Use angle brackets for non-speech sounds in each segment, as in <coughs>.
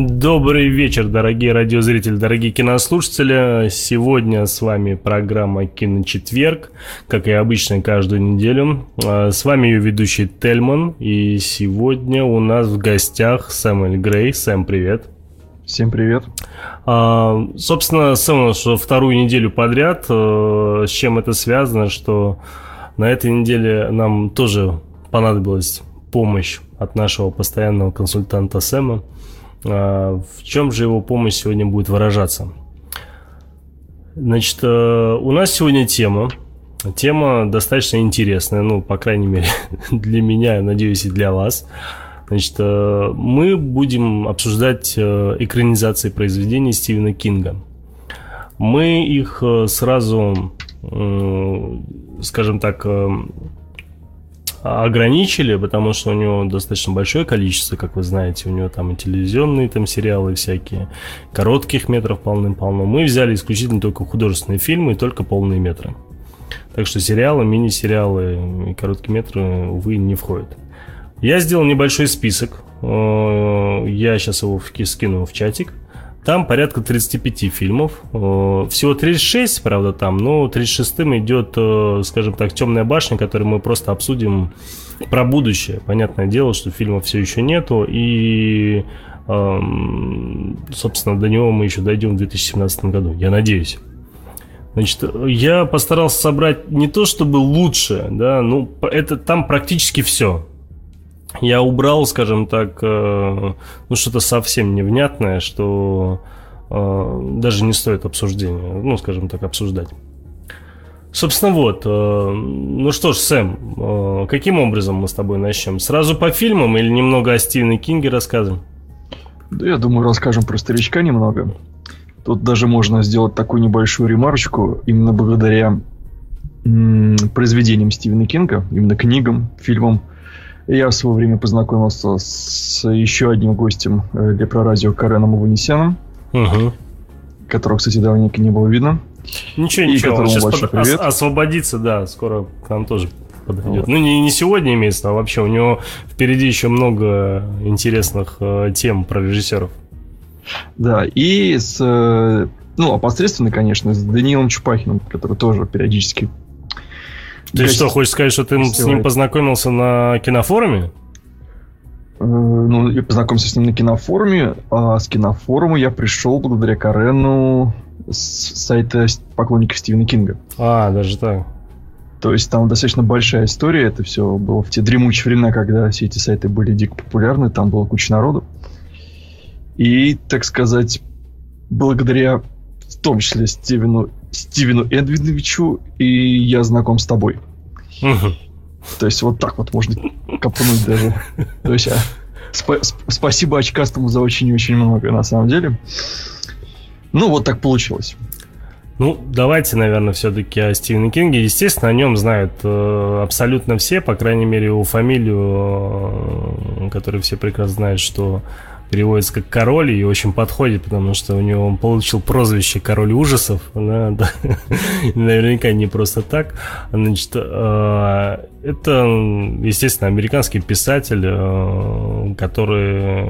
Добрый вечер, дорогие радиозрители, дорогие кинослушатели. Сегодня с вами программа «Киночетверг», как и обычно каждую неделю. А, с вами ее ведущий Тельман, и сегодня у нас в гостях Сэмюэль Грей. Сэм, привет. Всем привет. А, собственно, Сэм, что вторую неделю подряд, э, с чем это связано, что на этой неделе нам тоже понадобилась помощь от нашего постоянного консультанта Сэма – а, в чем же его помощь сегодня будет выражаться? Значит, э, у нас сегодня тема. Тема достаточно интересная, ну, по крайней мере, <laughs> для меня, надеюсь, и для вас. Значит, э, мы будем обсуждать э, экранизации произведений Стивена Кинга. Мы их сразу, скажем так, ограничили, потому что у него достаточно большое количество, как вы знаете, у него там и телевизионные там сериалы всякие, коротких метров полным-полно. Мы взяли исключительно только художественные фильмы и только полные метры. Так что сериалы, мини-сериалы и короткие метры, увы, не входят. Я сделал небольшой список. Э, я сейчас его скину в чатик. Там порядка 35 фильмов. Э, всего 36, правда, там, но 36-м идет, э, скажем так, «Темная башня», которую мы просто обсудим про будущее. Понятное дело, что фильма все еще нету, и, эм, собственно, до него мы еще дойдем в 2017 году, я надеюсь. Значит, я постарался собрать не то чтобы лучше, да, ну, это там практически все я убрал, скажем так, э, ну что-то совсем невнятное, что э, даже не стоит обсуждения, ну, скажем так, обсуждать. Собственно, вот. Э, ну что ж, Сэм, каким образом мы с тобой начнем? Сразу по фильмам или немного о Стивене Кинге расскажем? Да, я думаю, расскажем про старичка немного. Тут даже можно сделать такую небольшую ремарочку именно благодаря м- произведениям Стивена Кинга, именно книгам, фильмам – я в свое время познакомился с еще одним гостем э, Лепрорадио Кареном Аванесяном, угу. которого, кстати, давненько не было видно. Ничего, и ничего, он сейчас под... привет. освободится, да, скоро к нам тоже подойдет. Вот. Ну, не, не сегодня имеется, а вообще у него впереди еще много интересных э, тем про режиссеров. Да, и с, э, ну, опосредственно, конечно, с Даниилом Чупахиным, который тоже периодически ты что, хочешь сказать, что ты с ним познакомился на кинофоруме? Э, ну, я познакомился с ним на кинофоруме, а с кинофорума я пришел благодаря Карену с сайта поклонников Стивена Кинга. А, даже так. То есть там достаточно большая история. Это все было в те дремучие времена, когда все эти сайты были дико популярны. Там было куча народу. И, так сказать, благодаря в том числе Стивену Стивену Эдвиновичу, и я знаком с тобой. Угу. То есть вот так вот можно копнуть даже. То есть а, сп- сп- спасибо очкастому за очень-очень много, на самом деле. Ну, вот так получилось. Ну, давайте, наверное, все-таки о Стивене Кинге. Естественно, о нем знают э, абсолютно все, по крайней мере, его фамилию, э, которую все прекрасно знают, что переводится как король и очень подходит, потому что у него он получил прозвище король ужасов. Да, <laughs> да. Наверняка не просто так. Значит, э, это, естественно, американский писатель, э, который,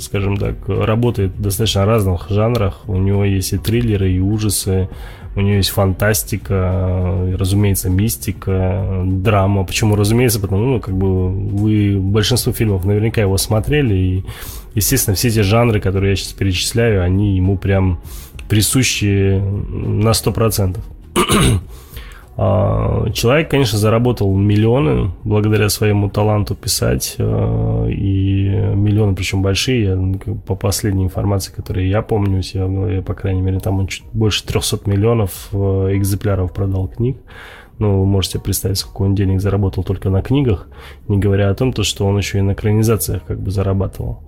скажем так, работает в достаточно разных жанрах. У него есть и триллеры, и ужасы, у нее есть фантастика, разумеется, мистика, драма. Почему, разумеется, потому ну, как бы вы большинство фильмов наверняка его смотрели, и, естественно, все эти жанры, которые я сейчас перечисляю, они ему прям присущи на 100%. А, человек, конечно, заработал миллионы благодаря своему таланту писать, а, и миллионы, причем большие, ну, по последней информации, которую я помню у себя по крайней мере, там он чуть больше 300 миллионов а, экземпляров продал книг. Ну, вы можете представить, сколько он денег заработал только на книгах, не говоря о том, то, что он еще и на экранизациях как бы зарабатывал.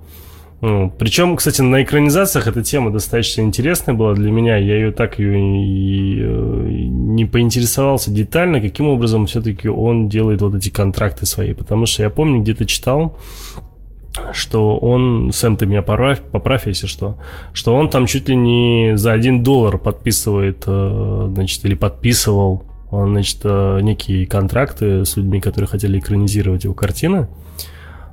Ну, причем, кстати, на экранизациях эта тема достаточно интересная была для меня. Я ее так ее и, и, не поинтересовался детально, каким образом все-таки он делает вот эти контракты свои. Потому что я помню, где-то читал, что он, Сэм, ты меня поправь, поправь, если что, что он там чуть ли не за один доллар подписывает, э, значит, или подписывал, он, значит, э, некие контракты с людьми, которые хотели экранизировать его картины.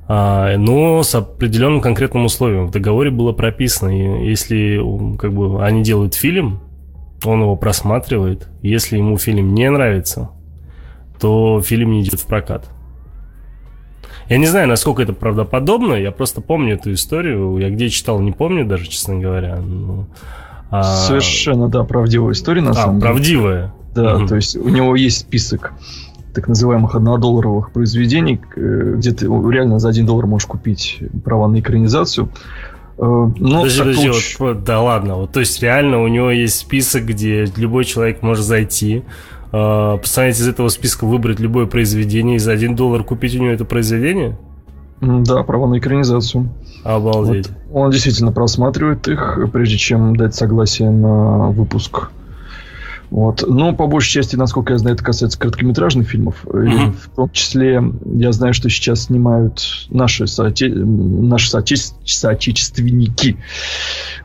А, но с определенным конкретным условием. В договоре было прописано, если как бы они делают фильм, он его просматривает, если ему фильм не нравится, то фильм не идет в прокат. Я не знаю, насколько это правдоподобно, я просто помню эту историю. Я где читал, не помню даже, честно говоря. Ну, а... Совершенно, да, правдивая история, на а, самом правдивая. деле. правдивая. Да, то есть у него есть список так называемых однодолларовых произведений, э, где ты реально за один доллар можешь купить права на экранизацию. Э, но подожди, подожди, получ... вот, да ладно, вот, то есть реально у него есть список, где любой человек может зайти, э, посмотреть из этого списка, выбрать любое произведение и за один доллар купить у него это произведение? Да, право на экранизацию. Обалдеть. Вот, он действительно просматривает их, прежде чем дать согласие на выпуск вот. Но по большей части, насколько я знаю, это касается короткометражных фильмов. Mm-hmm. в том числе я знаю, что сейчас снимают наши, соотече... наши соотече... соотечественники.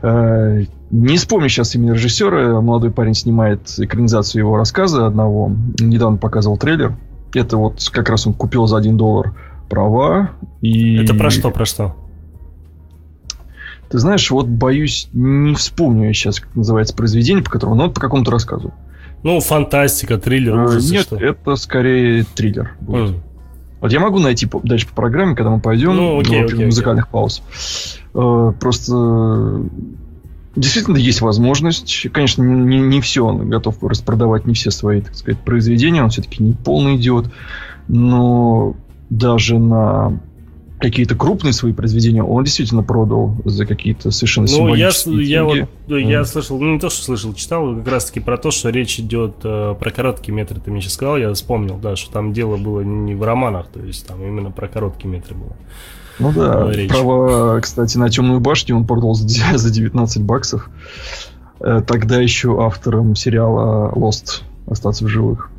Э, не вспомню сейчас имя режиссера. Молодой парень снимает экранизацию его рассказа одного. Недавно показывал трейлер. Это вот как раз он купил за один доллар права. И... Это про что, про что? Ты знаешь, вот боюсь, не вспомню я сейчас, как называется произведение, по которому, но вот по какому-то рассказу. Ну, фантастика, триллер, а, ужасы, Нет, что? это скорее триллер будет. Mm. Вот я могу найти по, дальше по программе, когда мы пойдем ну, окей, окей, музыкальных окей. пауз. Uh, просто действительно есть возможность. Конечно, не, не все он готов распродавать, не все свои, так сказать, произведения. Он все-таки не полный идиот. Но даже на какие-то крупные свои произведения он действительно продал за какие-то совершенно ну, я, я вот mm. я слышал, ну не то, что слышал, читал как раз-таки про то, что речь идет э, про короткие метры. Ты мне сейчас сказал, я вспомнил, да, что там дело было не в романах, то есть там именно про короткие метры было. Ну да, речь. право, кстати, на темную башню он продал за, за 19 баксов. Э, тогда еще автором сериала Lost остаться в живых.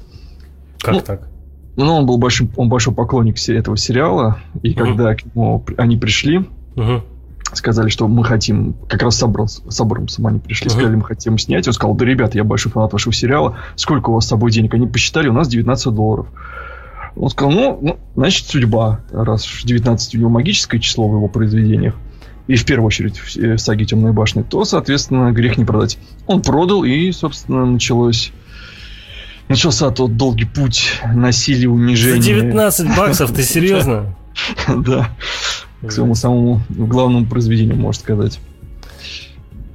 Как ну, так? Ну, он был большим, он большой поклонник этого сериала, и uh-huh. когда к нему они пришли, uh-huh. сказали, что мы хотим, как раз с Абрамсом они пришли, uh-huh. сказали, мы хотим снять, он сказал, да, ребят, я большой фанат вашего сериала, сколько у вас с собой денег? Они посчитали, у нас 19 долларов. Он сказал, ну, ну значит, судьба, раз 19 у него магическое число в его произведениях, и в первую очередь в, в саге Темной башни, то, соответственно, грех не продать. Он продал, и, собственно, началось начался тот долгий путь насилия, унижения. За 19 баксов, ты серьезно? <laughs> Да. К своему самому главному произведению, можно сказать.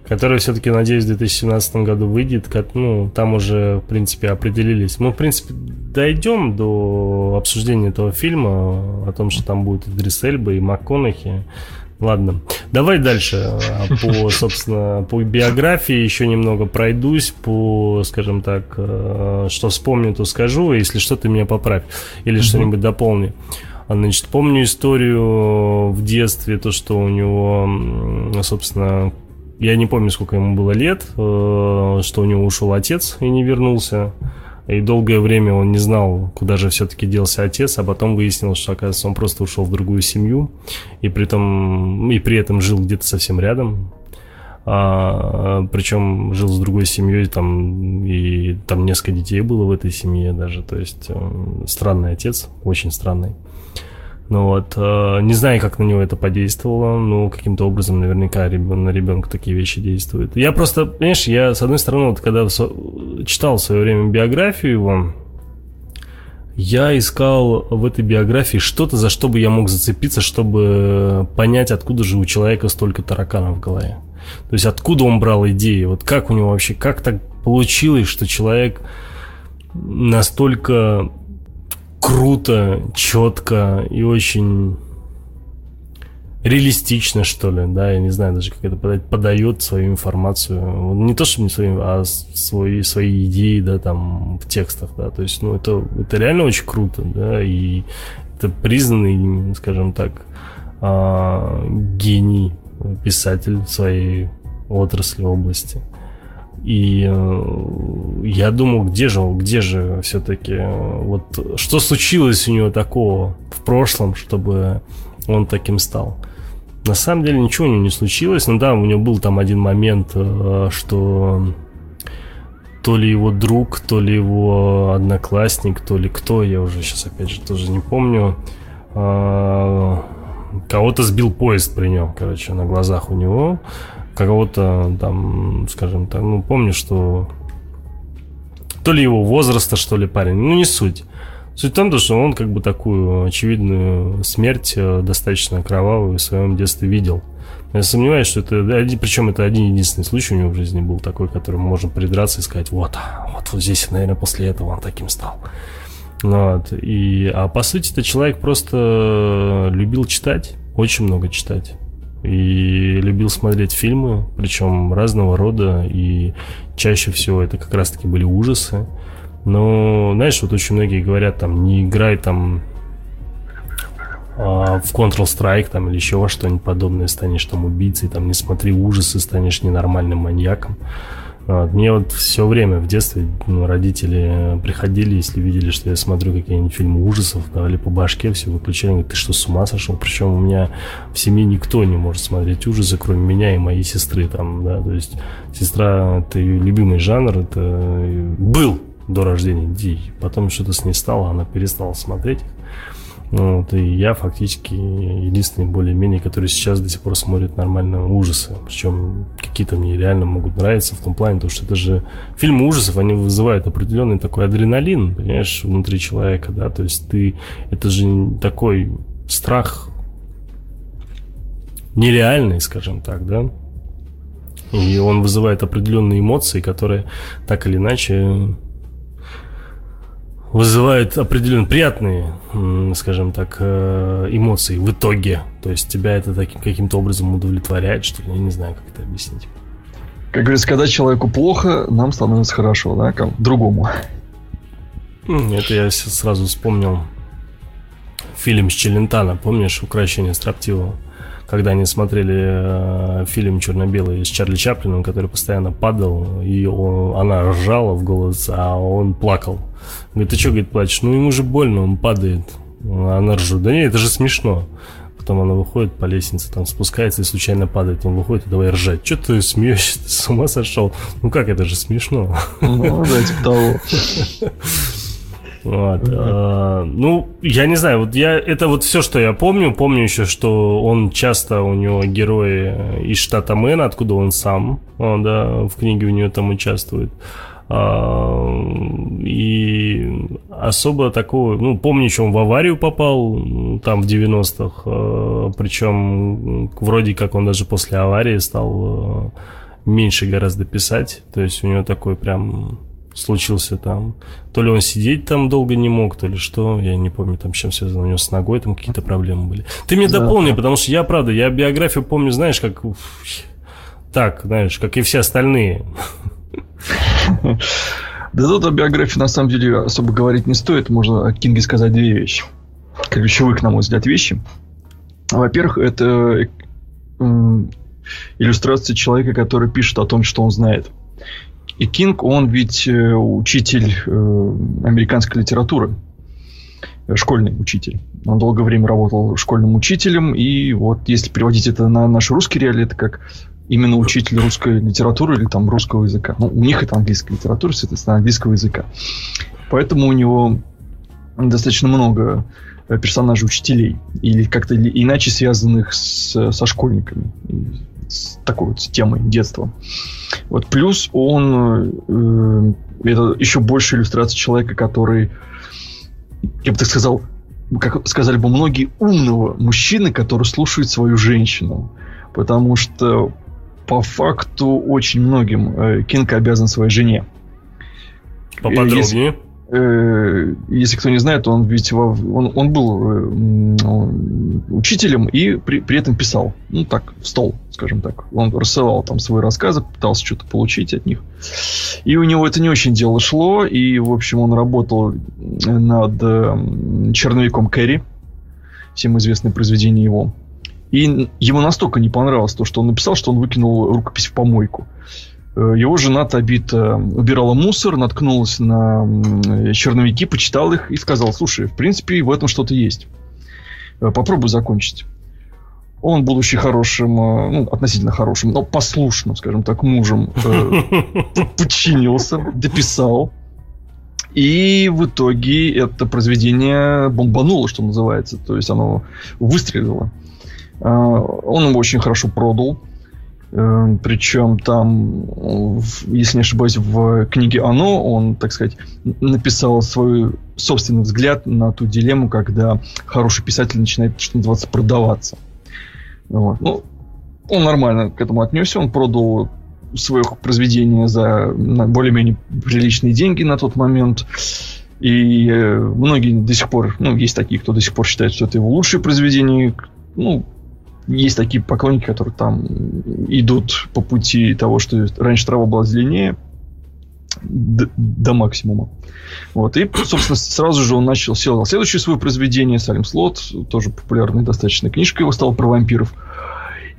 Который все-таки, надеюсь, в 2017 году выйдет. Как, ну, там уже, в принципе, определились. Мы, в принципе, дойдем до обсуждения этого фильма, о том, что там будет Идрис Эльба и МакКонахи. Ладно, давай дальше по, собственно, по биографии еще немного пройдусь, по, скажем так, э, что вспомню, то скажу, если что, ты меня поправь или mm-hmm. что-нибудь дополни. Значит, помню историю в детстве, то, что у него, собственно, я не помню, сколько ему было лет, э, что у него ушел отец и не вернулся. И долгое время он не знал, куда же все-таки делся отец, а потом выяснилось, что, оказывается, он просто ушел в другую семью, и при, том, и при этом жил где-то совсем рядом. А, причем жил с другой семьей, там, и там несколько детей было в этой семье даже. То есть э, странный отец, очень странный. Ну вот, э, не знаю, как на него это подействовало, но каким-то образом наверняка на ребенка такие вещи действуют. Я просто, понимаешь, я, с одной стороны, вот когда читал в свое время биографию его, я искал в этой биографии что-то, за что бы я мог зацепиться, чтобы понять, откуда же у человека столько тараканов в голове. То есть откуда он брал идеи, вот как у него вообще, как так получилось, что человек настолько круто, четко и очень реалистично, что ли, да, я не знаю даже, как это подать, подает свою информацию, не то, чтобы не свою, а свои, свои идеи, да, там, в текстах, да, то есть, ну, это, это реально очень круто, да, и это признанный, скажем так, а, гений писатель своей отрасли, области. И э, я думал, где же он, где же все-таки, э, вот что случилось у него такого в прошлом, чтобы он таким стал. На самом деле ничего у него не случилось. Ну да, у него был там один момент, э, что то ли его друг, то ли его одноклассник, то ли кто, я уже сейчас опять же тоже не помню, кого-то сбил поезд при нем, короче, на глазах у него кого-то там, скажем так, ну, помню, что то ли его возраста, что ли, парень, ну, не суть. Суть в том, что он как бы такую очевидную смерть э, достаточно кровавую в своем детстве видел. Я сомневаюсь, что это, причем это один единственный случай у него в жизни был такой, который мы можем придраться и сказать, вот, вот, вот здесь, наверное, после этого он таким стал. Вот. И, а по сути, это человек просто любил читать, очень много читать и любил смотреть фильмы, причем разного рода, и чаще всего это как раз-таки были ужасы. Но, знаешь, вот очень многие говорят, там, не играй там а, в Counter-Strike там или еще во что-нибудь подобное, станешь там убийцей, там, не смотри ужасы, станешь ненормальным маньяком. Мне вот все время в детстве ну, родители приходили, если видели, что я смотрю какие-нибудь фильмы ужасов, давали по башке, все выключали, говорят, ты что, с ума сошел? Причем у меня в семье никто не может смотреть ужасы, кроме меня и моей сестры там, да, то есть сестра, это ее любимый жанр, это был до рождения детей, потом что-то с ней стало, она перестала смотреть. Вот, и я фактически единственный более-менее, который сейчас до сих пор смотрит нормально ужасы. Причем какие-то мне реально могут нравиться в том плане, потому что это же фильмы ужасов, они вызывают определенный такой адреналин, понимаешь, внутри человека, да, то есть ты, это же такой страх нереальный, скажем так, да, и он вызывает определенные эмоции, которые так или иначе вызывает определенно приятные, скажем так, э, эмоции в итоге. То есть тебя это таким каким-то образом удовлетворяет, что ли, я не знаю, как это объяснить. Как говорится, когда человеку плохо, нам становится хорошо, да, как другому. Это я сразу вспомнил фильм с Челентана, помнишь, «Укращение строптивого»? Когда они смотрели э, фильм черно-белый с Чарли Чаплином, который постоянно падал, и он, она ржала в голос, а он плакал. Говорит, ты что, говорит, плачешь? Ну, ему же больно, он падает. Она ржет. Да нет, это же смешно. Потом она выходит по лестнице, там спускается и случайно падает. Он выходит и давай ржать. Что ты смеешься? Ты с ума сошел? Ну как, это же смешно. Ну, да, типа того. <laughs> Вот. А, ну, я не знаю, вот я это вот все, что я помню. Помню еще, что он часто у него герои из штата Мэн, откуда он сам, он, да, в книге у него там участвует. А, и особо такого, ну, помню, еще он в аварию попал там в 90-х, а, причем вроде как он даже после аварии стал а, меньше гораздо писать, то есть у него такой прям случился там. То ли он сидеть там долго не мог, то ли что, я не помню, там с чем связано, у него с ногой там какие-то проблемы были. Ты мне да. дополни, потому что я, правда, я биографию помню, знаешь, как... Так, знаешь, как и все остальные. Да тут о биографии на самом деле особо говорить не стоит. Можно о Кинге сказать две вещи. Ключевых, на мой взгляд, вещи. Во-первых, это иллюстрация человека, который пишет о том, что он знает. И Кинг, он ведь э, учитель э, американской литературы, школьный учитель. Он долгое время работал школьным учителем, и вот если переводить это на наши русские реалии, это как именно учитель русской литературы или там русского языка. Ну, у них это английская литература, соответственно, английского языка. Поэтому у него достаточно много э, персонажей учителей или как-то иначе связанных с, со школьниками с такой вот темой детства. Вот плюс он э, это еще больше иллюстрация человека, который, я бы так сказал, как сказали бы многие, умного мужчины, который слушает свою женщину. Потому что по факту очень многим э, Кинг обязан своей жене. Поподробнее. Если, Э, если кто не знает, он ведь он, он был э, учителем и при, при этом писал. Ну, так, в стол, скажем так. Он рассылал там свои рассказы, пытался что-то получить от них. И у него это не очень дело шло. И, в общем, он работал над черновиком Кэрри. Всем известное произведение его. И ему настолько не понравилось то, что он написал, что он выкинул рукопись в помойку. Э, его жена Табита убирала мусор, наткнулась на черновики, почитала их и сказала, слушай, в принципе, в этом что-то есть. Э, попробуй закончить. Он, будучи хорошим, э, ну, относительно хорошим, но послушным, скажем так, мужем, <laughs> подчинился, дописал. И в итоге это произведение бомбануло, что называется. То есть оно выстрелило. Он его очень хорошо продал. Причем там, если не ошибаюсь, в книге «Оно» он, так сказать, написал свой собственный взгляд на ту дилемму, когда хороший писатель начинает, что называется, продаваться. Вот. Ну, он нормально к этому отнесся, он продал свое произведение за более-менее приличные деньги на тот момент. И э, многие до сих пор, ну, есть такие, кто до сих пор считает, что это его лучшее произведение. Ну, есть такие поклонники, которые там идут по пути того, что раньше трава была длиннее до, до максимума. Вот. И, собственно, сразу же он начал сел следующее свое произведение, Салим Слот, тоже популярная достаточно книжка его стала про вампиров.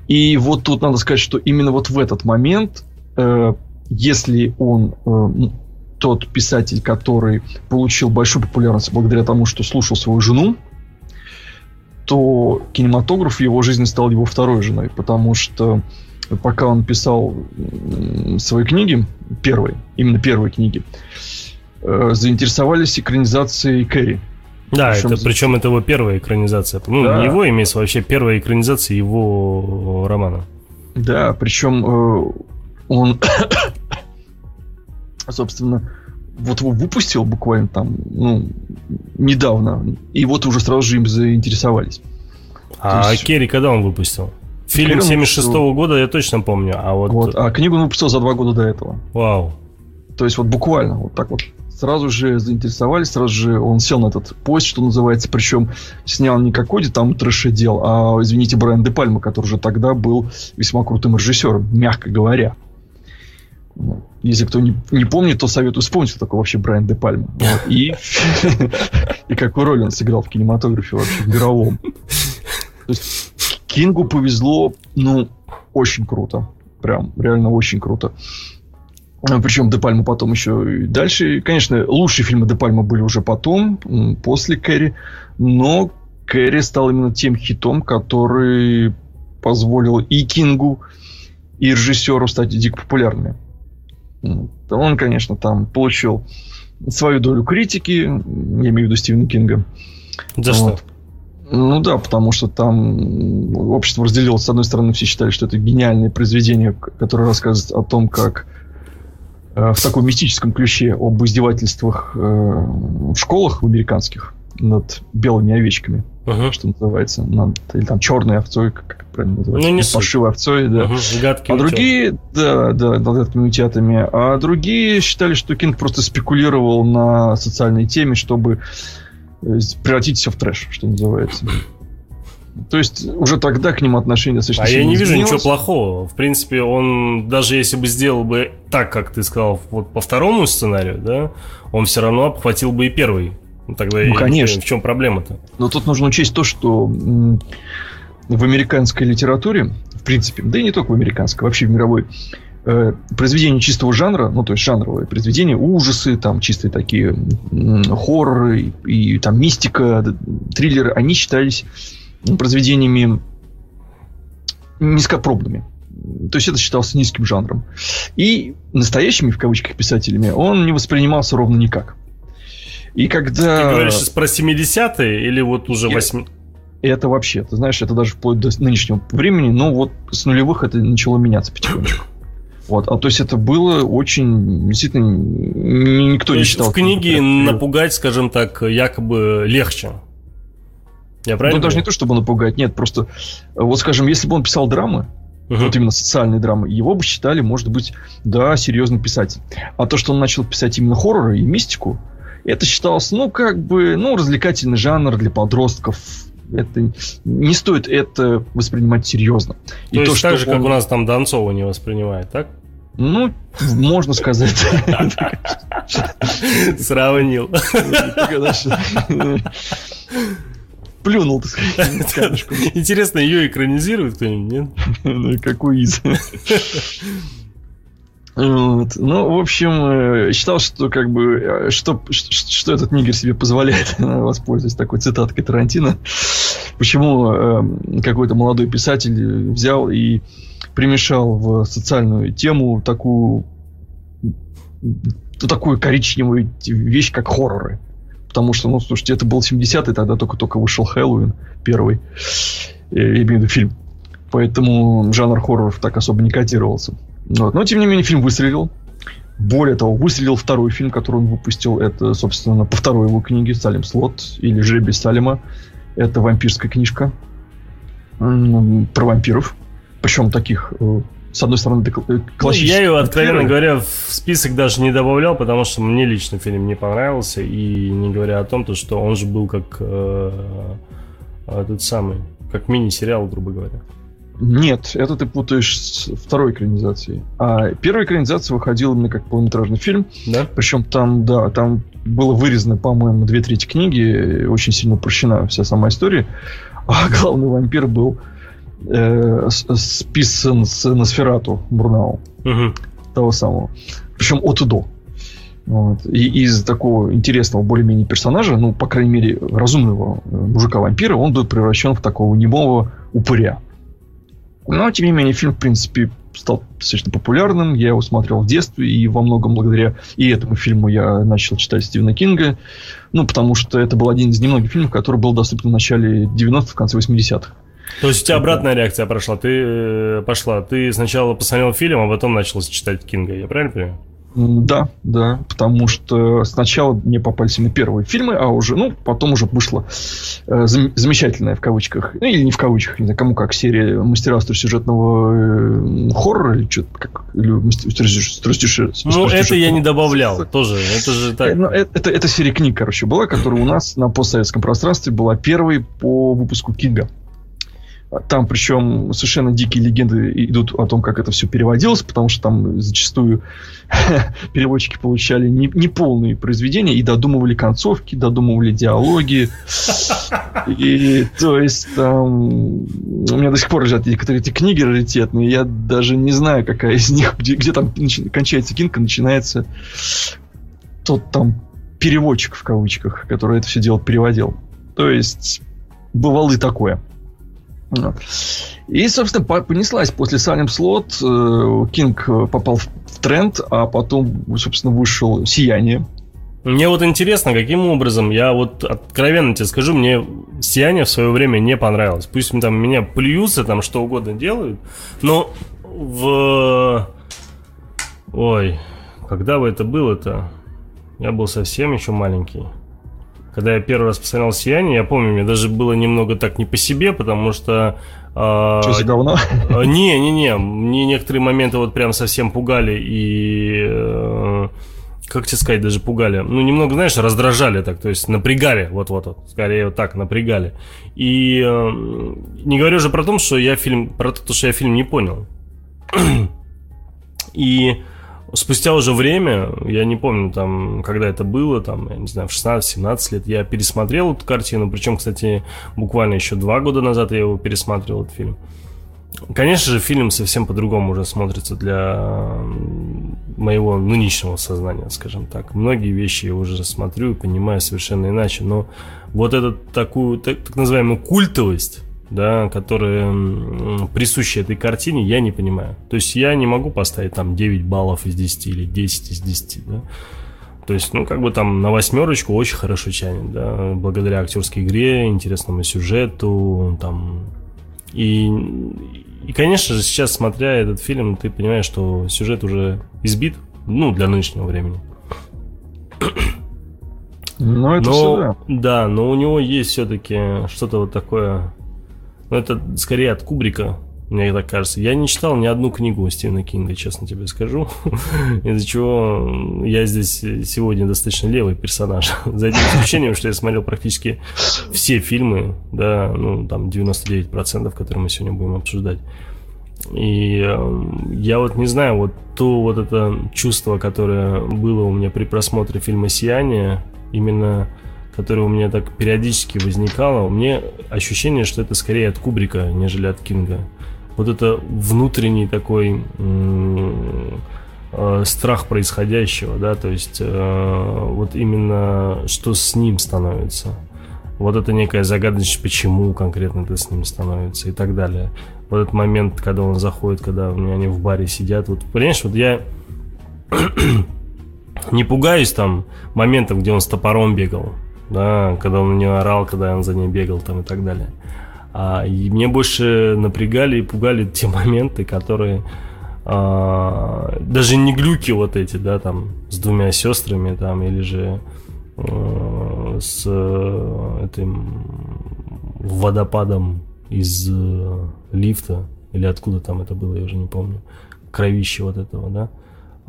И вот тут надо сказать, что именно вот в этот момент, э, если он э, тот писатель, который получил большую популярность благодаря тому, что слушал свою жену, то кинематограф в его жизни стал его второй женой, потому что пока он писал свои книги, первые, именно первые книги, э, заинтересовались экранизацией Кэрри. Да, причем, это, причем это его первая экранизация. Ну, да. не его имеется вообще первая экранизация его романа. Да, причем э, он, <coughs> собственно, вот его выпустил буквально там, ну, недавно, и вот уже сразу же им заинтересовались. А есть... Керри когда он выпустил? Фильм 76 -го года я точно помню, а вот... вот... А книгу он выпустил за два года до этого. Вау. То есть вот буквально вот так вот сразу же заинтересовались, сразу же он сел на этот поезд, что называется, причем снял не какой-то там трэш-дел, а, извините, Брайан Де Пальма, который уже тогда был весьма крутым режиссером, мягко говоря. Если кто не, не помнит, то советую вспомнить, кто такой вообще Брайан Де Пальма. <laughs> И, <laughs> и какую роль он сыграл в кинематографе вообще, в мировом. То есть Кингу повезло, ну, очень круто. Прям, реально очень круто. Причем Де Пальма потом еще и дальше. Конечно, лучшие фильмы Де Пальма были уже потом, после Кэрри. Но Кэрри стал именно тем хитом, который позволил и Кингу, и режиссеру стать дико популярными. Он, конечно, там получил свою долю критики, я имею в виду Стивена Кинга. За вот. что? Ну да, потому что там общество разделилось. С одной стороны, все считали, что это гениальное произведение, которое рассказывает о том, как э, в таком мистическом ключе об издевательствах э, в школах американских над белыми овечками, uh-huh. что называется, над, или там черной овцой, как правильно называется, ну, не паршивой овцой, да. Uh-huh. А другие, да, да, над гадкими утятами, а другие считали, что Кинг просто спекулировал на социальной теме, чтобы э, превратить все в трэш, что называется. То есть уже тогда к нему отношение достаточно А я не вижу ничего плохого. В принципе, он даже если бы сделал бы так, как ты сказал, вот по второму сценарию, да, он все равно обхватил бы и первый ну, тогда ну, конечно. в чем проблема-то? Но тут нужно учесть то, что в американской литературе, в принципе, да и не только в американской, вообще в мировой, э, произведения чистого жанра, ну, то есть жанровые произведения, ужасы, там, чистые такие хорроры и, и там мистика, триллеры, они считались произведениями низкопробными. То есть это считалось низким жанром. И настоящими, в кавычках, писателями он не воспринимался ровно никак. И когда... Ты говоришь про 70-е или вот уже 8 это вообще, ты знаешь, это даже вплоть до нынешнего времени, но вот с нулевых это начало меняться потихонечку. Вот, а то есть это было очень, действительно, никто то не считал. В книге напугать, скажем так, якобы легче. Я правильно? Ну, даже не то, чтобы напугать, нет, просто, вот скажем, если бы он писал драмы, uh вот именно социальные драмы, его бы считали, может быть, да, серьезный писатель. А то, что он начал писать именно хорроры и мистику, это считалось, ну, как бы, ну, развлекательный жанр для подростков. Это не стоит это воспринимать серьезно. То и есть то, так же, он... как у нас там Донцова не воспринимает, так? Ну, можно сказать. Сравнил. сплюнул, так сказать, Интересно, ее экранизирует кто-нибудь, нет? Ну, как Уиз. Вот. Ну, в общем, э, считал, что как бы э, что, что этот нигер себе позволяет, <laughs> воспользуясь такой цитаткой Тарантино. Почему э, какой-то молодой писатель взял и примешал в социальную тему такую такую коричневую вещь, как хорроры. Потому что, ну, слушайте, это был 70-й, тогда только-только вышел Хэллоуин первый. Я имею в виду фильм. Поэтому жанр хорроров так особо не котировался. Вот. Но, тем не менее, фильм выстрелил. Более того, выстрелил второй фильм, который он выпустил. Это, собственно, по второй его книге «Салим Слот» или «Жребий Салима». Это вампирская книжка про вампиров. Причем таких, э, с одной стороны, классических. Ну, я ее, откровенно говоря, в список даже не добавлял, потому что мне лично фильм не понравился. И не говоря о том, то, что он же был как э, этот самый, как мини-сериал, грубо говоря. Нет, это ты путаешь с второй экранизацией. А первая экранизация выходила именно как полнометражный фильм. Да? Причем там, да, там было вырезано, по-моему, две трети книги, очень сильно упрощена вся сама история. А <laughs> главный вампир был э, списан с Носферату Бурнау. Угу. Того самого. Причем от и до. Вот. И из такого интересного более-менее персонажа, ну, по крайней мере, разумного э, мужика-вампира, он был превращен в такого немого упыря. Но, тем не менее, фильм, в принципе, стал достаточно популярным. Я его смотрел в детстве, и во многом благодаря и этому фильму я начал читать Стивена Кинга. Ну, потому что это был один из немногих фильмов, который был доступен в начале 90-х, в конце 80-х. То есть у тебя обратная реакция прошла. Ты э, пошла. Ты сначала посмотрел фильм, а потом начал читать Кинга. Я правильно понимаю? Да, да, потому что сначала мне попались именно первые фильмы, а уже, ну, потом уже вышла э, зам- замечательная в кавычках, ну, или не в кавычках, не знаю, кому как, серия «Мастера сюжетного э, хоррора» или что-то как, или «Мастера Ну, это я не добавлял тоже, это же так. Ну, это, это, это серия книг, короче, была, которая у нас на постсоветском пространстве была первой по выпуску Кинга. Там причем совершенно дикие легенды идут о том, как это все переводилось, потому что там зачастую <laughs> переводчики получали неполные не произведения и додумывали концовки, додумывали диалоги. И то есть там у меня до сих пор лежат некоторые эти книги раритетные, я даже не знаю, какая из них, где, где там кончается кинка, начинается тот там переводчик в кавычках, который это все дело переводил. То есть бывало и такое. И, собственно, понеслась после Салем Слот. Кинг попал в тренд, а потом, собственно, вышел Сияние. Мне вот интересно, каким образом, я вот откровенно тебе скажу, мне «Сияние» в свое время не понравилось. Пусть там меня плюются, там что угодно делают, но в... Ой, когда бы это было-то? Я был совсем еще маленький когда я первый раз посмотрел «Сияние», я помню, мне даже было немного так не по себе, потому что... Э, что, говно? Э, не, не, не, мне некоторые моменты вот прям совсем пугали и... Э, как тебе сказать, даже пугали. Ну, немного, знаешь, раздражали так, то есть напрягали, вот-вот, вот, скорее вот так, напрягали. И э, не говорю же про то, что я фильм, про то, что я фильм не понял. <clears throat> И спустя уже время, я не помню, там, когда это было, там, я не знаю, в 16-17 лет, я пересмотрел эту картину, причем, кстати, буквально еще два года назад я его пересматривал, этот фильм. Конечно же, фильм совсем по-другому уже смотрится для моего нынешнего сознания, скажем так. Многие вещи я уже смотрю и понимаю совершенно иначе, но вот эту такую, так, так называемую культовость да, которые присущи этой картине, я не понимаю. То есть я не могу поставить там 9 баллов из 10 или 10 из 10, да. То есть, ну, как бы там на восьмерочку очень хорошо тянет, да, благодаря актерской игре, интересному сюжету, там. И, и, конечно же, сейчас, смотря этот фильм, ты понимаешь, что сюжет уже избит, ну, для нынешнего времени. Ну, это но, все, да. Да, но у него есть все-таки что-то вот такое но это скорее от Кубрика, мне так кажется. Я не читал ни одну книгу Стивена Кинга, честно тебе скажу. <laughs> Из-за чего я здесь сегодня достаточно левый персонаж. <laughs> За этим исключением, что я смотрел практически все фильмы, да, ну, там 99%, которые мы сегодня будем обсуждать. И я вот не знаю, вот то вот это чувство, которое было у меня при просмотре фильма «Сияние», именно которое у меня так периодически возникало, у меня ощущение, что это скорее от Кубрика, нежели от Кинга. Вот это внутренний такой э, страх происходящего, да, то есть э, вот именно что с ним становится. Вот это некая загадочность, почему конкретно это с ним становится и так далее. Вот этот момент, когда он заходит, когда у меня они в баре сидят. Вот, понимаешь, вот я <clears throat> не пугаюсь там моментов, где он с топором бегал, да, когда он на нее орал, когда он за ней бегал там и так далее. А, и мне больше напрягали и пугали те <laughs> моменты, которые а, даже не глюки вот эти, да, там с двумя сестрами там или же а, с э, этим водопадом из э, лифта или откуда там это было, я уже не помню, кровище вот этого, да.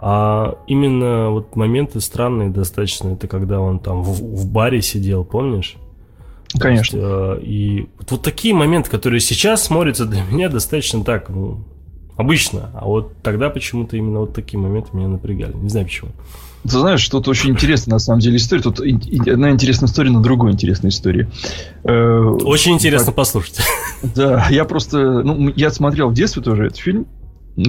А именно вот моменты странные достаточно, это когда он там в, в баре сидел, помнишь? Конечно. Есть, э, и вот, вот такие моменты, которые сейчас смотрятся для меня достаточно так, ну, обычно. А вот тогда почему-то именно вот такие моменты меня напрягали. Не знаю почему. Ты знаешь, тут очень интересная на самом деле история. Тут одна интересная история на другой интересной истории. Э, очень интересно так, послушать. Да, я просто... Ну, я смотрел в детстве тоже этот фильм,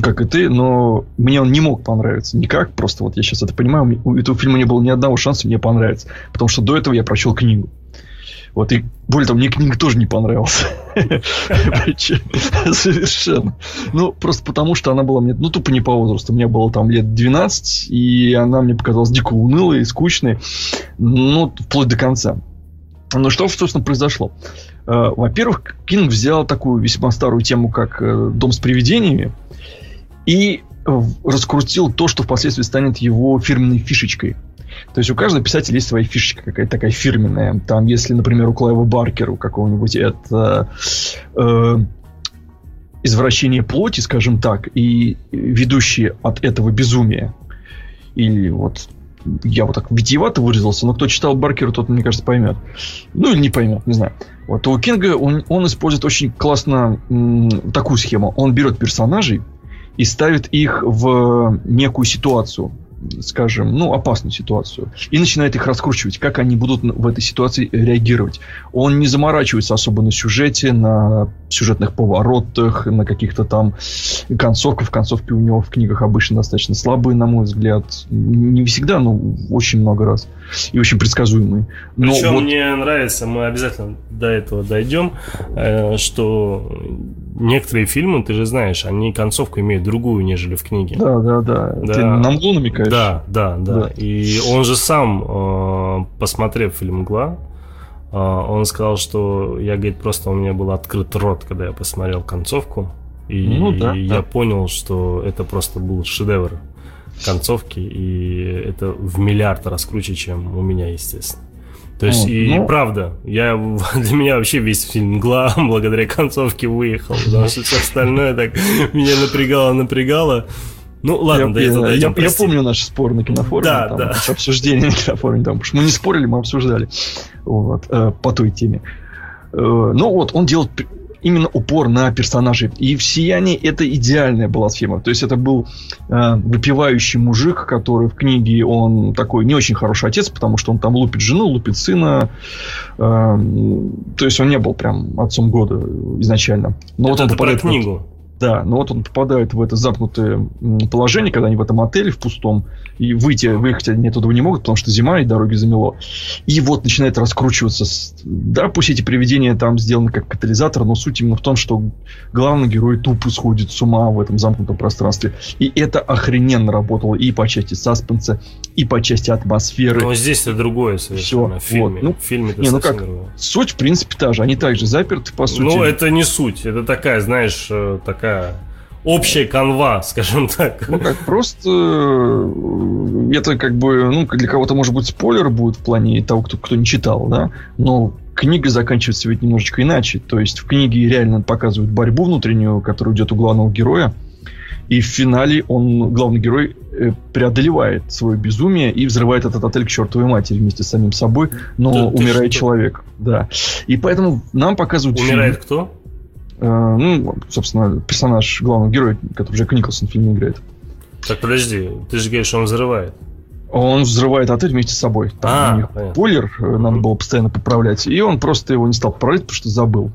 как и ты, но мне он не мог понравиться никак. Просто вот я сейчас это понимаю. У этого фильма не было ни одного шанса мне понравиться. Потому что до этого я прочел книгу. Вот, и более того, мне книга тоже не понравилась. <laughs> Совершенно. Ну, просто потому, что она была мне, ну, тупо не по возрасту. Мне было там лет 12, и она мне показалась дико унылой и скучной. Ну, вплоть до конца. Ну, что, собственно, произошло? Э, во-первых, Кинг взял такую весьма старую тему, как э, «Дом с привидениями», и раскрутил то, что впоследствии станет его фирменной фишечкой – то есть у каждого писателя есть своя фишечка какая-то такая фирменная. Там, если, например, у Клайва Баркера, у какого-нибудь это э, извращение плоти, скажем так, и ведущие от этого безумия. Или вот я вот так витиевато выразился, но кто читал Баркера, тот, мне кажется, поймет. Ну, или не поймет, не знаю. Вот у Кинга он, он использует очень классно м, такую схему. Он берет персонажей и ставит их в некую ситуацию скажем, ну, опасную ситуацию. И начинает их раскручивать, как они будут в этой ситуации реагировать. Он не заморачивается особо на сюжете, на сюжетных поворотах, на каких-то там концовках. Концовки у него в книгах обычно достаточно слабые, на мой взгляд. Не всегда, но очень много раз. И очень предсказуемые. Но Причем вот... мне нравится, мы обязательно до этого дойдем, э, что некоторые фильмы, ты же знаешь, они концовку имеют другую, нежели в книге. Да, да, да. да. Ты на мглу намекаешь? Да, да, да. да. И он же сам, э, посмотрев фильм «Мгла», э, он сказал, что я, говорит, просто у меня был открыт рот, когда я посмотрел концовку. И, ну, да, и да. я понял, что это просто был шедевр концовки, и это в миллиард раз круче, чем у меня, естественно. То есть, вот, и ну... правда, я, <laughs> для меня вообще весь фильм «Мгла» <laughs> благодаря концовке выехал, потому что все остальное так <laughs> меня напрягало, напрягало. Ну, ладно, я, этого я, дойдем, я, я помню наши споры на кинофоруме. Да, там, да. Обсуждение на кинофоруме. Там, потому что мы не спорили, мы обсуждали. Вот, э, по той теме. Э, ну, вот, он делает именно упор на персонажей. И в «Сиянии» это идеальная была схема. То есть, это был э, выпивающий мужик, который в книге, он такой не очень хороший отец, потому что он там лупит жену, лупит сына. Э, то есть, он не был прям отцом года изначально. Но это вот он попадает про книгу. Да, но вот он попадает в это замкнутое положение, когда они в этом отеле в пустом, и выйти, выехать они оттуда не могут, потому что зима и дороги замело. И вот начинает раскручиваться. Да, пусть эти привидения там сделаны как катализатор, но суть именно в том, что главный герой тупо сходит с ума в этом замкнутом пространстве. И это охрененно работало и по части саспенса, и по части атмосферы. Но здесь это другое совершенно. Все. В фильме. Вот. Ну, в фильме не, ну как, другое. Суть, в принципе, та же. Они также заперты, по сути. Ну, это не суть. Это такая, знаешь, э, такая такая общая канва, <laughs> скажем так. Ну как, просто э, это как бы, ну, для кого-то может быть спойлер будет в плане того, кто, кто не читал, да, но книга заканчивается ведь немножечко иначе. То есть в книге реально показывают борьбу внутреннюю, которая идет у главного героя. И в финале он, главный герой, э, преодолевает свое безумие и взрывает этот отель к чертовой матери вместе с самим собой, но да, умирает человек. Да. И поэтому нам показывают... Умирает фильм. кто? Э, ну, собственно, персонаж главного героя, который Джек Николсон в фильме играет. Так, подожди, ты же говоришь, он взрывает. Он взрывает отель вместе с собой. Там А, у них понятно. бойлер, э, надо было постоянно поправлять. И он просто его не стал поправлять, потому что забыл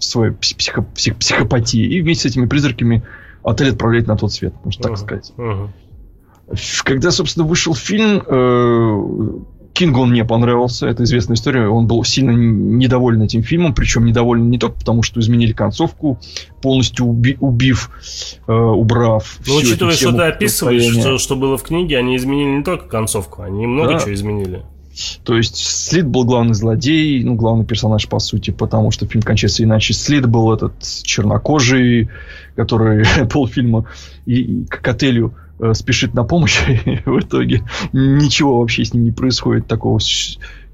своей пси- психо- псих- психопатии. И вместе с этими призраками отель отправляет на тот свет, можно так Мгм. сказать. Ф- Когда, собственно, вышел фильм, э, Кингу он не понравился, это известная история. Он был сильно недоволен этим фильмом, причем недоволен не только потому, что изменили концовку, полностью уби- убив, э, убрав. Ну, учитывая, что ты описываешь, что, что было в книге, они изменили не только концовку, они много Да. чего изменили. То есть Слит был главный злодей, ну, главный персонаж, по сути, потому что фильм кончается иначе. Слит был этот чернокожий, который <laughs> полфильма и, и к отелю э, спешит на помощь, <laughs> и в итоге ничего вообще с ним не происходит такого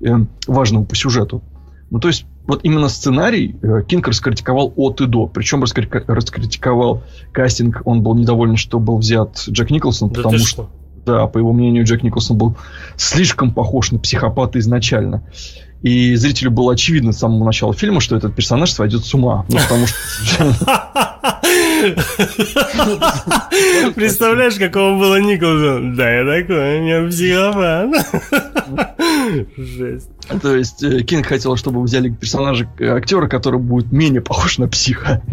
э, важного по сюжету. Ну, то есть, вот именно сценарий э, Кинг раскритиковал от и до. Причем раскритиковал кастинг. Он был недоволен, что был взят Джек Николсон, Да потому что что? да, по его мнению, Джек Николсон был слишком похож на психопата изначально. И зрителю было очевидно с самого начала фильма, что этот персонаж сводит с ума. Ну, потому что... <laughs> Представляешь, какого было Николсон? Да, я такой, я психопат. <laughs> Жесть. То есть э, Кинг хотел, чтобы взяли персонажа, э, актера, который будет менее похож на психа. <laughs>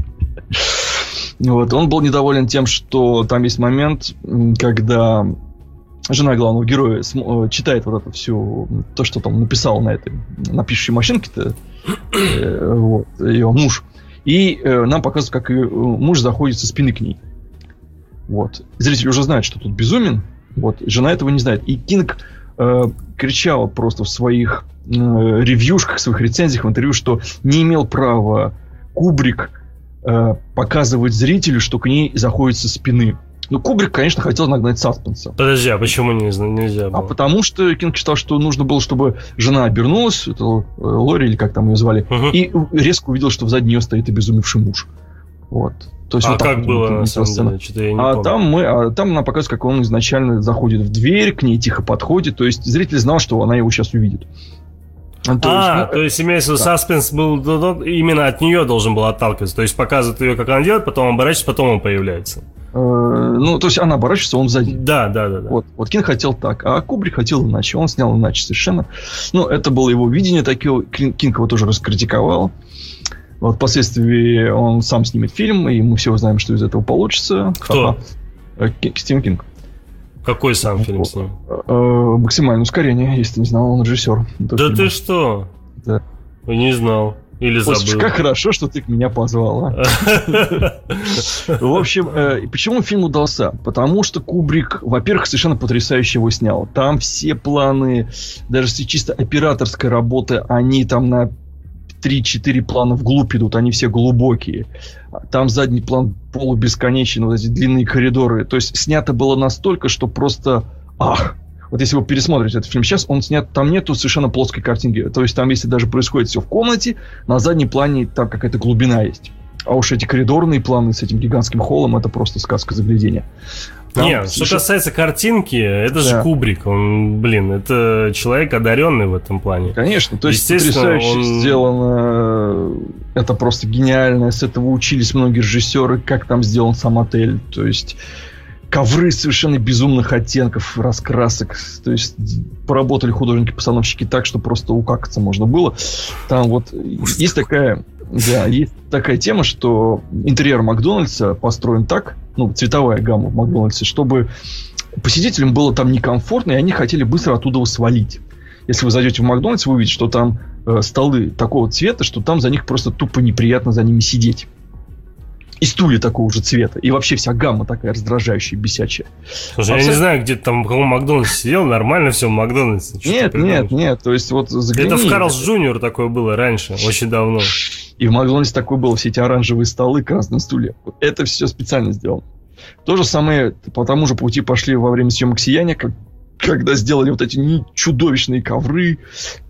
Вот. Он был недоволен тем, что там есть момент, когда жена главного героя э, читает вот это все, то, что там написал на этой, на пишущей машинке-то, э, вот, ее муж. И э, нам показывают, как ее э, муж заходит со спины к ней. Вот. Зритель уже знает, что тут безумен. Вот. Жена этого не знает. И Кинг э, кричал просто в своих э, ревьюшках, в своих рецензиях, в интервью, что не имел права Кубрик э, показывать зрителю, что к ней заходит со спины. Ну, Кубрик, конечно, хотел нагнать саспенса. Подожди, а почему не, нельзя А было? потому что Кинг считал, что нужно было, чтобы жена обернулась, это э, Лори, или как там ее звали, Мгм. и резко увидел, что сзади нее стоит обезумевший муж. Вот. То есть А вот как было на самом сцена. деле? Что-то я не А помню. там, мы, а там нам показывают, как он изначально заходит в дверь, к ней тихо подходит. То есть зритель знал, что она его сейчас увидит. А, то а, есть, ну, то есть имеется в виду, да. саспенс был именно от нее должен был отталкиваться. То есть показывает ее, как она делает, потом оборачивается, потом он появляется. Э, ну, то есть она оборачивается, он сзади. Да, да, да. да. Вот, вот Кинг хотел так, а Кубрик хотел иначе. Он снял иначе совершенно. Ну, это было его видение такое. Кин- Кинг его тоже раскритиковал. Вот впоследствии он сам снимет фильм, и мы все узнаем, что из этого получится. Кто? Э, Стивен Кинг. Какой сам фильм снимет? Э, максимальное ускорение, если ты не знал, он режиссер. Да фильма. ты что? Да. Не знал. Или забыл. как хорошо, что ты меня позвал. а. <laughs> В общем, э, почему фильм удался? Потому что Кубрик, во-первых, совершенно потрясающе его снял. Там все планы, даже с чисто операторской работы, они там на 3-4 плана вглубь идут, они все глубокие. Там задний план полубесконечный, вот эти длинные коридоры. То есть снято было настолько, что просто ах. Вот если вы пересмотрите этот фильм сейчас, он снят, там нету совершенно плоской картинки. То есть там, если даже происходит все в комнате, на заднем плане там какая-то глубина есть. А уж эти коридорные планы с этим гигантским холлом, это просто сказка заглядения. Там Не, что касается картинки, это же Да. Кубрик. Он, блин, это человек одаренный в этом плане. Конечно, то есть потрясающе он- сделано. Это просто гениально. С этого учились многие режиссеры, как там сделан сам отель. То есть ковры совершенно безумных оттенков, раскрасок. То есть поработали художники-постановщики так, что просто укакаться можно было. Там вот есть такая, да, есть такая тема, что интерьер Макдональдса построен так, ну, цветовая гамма в Макдональдсе, чтобы посетителям было там некомфортно, и они хотели быстро оттуда свалить. Если вы зайдете в Макдональдс, вы увидите, что там э, столы такого цвета, что там за них просто тупо неприятно за ними сидеть. И стулья такого же цвета. И вообще вся гамма такая раздражающая, бесячая. Слушай, я не Абсолютно. знаю, где ты там в каком Макдональдсе сидел, нормально все в Макдональдсе. Нет, нет, нет. То есть вот загляни. Это в Карлс Джуниор такое было раньше, очень давно. И в Макдональдсе такое было, все эти оранжевые столы, красные стулья. Это все специально сделано. То же самое по тому же пути пошли во время съемок «Сияния», как, когда сделали вот эти чудовищные ковры,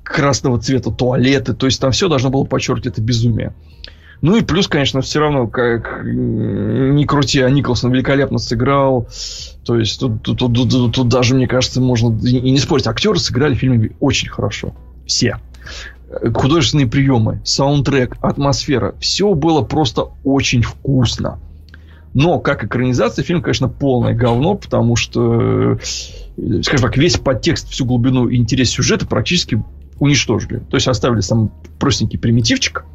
красного цвета туалеты. То есть там все должно было подчеркивать это безумие. Ну и плюс, конечно, все равно, как не крути, а Николсон великолепно сыграл. То есть тут, тут, тут- тут- тут- даже, мне кажется, можно и не спорить. Актеры сыграли в фильме очень хорошо. Все художественные приемы, саундтрек, атмосфера. Все было просто очень вкусно. Но как экранизация фильм, конечно, полное говно, потому что, э, скажем так, весь подтекст, всю глубину и интерес сюжета практически уничтожили. То есть оставили сам простенький примитивчик.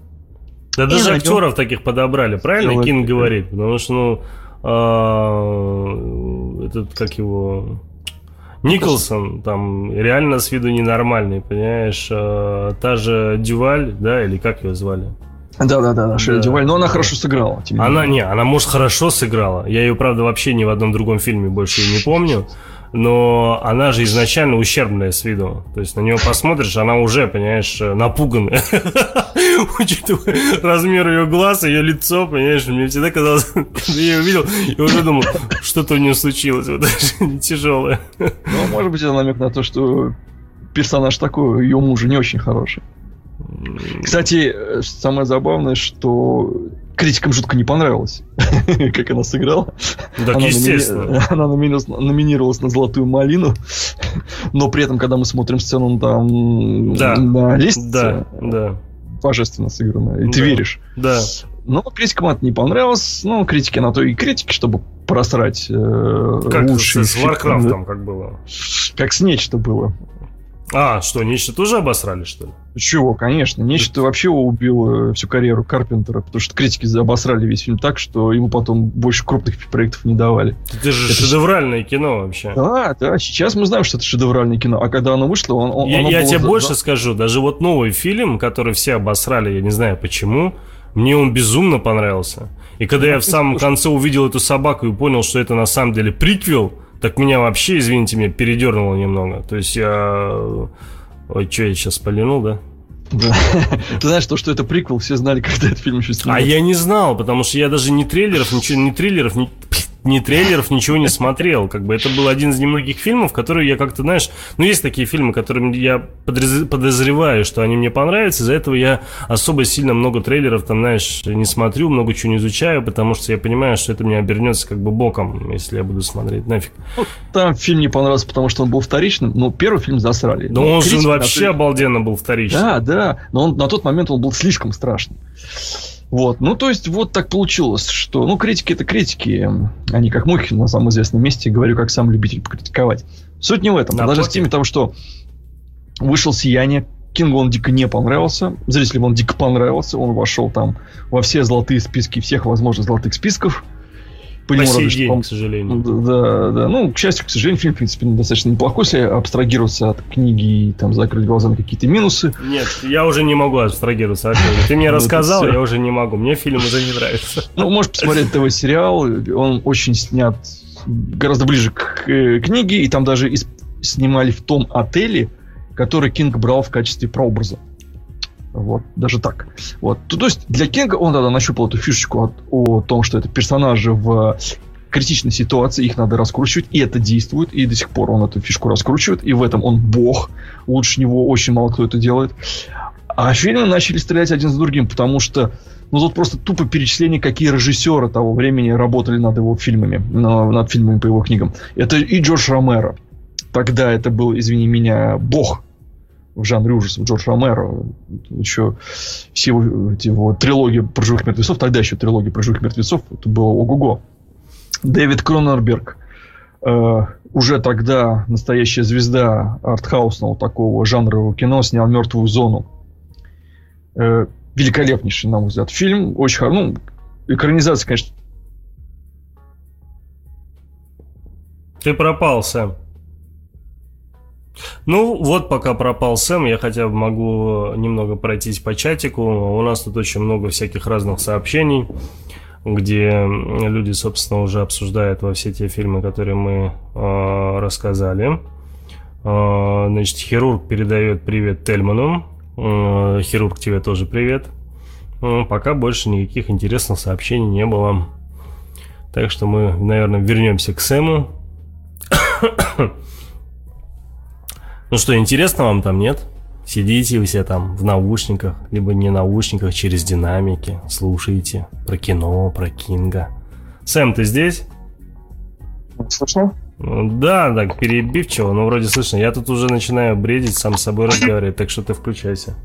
Да даже актеров таких подобрали, правильно Кинг говорит? Потому что, ну, а, этот, как его... Николсон там реально с виду ненормальный, понимаешь? А, та же Дюваль, да, или как ее звали? Да, да, да, да, Дюваль, но она хорошо сыграла. Она не, она может хорошо сыграла. Я ее, правда, вообще ни в одном другом фильме больше не помню. Но она же изначально ущербная с виду. То есть на нее посмотришь, она уже, понимаешь, напуганная. <laughs> Учитывая размер ее глаз, ее лицо, понимаешь, мне всегда казалось, когда я ее увидел, я уже думал, что-то у нее случилось, вот даже <laughs> тяжелое. Ну, может быть, это намек на то, что персонаж такой, ее мужа не очень хороший. Кстати, э, самое забавное, что критикам жутко не понравилось, <laughs> как она сыграла. Так, она естественно. Номини... Она номинировалась, номинировалась на «Золотую малину», но при этом, когда мы смотрим сцену там да. на лестнице, да, да. божественно сыграно, и да. ты веришь. Да. Но критикам это не понравилось. Ну, критики на то и критики, чтобы просрать э, как лучшие с Warcraft как было. Как с нечто было. А, что, нечто тоже обосрали, что ли? Чего, конечно. Нечто вообще убил всю карьеру Карпентера, потому что критики обосрали весь фильм так, что ему потом больше крупных проектов не давали. Это же это шедевральное ж... кино вообще. Да, да. Сейчас мы знаем, что это шедевральное кино, а когда оно вышло, он, он, я, оно я было... тебе больше скажу, даже вот новый фильм, который все обосрали, я не знаю почему, мне он безумно понравился. И когда я в самом конце увидел эту собаку и понял, что это на самом деле приквел, так меня вообще, извините, меня передернуло немного. То есть я... Ой, что я сейчас полинул, да? Да. <laughs> Ты знаешь, то, что это приквел, все знали, когда этот фильм еще снимался. А я не знал, потому что я даже ни трейлеров, ничего, ни трейлеров, ни, ни трейлеров, ничего не смотрел. Как бы это был один из немногих фильмов, которые я как-то, знаешь, ну есть такие фильмы, которым я подозреваю, что они мне понравятся, из-за этого я особо сильно много трейлеров там, знаешь, не смотрю, много чего не изучаю, потому что я понимаю, что это мне обернется как бы боком, если я буду смотреть, нафиг. Ну, там фильм не понравился, потому что он был вторичным, но первый фильм засрали. Да он же вообще обалденно был вторичным. Да, да, но он, на тот момент он был слишком страшным. Вот, ну то есть вот так получилось, что, ну критики это критики, они как мухи на самом известном месте, говорю как сам любитель покритиковать. Суть не в этом, а даже в теме того, что вышел «Сияние», Кингу он дико не понравился, зрителям он дико понравился, он вошел там во все золотые списки всех возможных золотых списков, по, по сей день, к сожалению. Да, да. Ну, к счастью, к сожалению, фильм, в принципе, достаточно неплохой, если абстрагироваться от книги и там закрыть глаза на какие-то минусы. Нет, я уже не могу абстрагироваться от. Ты мне <laughs> рассказал, я уже не могу. Мне фильм уже не нравится. <laughs> Ну, можешь посмотреть ТВ-сериал. Он очень снят гораздо ближе к книге, и там даже снимали в том отеле, который Кинг брал в качестве прообраза. Вот, даже так. Вот. То, то есть для Кенга он тогда нащупал эту фишечку от, о том, что это персонажи в критичной ситуации, их надо раскручивать, и это действует, и до сих пор он эту фишку раскручивает, и в этом он бог. Лучше него очень мало кто это делает. А фильмы начали стрелять один за другим, потому что ну, тут просто тупо перечисление, какие режиссеры того времени работали над его фильмами, над фильмами по его книгам. Это и Джордж Ромеро. Тогда это был, извини меня, бог в жанре ужасов Джордж Ромеро, еще все его, его трилогии про живых мертвецов, тогда еще трилогия про живых мертвецов, это было ого-го. Дэвид Кронерберг, э, уже тогда настоящая звезда артхаусного такого жанрового кино, снял «Мертвую зону». Э, великолепнейший, на мой взгляд, фильм, очень хороший, ну, экранизация, конечно. Ты пропал, Сэм. Ну, вот пока пропал Сэм, я хотя бы могу немного пройтись по чатику. У нас тут очень много всяких разных сообщений, где люди, собственно, уже обсуждают во все те фильмы, которые мы э, рассказали. Э, значит, хирург передает привет Тельману. Э, хирург, тебе тоже привет. Э, пока больше никаких интересных сообщений не было. Так что мы, наверное, вернемся к Сэму. Ну что, интересно вам там, нет? Сидите вы все там в наушниках, либо не наушниках, через динамики, слушаете про кино, про Кинга. Сэм, ты здесь? Слышно? Да, так, перебивчиво, но вроде слышно. Я тут уже начинаю бредить, сам с собой разговаривать, так что ты включайся.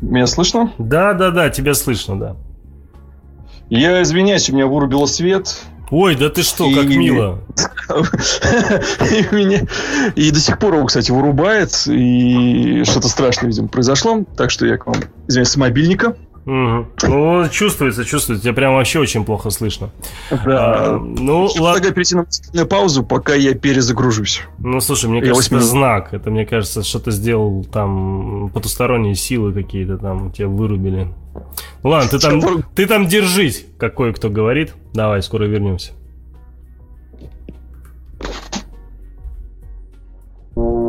Меня слышно? Да, да, да, тебя слышно, да. Я извиняюсь, у меня вырубило свет. Ой, да ты что, как И- мило. И меня... И до сих пор его, кстати, вырубает. И что-то страшное, видимо, произошло. Так что я к вам извиняюсь с мобильника. Мгм. Ну, чувствуется, чувствуется. Тебя прям вообще очень плохо слышно. А, Да. ну, ладно. Предлагаю перейти на паузу, пока я перезагружусь. Ну, слушай, мне Я кажется, это минут. знак. Это, мне кажется, что-то сделал там потусторонние силы какие-то там тебя вырубили. Ну ладно, ты там, ты там держись, как кое-кто говорит. Давай, скоро вернемся. Итак,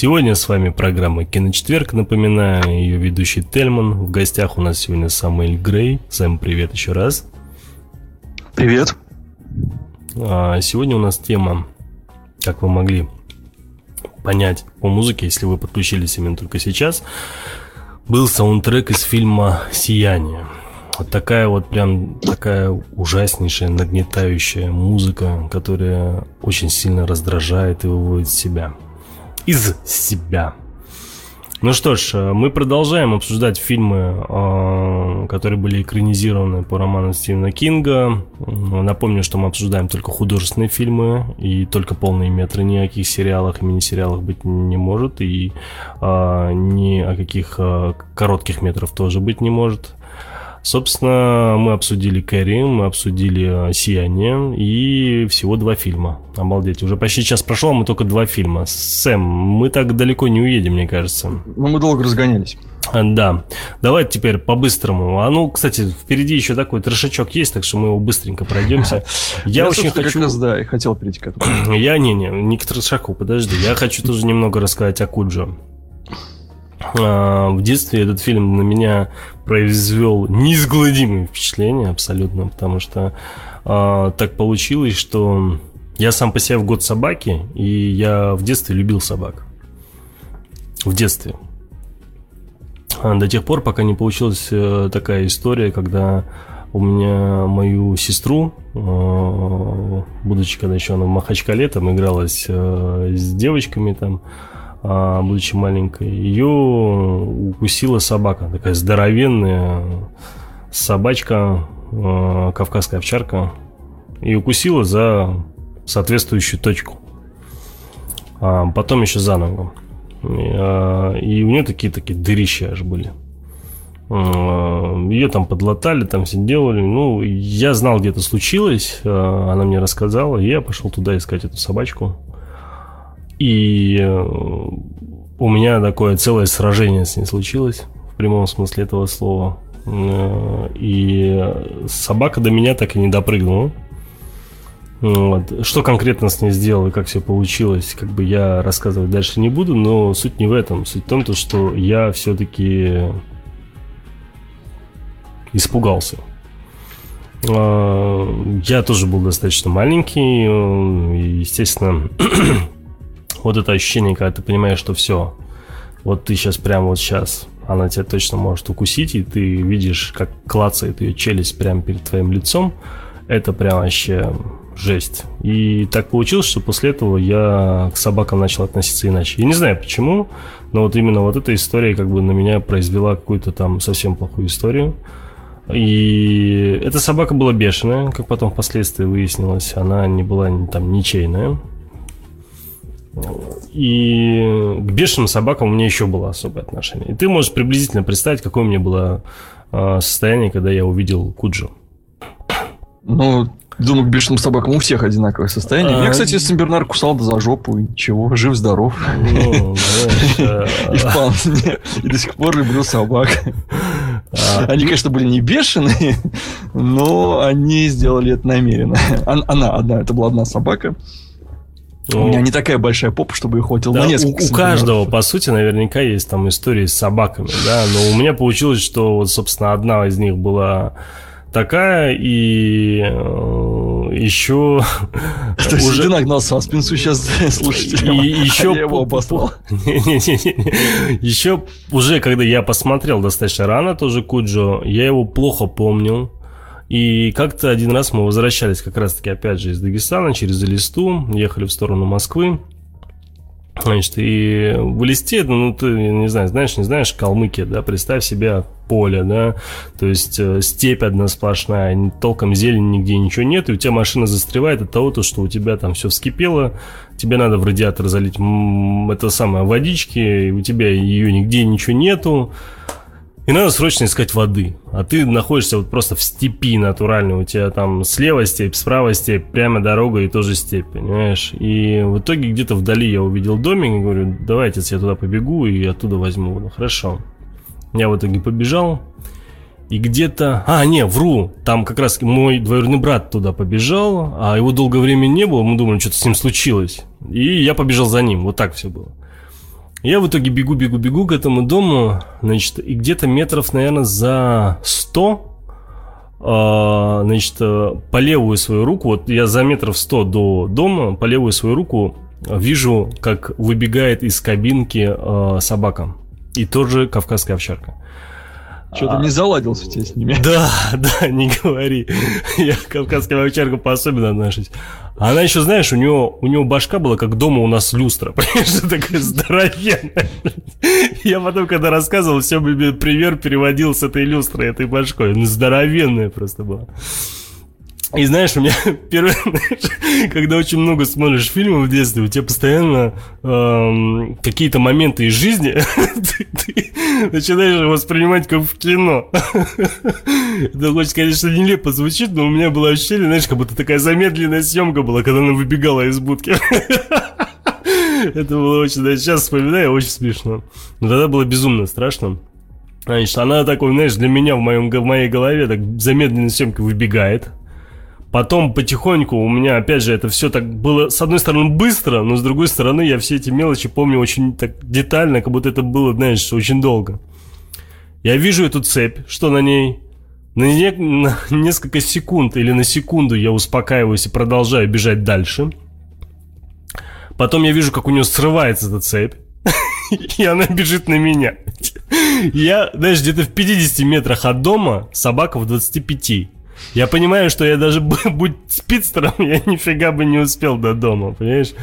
Сегодня с вами программа «Киночетверг». Напоминаю, ее ведущий Тельман. В гостях у нас сегодня Самуэль Грей. Сэм, привет еще раз. Привет. А, Сегодня у нас тема, как вы могли понять по музыке, если вы подключились именно только сейчас, был саундтрек из фильма «Сияние». Вот такая вот прям такая ужаснейшая, нагнетающая музыка, которая очень сильно раздражает и выводит себя. Из себя. Ну что ж, э, мы продолжаем обсуждать фильмы, э, которые были экранизированы по роману Стивена Кинга. Напомню, что мы обсуждаем только художественные фильмы и только полные метры. Ни о каких сериалах и мини-сериалах быть не может. И э, ни о каких коротких метров тоже быть не может. Собственно, мы обсудили Кэрри, мы обсудили «Сияние» и всего два фильма. Обалдеть, уже почти час прошел, а мы только два фильма. Сэм, мы так далеко не уедем, мне кажется. Ну, мы долго разгонялись. Да. Давайте теперь по-быстрому. А ну, кстати, впереди еще такой трешачок есть, так что мы его быстренько пройдемся. <laughs> Я, я очень хочу... Как раз, да, и хотел перейти к этому. <clears throat> Я, не-не, не к трешаку, подожди. Я хочу тоже немного рассказать о Куджо. А, в детстве этот фильм на меня произвел неизгладимое впечатление абсолютно, потому что э, так получилось, что я сам по себе в год собаки, и я в детстве любил собак. В детстве. А, до тех пор, пока не получилась э, такая история, когда у меня мою сестру, э, будучи когда еще она в Махачкале, там игралась э, с девочками там, будучи маленькой, ее укусила собака, такая здоровенная собачка, а, кавказская овчарка, и укусила за соответствующую точку. А потом еще за ногу. А, и у нее такие такие дырища аж были. Ее там подлатали, там все делали. Ну, я знал, где это случилось. Она мне рассказала, и я пошел туда искать эту собачку. И э, у меня такое целое сражение с ней случилось, в прямом смысле этого слова. Э, и собака до меня так и не допрыгнула. Вот. Что конкретно с ней сделал и как все получилось, как бы я рассказывать дальше не буду, но суть не в этом. Суть в том, то, что я все-таки испугался. Э, я тоже был достаточно маленький, естественно, <clears throat> вот это ощущение, когда ты понимаешь, что все, вот ты сейчас, прямо вот сейчас, она тебя точно может укусить, и ты видишь, как клацает ее челюсть прямо перед твоим лицом, это прям вообще жесть. И так получилось, что после этого я к собакам начал относиться иначе. Я не знаю почему, но вот именно вот эта история как бы на меня произвела какую-то там совсем плохую историю. И эта собака была бешеная, как потом впоследствии выяснилось. Она не была там ничейная. И к бешеным собакам у меня еще было особое отношение. И ты можешь приблизительно представить, какое у меня было э, состояние, когда я увидел Куджу. Ну, думаю, к бешеным собакам у всех одинаковое состояние. А... Я, кстати, Симбернар кусал за жопу, ничего, жив-здоров. Ну, И вполне. И до сих пор люблю собак. А. Они, конечно, были не бешеные, но они сделали это намеренно. Она одна, это была одна собака. У меня не такая большая попа, чтобы их хватило да, на несколько У, у каждого, по сути, наверняка есть там истории с собаками, да, но у меня получилось, что вот, собственно, одна из них была такая, и э, еще... <laughs> То есть уже... ты нагнал саспенсу сейчас <laughs> слушателям, и еще... а я его обослал. <laughs> Еще уже, когда я посмотрел достаточно рано тоже Куджо, я его плохо помнил, и как-то один раз мы возвращались как раз-таки опять же из Дагестана через Элисту, ехали в сторону Москвы. Значит, и в Элисте, ну, ты, не знаю, знаешь, не знаешь, Калмыкия, да, представь себе поле, да, то есть э, степь одна сплошная, толком зелени нигде ничего нет, и у тебя машина застревает от того, то, что у тебя там все вскипело, тебе надо в радиатор залить это самое водички, и у тебя ее нигде ничего нету, и надо срочно искать воды. А ты находишься вот просто в степи натуральной. У тебя там слева степь, справа степь, прямо дорога и тоже степь, понимаешь? И в итоге где-то вдали я увидел домик и говорю, давайте я туда побегу и оттуда возьму воду. Хорошо. Я в итоге побежал. И где-то... А, не, вру. Там как раз мой двоюродный брат туда побежал, а его долгое время не было. Мы думали, что-то с ним случилось. И я побежал за ним. Вот так все было. Я в итоге бегу, бегу, бегу к этому дому, значит, и где-то метров, наверное, за 100, а, значит, по левую свою руку, вот я за метров 100 до дома, по левую свою руку вижу, как выбегает из кабинки а, собака. И тоже кавказская овчарка. Что-то а, не заладился у тебя с ними. Да, <laughs> да, не говори. Я кавказская овчарка по-особенно отношусь. Она еще, знаешь, у него, у него башка была как дома у нас люстра. <laughs> Понимаешь, такая здоровенная. Я потом, когда рассказывал, все пример переводил с этой люстрой, этой башкой. Она здоровенная просто была. И знаешь, у меня <laughs> первое, когда очень много смотришь фильмов в детстве, у тебя постоянно эм, какие-то моменты из жизни <laughs> ты, ты начинаешь воспринимать как в кино. <laughs> Это очень, конечно, нелепо звучит, но у меня было ощущение, знаешь, как будто такая замедленная съемка была, когда она выбегала из будки. Это было очень, да, сейчас вспоминаю, очень смешно. Но тогда было безумно страшно. Значит, она такой, знаешь, для меня в, моем, в моей голове так замедленной съемкой выбегает. Потом потихоньку у меня, опять же, это все так было, с одной стороны, быстро, но с другой стороны, я все эти мелочи помню очень так детально, как будто это было, знаешь, очень долго. Я вижу эту цепь, что на ней. На, не, на несколько секунд или на секунду я успокаиваюсь и продолжаю бежать дальше. Потом я вижу, как у нее срывается эта цепь. <laughs> И она бежит на меня. Я, знаешь, где-то в 50 метрах от дома, собака в 25. Я понимаю, что я даже <laughs> будь спидстером, <laughs> я нифига бы не успел до дома, понимаешь?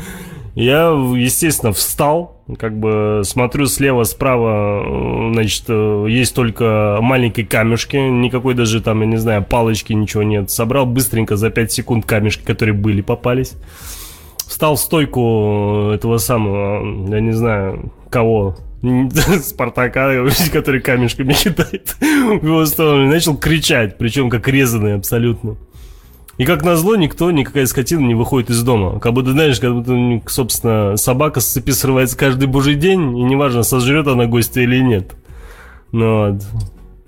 Я, естественно, встал, как бы смотрю слева, справа, значит, есть только маленькие камешки, никакой даже там, я не знаю, палочки, ничего нет. Собрал быстренько за 5 секунд камешки, которые были, попались. Встал в стойку этого самого, я не знаю, кого, <laughs> Спартака, <laughs> который камешками кидает в его сторону, начал кричать, причем как резанный абсолютно. И как назло, никто, никакая скотина не выходит из дома. Как будто, знаешь, как будто, собственно, собака с цепи срывается каждый божий день, и неважно, сожрет она гостя или нет. Ну вот.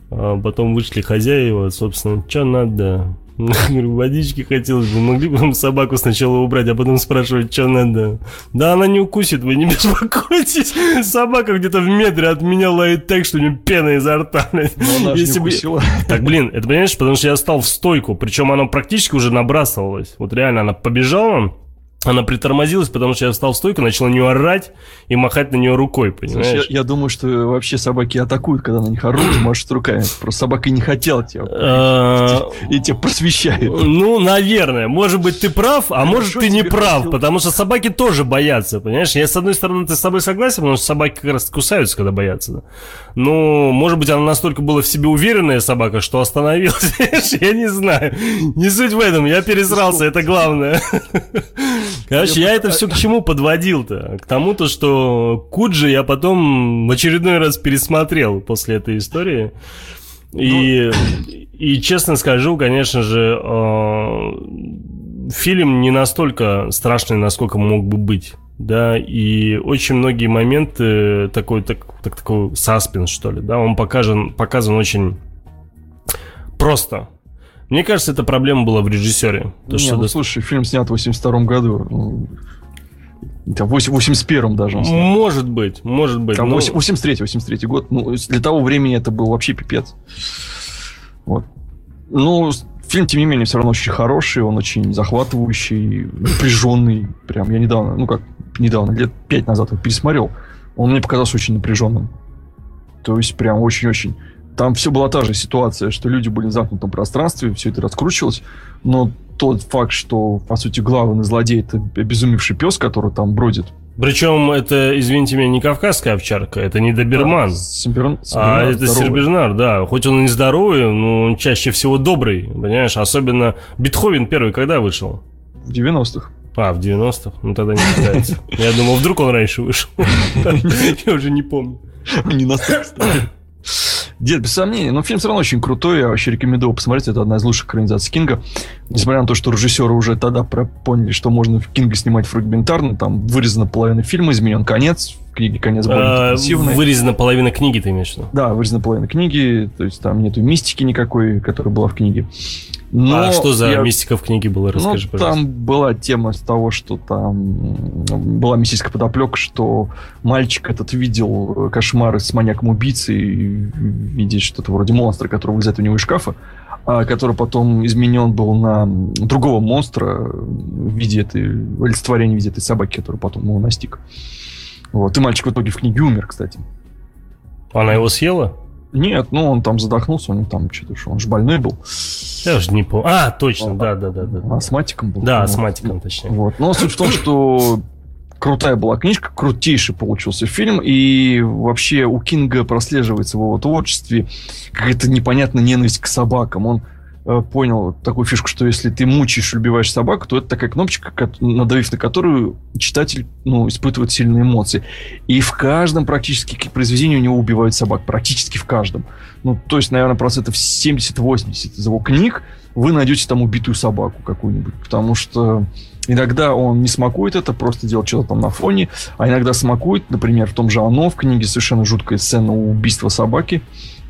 А потом вышли хозяева, собственно, что надо? <laughs> Говорю, водички хотелось бы. Могли бы собаку сначала убрать, а потом спрашивать, что надо. Да она не укусит, вы не <laughs> беспокойтесь. Собака где-то в метре от меня лает так, что у нее пена изо рта. Но она Если бы... Так, блин, это понимаешь, потому что я стал в стойку. Причем она практически уже набрасывалась. Вот реально, она побежала, она притормозилась, потому что я встал в стойку, начал на нее орать и махать на нее рукой, понимаешь? Слушай, я, я думаю, что вообще собаки атакуют, когда на них орут, машут руками. Просто собака не хотела тебя. А, и тебя просвещает. Ну, наверное. Может быть, ты прав, а может, ты не прав, потому что собаки тоже боятся, понимаешь? Я, с одной стороны, ты с собой согласен, потому что собаки как раз кусаются, когда боятся. Ну, может быть, она настолько была в себе уверенная собака, что остановилась. <laughs> Я не знаю. Не суть в этом, я пересрался, это главное. Короче, я это все к чему подводил-то? К тому-то, что Куджи я потом в очередной раз пересмотрел после этой истории. И, и честно скажу, конечно же, э, фильм не настолько страшный, насколько мог бы быть. Да, и очень многие моменты такой, так, так, такой саспенс, что ли, да, он показан, показан очень просто. Мне кажется, эта проблема была в режиссере. То, Не, что ну, да... слушай, фильм снят в 82 году. Ну, в 81-м даже. Может быть, может быть. Там но... 83 83 год. Ну, для того времени это был вообще пипец. Вот. Ну, фильм, тем не менее, все равно очень хороший, он очень захватывающий, напряженный. Прям я недавно, ну как, недавно, лет пять назад его пересмотрел. Он мне показался очень напряженным. То есть, прям очень-очень там все была та же ситуация, что люди были в замкнутом пространстве, все это раскручивалось, но тот факт, что, по сути, главный злодей это обезумевший пес, который там бродит. Причем это, извините меня, не кавказская овчарка, это не доберман. Да, Симбер... А это Сербернар, да. Хоть он и здоровый, но он чаще всего добрый, понимаешь? Особенно Бетховен первый когда вышел? В 90-х. А, в 90-х? Ну тогда не считается. Я думал, вдруг он раньше вышел. <laughs> Я уже не помню. Не настолько Дед, без сомнения. Но фильм все равно очень крутой. Я вообще рекомендую посмотреть. Это одна из лучших экранизаций Кинга. Несмотря на то, что режиссеры уже тогда поняли, что можно в Кинга снимать фрагментарно. Там вырезана половина фильма, изменен конец. В книге конец более а, Вырезана половина книги, ты имеешь в виду? Да, вырезана половина книги. То есть там нету мистики никакой, которая была в книге. Но а что за я... мистика в книге была? Расскажи, ну, пожалуйста. Там была тема с того, что там была мистическая подоплека, что мальчик этот видел кошмары с маньяком-убийцей, видит что-то вроде монстра, который вылезает у него из шкафа, а который потом изменен был на другого монстра в виде этой, олицетворения в виде этой собаки, которая потом его настиг. Вот. И мальчик в итоге в книге умер, кстати. Она его съела? Нет, ну он там задохнулся, него там что-то, что он же больной был. Я уже не помню. А, точно, да, да, да, да. Астматиком был. Да, астматиком, точнее. Вот. Но суть в том, что крутая была книжка, крутейший получился фильм, и вообще у Кинга прослеживается в его творчестве какая-то непонятная ненависть к собакам. Он понял такую фишку, что если ты мучаешь и убиваешь собаку, то это такая кнопочка, надавив на которую читатель ну, испытывает сильные эмоции. И в каждом практически произведении у него убивают собак. Практически в каждом. Ну, то есть, наверное, процентов 70-80 из его книг вы найдете там убитую собаку какую-нибудь. Потому что иногда он не смакует это, просто делает что-то там на фоне, а иногда смакует, например, в том же «Оно» в книге совершенно жуткая сцена убийства собаки,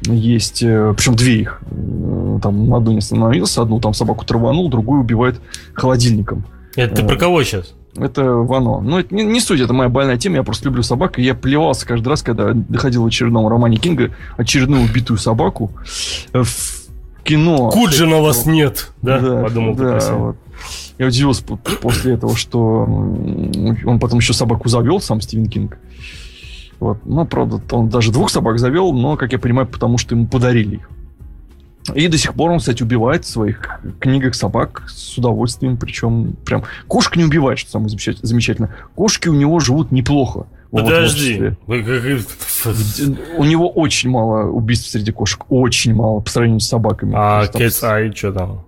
есть, э, причем две их. Там на одну не остановился, одну там собаку траванул, другую убивает холодильником. Это ты про э, кого сейчас? Это Вано. Ну, это не, не суть, это моя больная тема. Я просто люблю собак. И я плевался каждый раз, когда доходил в очередном романе Кинга очередную убитую собаку. В кино... Куджина вас нет, да? да Подумал да, вот. Я удивился после этого, что он потом еще собаку завел, сам Стивен Кинг. Вот. Ну, правда, он даже двух собак завел, но, как я понимаю, потому что ему подарили их. И до сих пор он, кстати, убивает в своих книгах собак с удовольствием. Причем прям кошка не убивает, что самое замечательное. Кошки у него живут неплохо. Подожди. У него очень мало убийств среди кошек. Очень мало по сравнению с собаками. А Кэтс Ай что там?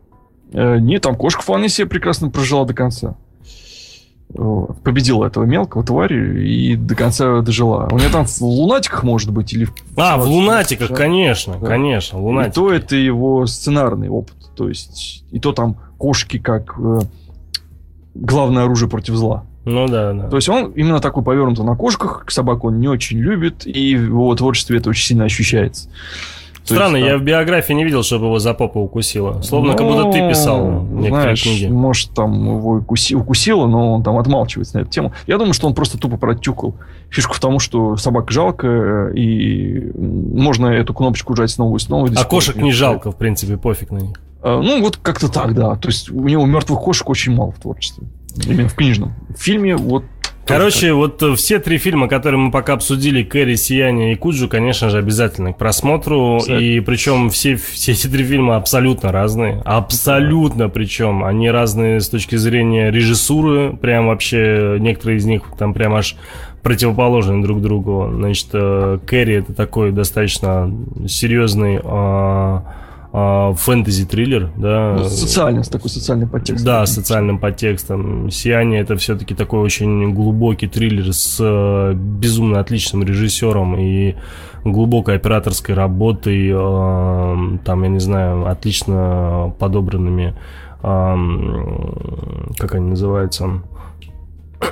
Э, нет, там кошка вполне себе прекрасно прожила до конца. Вот. Победила этого мелкого твари и до конца дожила. У нее там в лунатиках, может быть, или... А, в лунатиках, конечно, да. конечно, лунатики. И то это его сценарный опыт. То есть, и то там кошки как э, главное оружие против зла. Ну да, да. То есть он именно такой повернутый на кошках, собаку он не очень любит, и в его творчестве это очень сильно ощущается. Странно, есть, я в биографии не видел, чтобы его за попу укусило. Словно ну, как будто ты писал некоторые знаешь, книги. Может, там его укуси, укусило, но он там отмалчивается на эту тему. Я думаю, что он просто тупо протюкал. Фишка в том, что собак жалко, и можно эту кнопочку жать снова и снова. И а кошек не жалко, в принципе, пофиг на них. А, ну, вот как-то так, да. То есть у него мертвых кошек очень мало в творчестве. Именно в книжном. В фильме вот Короче, вот э, все три фильма, которые мы пока обсудили, Кэрри, Сияние и Куджу, конечно же, обязательно к просмотру. Кстати. И причем все, все эти три фильма абсолютно разные. Абсолютно причем. Они разные с точки зрения режиссуры. Прям вообще некоторые из них там прям аж противоположны друг другу. Значит, э, Кэрри это такой достаточно серьезный а, фэнтези-триллер, да. Ну, социальный, с такой социальным подтекстом. Да, с социальным подтекстом. «Сияние» — это все-таки такой очень глубокий триллер с э, безумно отличным режиссером и глубокой операторской работой, э, там, я не знаю, отлично подобранными, э, как они называются, <clears throat>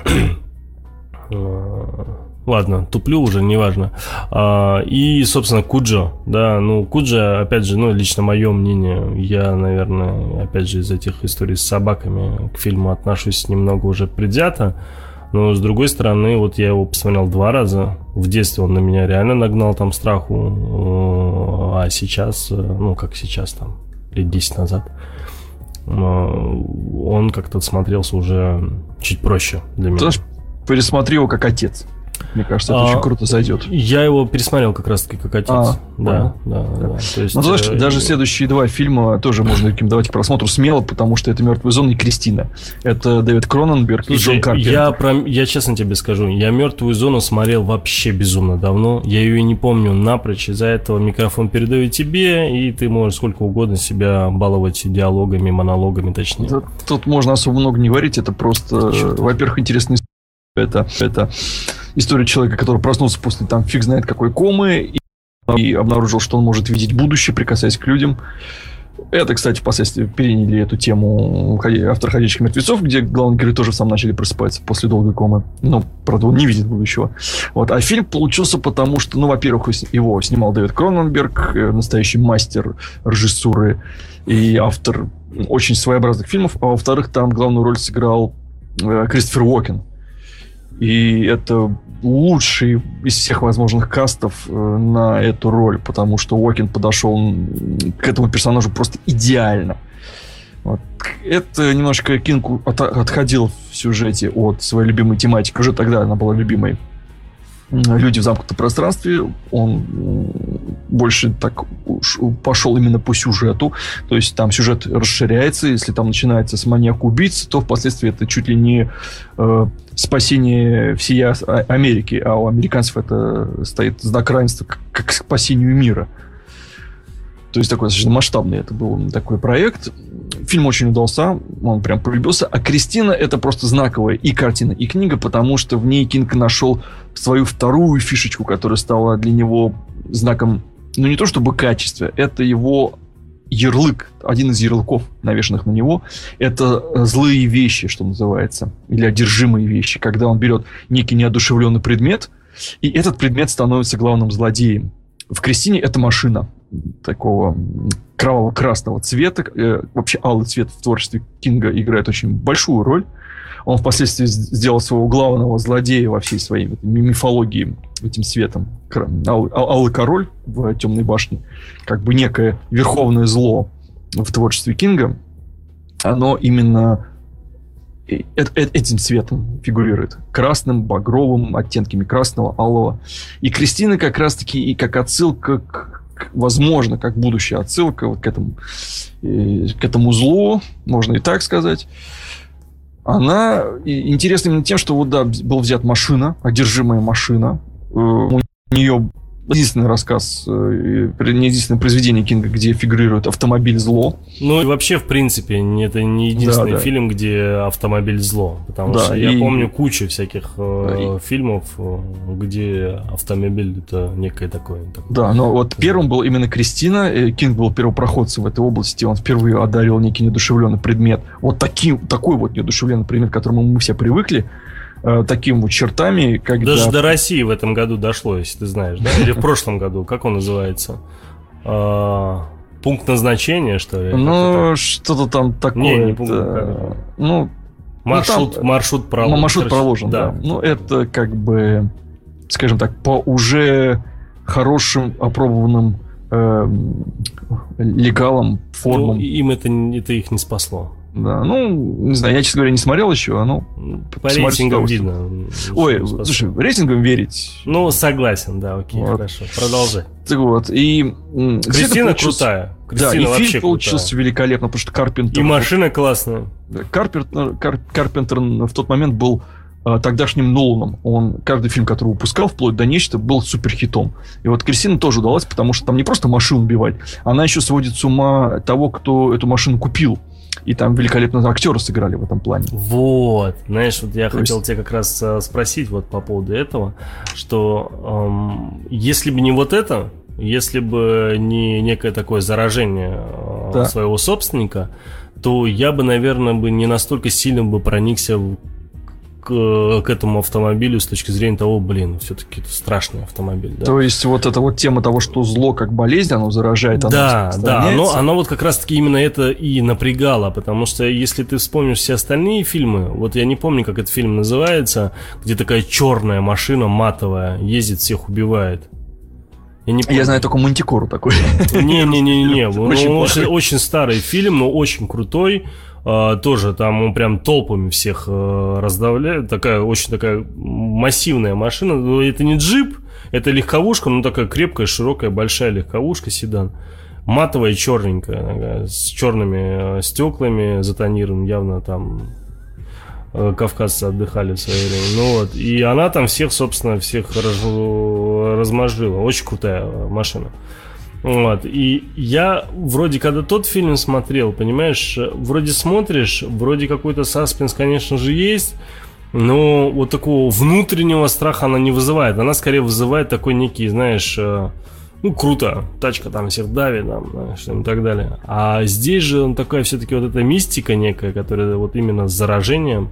Ладно, туплю уже, неважно. А, и, собственно, Куджо. Да, ну, Куджо, опять же, ну, лично мое мнение, я, наверное, опять же, из этих историй с собаками к фильму отношусь немного уже предвзято. Но, с другой стороны, вот я его посмотрел два раза. В детстве он на меня реально нагнал там страху. А сейчас, ну, как сейчас, там, лет 10 назад, он как-то смотрелся уже чуть проще для меня. Ты пересмотри его как отец. Мне кажется, это а, очень круто зайдет. Я его пересмотрел как раз таки как отец. А, да, да, да, да. То есть, ну, знаешь, э, даже следующие два фильма тоже можно рекомендовать к просмотру смело, потому что это «Мертвая зона» и «Кристина». Это Дэвид Кроненберг Слушай, и Джон Карпентер. Я, про, я честно тебе скажу, я «Мертвую зону» смотрел вообще безумно давно. Я ее не помню напрочь. Из-за этого микрофон передаю тебе, и ты можешь сколько угодно себя баловать диалогами, монологами, точнее. Тут, тут можно особо много не говорить. Это просто, во-первых, интересный это, это история человека, который проснулся после там фиг знает какой комы и, и обнаружил, что он может видеть будущее, прикасаясь к людям. Это, кстати, впоследствии переняли эту тему автор «Ходячих мертвецов», где главные герои тоже сам начали просыпаться после долгой комы. Ну, правда, он не видит будущего. Вот. А фильм получился потому, что, ну, во-первых, его снимал Дэвид Кроненберг, э, настоящий мастер режиссуры и автор очень своеобразных фильмов. А во-вторых, там главную роль сыграл э, Кристофер Уокен. И это лучший из всех возможных кастов э, на эту роль, потому что Уокин подошел к этому персонажу просто идеально. Вот. Это немножко Кинг отходил в сюжете от своей любимой тематики. Уже тогда она была любимой люди в замкнутом пространстве, он больше так пошел именно по сюжету. То есть там сюжет расширяется. Если там начинается с маньяка-убийцы, то впоследствии это чуть ли не э, спасение всей а, Америки. А у американцев это стоит знак равенства как, как спасению мира. То есть такой достаточно масштабный это был такой проект. Фильм очень удался, он прям полюбился. А Кристина это просто знаковая и картина, и книга, потому что в ней Кинг нашел свою вторую фишечку, которая стала для него знаком, ну не то чтобы качества, это его ярлык, один из ярлыков, навешенных на него, это э, злые вещи, что называется, или одержимые вещи, когда он берет некий неодушевленный предмет, и этот предмет становится главным злодеем. В Кристине это машина такого кроваво-красного цвета. Э, вообще алый цвет в творчестве Кинга играет очень большую роль. Он впоследствии сделал своего главного злодея во всей своей мифологии этим цветом. Алый, король в Темной башне. Как бы некое верховное зло в творчестве Кинга. Оно именно этим цветом фигурирует. Красным, багровым, оттенками красного, алого. И Кристина как раз-таки и как отсылка к возможно, как будущая отсылка вот к этому, э, к этому злу, можно и так сказать. Она интересна именно тем, что вот да, был взят машина, одержимая машина. У нее единственный рассказ, э, не единственное произведение Кинга, где фигурирует автомобиль зло. Ну и вообще, в принципе, это не единственный да, да. фильм, где автомобиль зло. Потому да, что и... я помню кучу всяких э, и... фильмов, э, где автомобиль это некое такое. такое. Да, но вот первым был именно Кристина. Кинг был первопроходцем в этой области. Он впервые одарил некий недушевленный предмет. Вот таким, такой вот недушевленный предмет, к которому мы все привыкли э, таким вот чертами, когда... Даже до России в этом году дошло, если ты знаешь, да? Или в прошлом году, как он называется? А, пункт назначения, что ли? Ну, что-то там такое. Не, не пункт. Ну, маршрут, ну, там, маршрут проложен. Маршрут проложен, да. да. Ну, это как бы, скажем так, по уже хорошим, опробованным э, легалам, формам. Ну, им это, это их не спасло. Да, ну, не знаю, я, честно говоря, не смотрел еще, а ну... По рейтингам видно. Ой, слушай, рейтингам верить... Ну, согласен, да, окей, вот. хорошо, продолжай. Так вот, и... Кристина крутая. Кристина да, и фильм получился крутая. великолепно, потому что Карпентер... И машина классная. Карпентер, Кар, Карпентер в тот момент был а, тогдашним Ноланом. Он каждый фильм, который выпускал, вплоть до нечто, был суперхитом. И вот Кристина тоже удалась, потому что там не просто машину убивать, она еще сводит с ума того, кто эту машину купил. И там великолепно актеры сыграли в этом плане. Вот, знаешь, вот я То хотел есть... тебя как раз э, спросить вот по поводу этого, что эм, если бы не вот это, если бы не некое такое заражение э, да. своего собственника, то я бы, наверное, бы не настолько сильно бы проникся к, к этому автомобилю с точки зрения того, блин, все-таки это страшный автомобиль. Да? То есть вот эта вот тема того, что зло как болезнь, оно заражает, оно Да, да, оно, оно вот как раз-таки именно это и напрягало, потому что если ты вспомнишь все остальные фильмы, вот я не помню, как этот фильм называется, где такая черная машина матовая ездит, всех убивает. Я, не помню. я знаю только Мантикору такой. Не-не-не-не, <laughs> очень, очень, очень старый фильм, но очень крутой. Uh, тоже там он прям толпами всех uh, раздавляет. Такая очень такая массивная машина. Это не джип, это легковушка, но такая крепкая, широкая, большая легковушка, седан. Матовая, черненькая, с черными uh, стеклами затонированным, явно там кавказцы отдыхали в свое время. Ну вот. И она там всех, собственно, всех раз, размажила. Очень крутая машина. Вот. И я вроде, когда тот фильм смотрел, понимаешь, вроде смотришь, вроде какой-то саспенс, конечно же, есть, но вот такого внутреннего страха она не вызывает. Она скорее вызывает такой некий, знаешь, э, ну, круто, тачка там всех давит, там, знаешь, и так далее. А здесь же такая все-таки вот эта мистика некая, которая вот именно с заражением,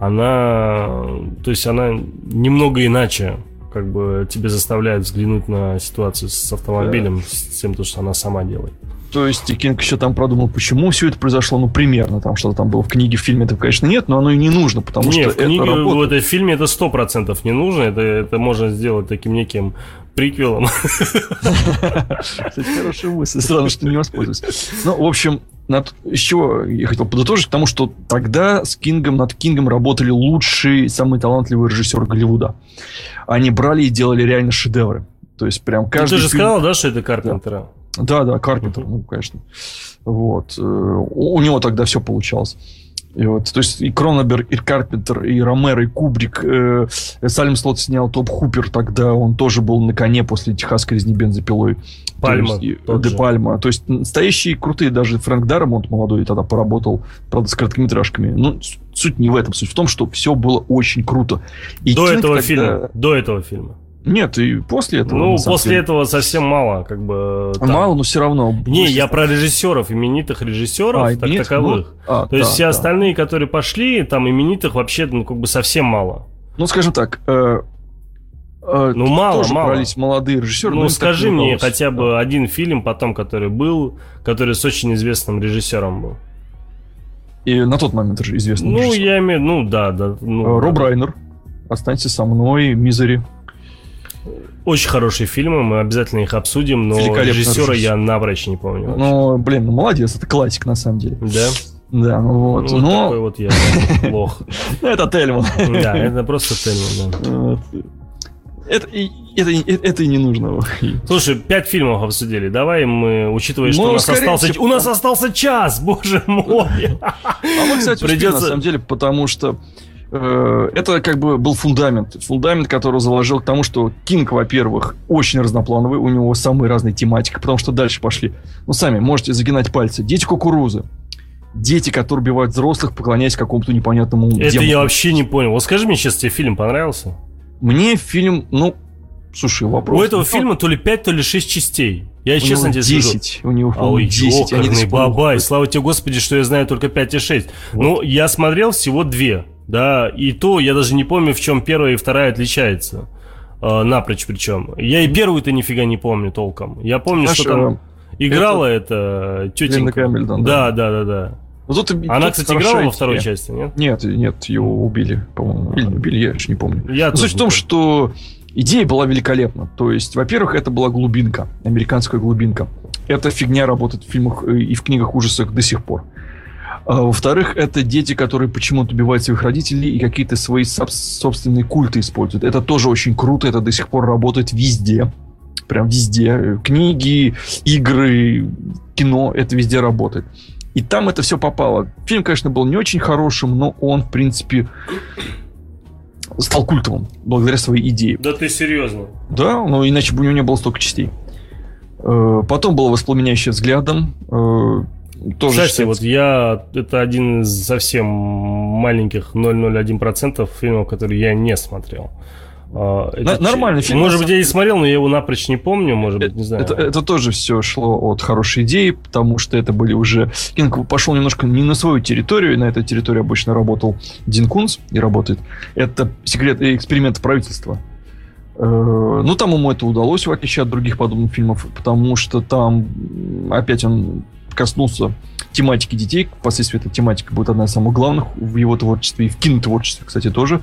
она, то есть она немного иначе как бы тебе заставляет взглянуть на ситуацию с автомобилем, да. с тем, то, что она сама делает. То есть и Кинг еще там продумал, почему все это произошло, ну, примерно, там что-то там было в книге, в фильме этого, конечно, нет, но оно и не нужно, потому нет, что в книге, это работает. в этой фильме это сто процентов не нужно, это, это можно сделать таким неким приквелом. <laughs> Кстати, хорошая мысль, странно, что не воспользуюсь. Ну, в общем, над, чего я хотел подытожить, к тому, что тогда с Кингом, над Кингом работали лучшие, самые талантливые режиссеры Голливуда. Они брали и делали реально шедевры. То есть прям каждый ну, ты же фильм... сказал, да, что это Карпентера? Да, да, Карпентер, ну, конечно. Вот. Э, у него тогда все получалось. И вот, то есть и Кроненберг, и Карпентер, и Ромеро, и Кубрик. Э, Салем Слот снял Топ Хупер, тогда он тоже был на коне после техасской резни бензопилой. Пальма. То есть, Де Пальма. То есть настоящие крутые, даже Фрэнк Дарамонт молодой тогда поработал, правда, с короткометражками. Ну, суть не в этом. Суть в том, что все было очень круто. И до Кинг этого тогда... фильма. До этого фильма. Нет, и после этого. Ну, после деле. этого совсем мало, как бы. Там... Мало, но все равно. Не, я про режиссеров, именитых режиссеров, а, так нет, таковых. Ну, а, То да, есть все да. остальные, которые пошли, там именитых вообще, ну, как бы совсем мало. Ну, скажем так, э, э, ну, мало, тоже мало. брались молодые режиссеры. Ну, скажи мне хотя бы да. один фильм потом, который был, который с очень известным режиссером был. И на тот момент же известный Ну, режиссер. я имею ну да, да. Ну, э, Роб да. Райнер. Останься со мной, Мизери. Очень хорошие фильмы, мы обязательно их обсудим, но режиссера режиссер. я напрочь не помню. Вообще. Ну, блин, ну молодец, это классик на самом деле. Да? Да, ну вот. Ну, но... такой вот я <laughs> плох. Это Тельман. Да, это просто Тельман, да. <laughs> Это, это, это и не нужно. Слушай, пять фильмов обсудили. Давай мы, учитывая, что ну, у нас остался... У нас остался час, боже мой. А мы, кстати, Придется... на самом деле, потому что это как бы был фундамент. Фундамент, который заложил к тому, что Кинг, во-первых, очень разноплановый, у него самые разные тематики, потому что дальше пошли. Ну, сами можете загинать пальцы. Дети кукурузы. Дети, которые убивают взрослых, поклоняясь какому-то непонятному Это демону. я вообще не понял. Вот скажи мне сейчас, тебе фильм понравился? Мне фильм, ну, слушай, вопрос. У этого ну, фильма то ли 5, то ли 6 частей. Я у честно тебе 10. скажу. У него Ой, 10. Они бабай. Слава тебе, Господи, что я знаю только 5 и 6. Вот. Ну, я смотрел всего две. Да, и то я даже не помню, в чем первая и вторая отличается. Э, напрочь причем. Я и первую-то нифига не помню толком. Я помню, Знаешь, что там играла это, это тетенька. Гамильтон, да, да, да, да. Но тут, Она, тут кстати, играла во второй части, нет? Нет, нет, его убили, по-моему. Или не убили, я еще не помню. Я Но суть в том, что идея была великолепна. То есть, во-первых, это была глубинка, американская глубинка. Эта фигня работает в фильмах э, и в книгах ужасов до сих пор. А, во-вторых, это дети, которые почему-то убивают своих родителей и какие-то свои собственные культы используют. Это тоже очень круто, это до сих пор работает везде. Прям везде. Книги, игры, кино, это везде работает. И там это все попало. Фильм, конечно, был не очень хорошим, но он, в принципе, стал культовым благодаря своей идее. Да ты серьезно? Да, но иначе бы у него не было столько частей. Э, потом было «Воспламеняющее взглядом». Э, тоже Кстати, считается... вот я... Это один из совсем маленьких 0,01% фильмов, которые я не смотрел. А, это Нормальный фильм. Может быть, я и смотрел, но я его напрочь не помню, может быть, не знаю. Это, это тоже все шло от хорошей идеи, потому что это были уже... Кинг пошел немножко не на свою территорию, на этой территории обычно работал Дин Кунс и работает. Это секрет эксперимент правительства. Э, ну, там ему это удалось, в отличие от других подобных фильмов, потому что там опять он коснулся тематики детей. Впоследствии эта тематика будет одна из самых главных в его творчестве и в кинотворчестве, кстати, тоже.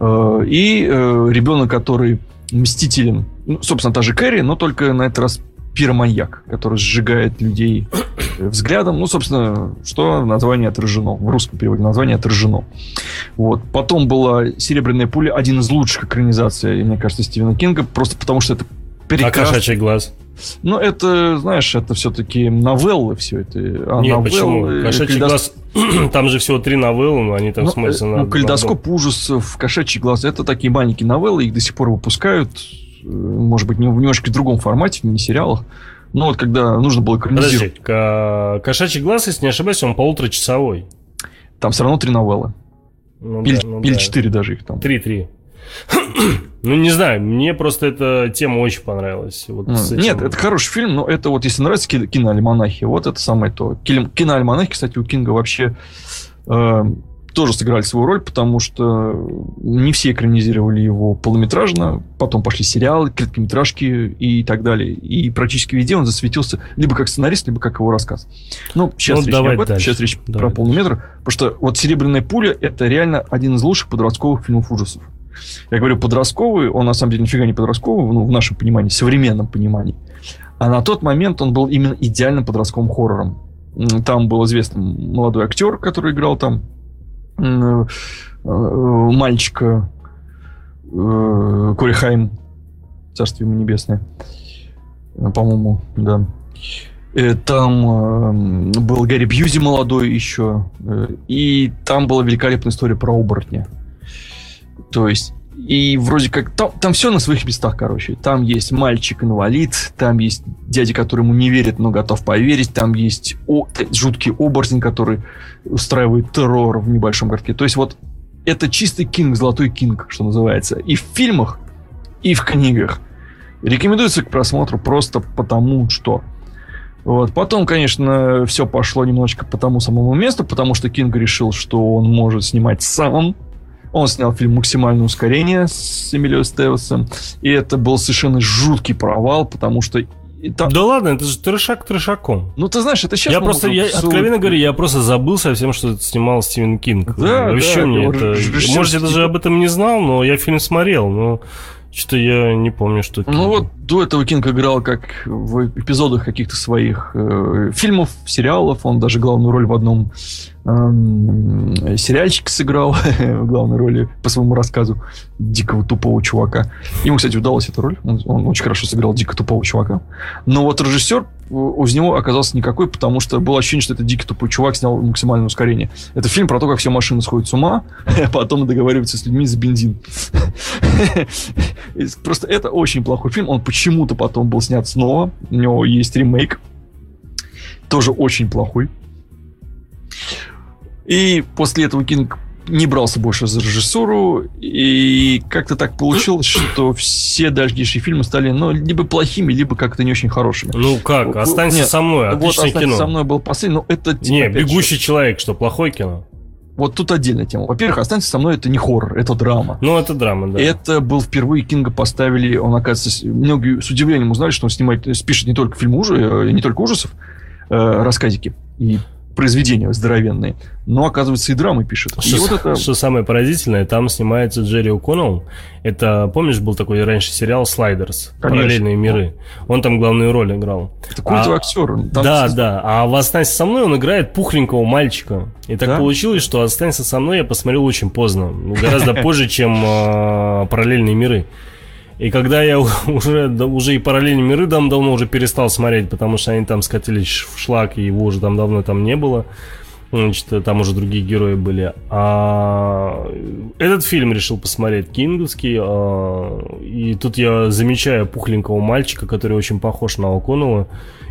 Э, и э, ребенок, который мстителен, ну, собственно, та же Кэрри, но только на этот раз пироманьяк, который сжигает людей взглядом. Ну, собственно, что название отражено. В русском переводе название отражено. Вот. Потом была «Серебряная пуля», один из лучших экранизаций, мне кажется, Стивена Кинга, просто потому что это прекрасно. А «Кошачий глаз»? Ну, это, знаешь, это все-таки новеллы все это. А Нет, новеллы, почему? Кошачий глаз... <clears throat> Там же всего три новеллы, но они там ну, смотрятся э, на... Ну, кальдоскоп ужасов, кошачий глаз. Это такие маленькие новеллы, их до сих пор выпускают. Э, может быть, немножко в другом формате, в мини-сериалах. Но вот когда нужно было экранизировать... Подожди, кошачий глаз, если не ошибаюсь, он полуторачасовой. Там все равно три новеллы. Ну, или, да, ну, или да. четыре даже их там. Три-три. <clears throat> Ну, не знаю, мне просто эта тема очень понравилась. Вот этим... Нет, это хороший фильм, но это вот, если нравится киноальманахи, вот это самое то. Киноальманахи, кстати, у Кинга вообще э, тоже сыграли свою роль, потому что не все экранизировали его полнометражно, потом пошли сериалы, короткометражки и так далее. И практически везде он засветился либо как сценарист, либо как его рассказ. Ну, сейчас ну, речь не об этом, дальше. сейчас речь давай про полный метр, потому что вот «Серебряная пуля» — это реально один из лучших подростковых фильмов ужасов. Я говорю подростковый, он на самом деле нифига не подростковый, ну, в нашем понимании, современном понимании. А на тот момент он был именно идеальным подростковым хоррором. Там был известный молодой актер, который играл там э, э, мальчика э, Кори Хайм, царствие ему небесное, по-моему, да. Там был Гэри Бьюзи молодой еще. И там была великолепная история про оборотня. То есть и вроде как там, там все на своих местах, короче. Там есть мальчик-инвалид, там есть дядя, который ему не верит, но готов поверить, там есть о, жуткий оборотень, который устраивает террор в небольшом городке. То есть вот это чистый кинг, золотой кинг, что называется. И в фильмах, и в книгах. Рекомендуется к просмотру просто потому, что вот. Потом, конечно, все пошло немножечко по тому самому месту, потому что Кинг решил, что он может снимать сам. Он снял фильм «Максимальное ускорение» с Эмилио Стевесом. И это был совершенно жуткий провал, потому что там... Да ладно, это же трешак трешаком. Ну, ты знаешь, это сейчас... Я просто, я, откровенно говоря, я просто забыл совсем, что снимал Стивен Кинг. Да, Вообще да, мне это... Может, я даже об этом не знал, но я фильм смотрел, но... Что-то я не помню, что. Ну вот до этого Кинг играл как в эпизодах каких-то своих э, фильмов, сериалов. Он даже главную роль в одном э, сериальчике сыграл <laughs> в главной роли по своему рассказу дикого тупого чувака. Ему, кстати, удалась эта роль. Он, он очень хорошо сыграл дико тупого чувака. Но вот режиссер из него оказался никакой, потому что было ощущение, что это дикий тупой чувак снял максимальное ускорение. Это фильм про то, как все машины сходят с ума, <laughs> а потом договариваются с людьми за бензин. <laughs> Просто это очень плохой фильм. Он почему-то потом был снят снова. У него есть ремейк. Тоже очень плохой. И после этого Кинг не брался больше за режиссуру, и как-то так получилось, что все дальнейшие фильмы стали, ну, либо плохими, либо как-то не очень хорошими. Ну как, «Останься Нет, со мной», отличное вот, «Останься кино. со мной» был последний, но это... Типа, не, «Бегущий же, человек», что, плохое кино? Вот тут отдельная тема. Во-первых, «Останься со мной» — это не хоррор, это драма. Ну, это драма, да. Это был впервые Кинга поставили, он, оказывается, многие с удивлением узнали, что он снимает, пишет не только фильмы ужасов, э, не только ужасов, э, рассказики и произведения здоровенные, но, оказывается, и драмы пишет. Что, и вот это... что самое поразительное, там снимается Джерри О'Коннелл. Это, помнишь, был такой раньше сериал «Слайдерс», Конечно. «Параллельные миры». Он там главную роль играл. Это культовый а... актер. Там да, все... да. А в «Останься со мной» он играет пухленького мальчика. И так да? получилось, что «Останься со мной» я посмотрел очень поздно. Гораздо позже, чем а, «Параллельные миры». И когда я <laughs> уже, уже и параллельные миры дам давно уже перестал смотреть, потому что они там скатились в шлак, и его уже там давно там не было. Значит, там уже другие герои были. А этот фильм решил посмотреть кинговский. А, и тут я замечаю пухленького мальчика, который очень похож на Оконова.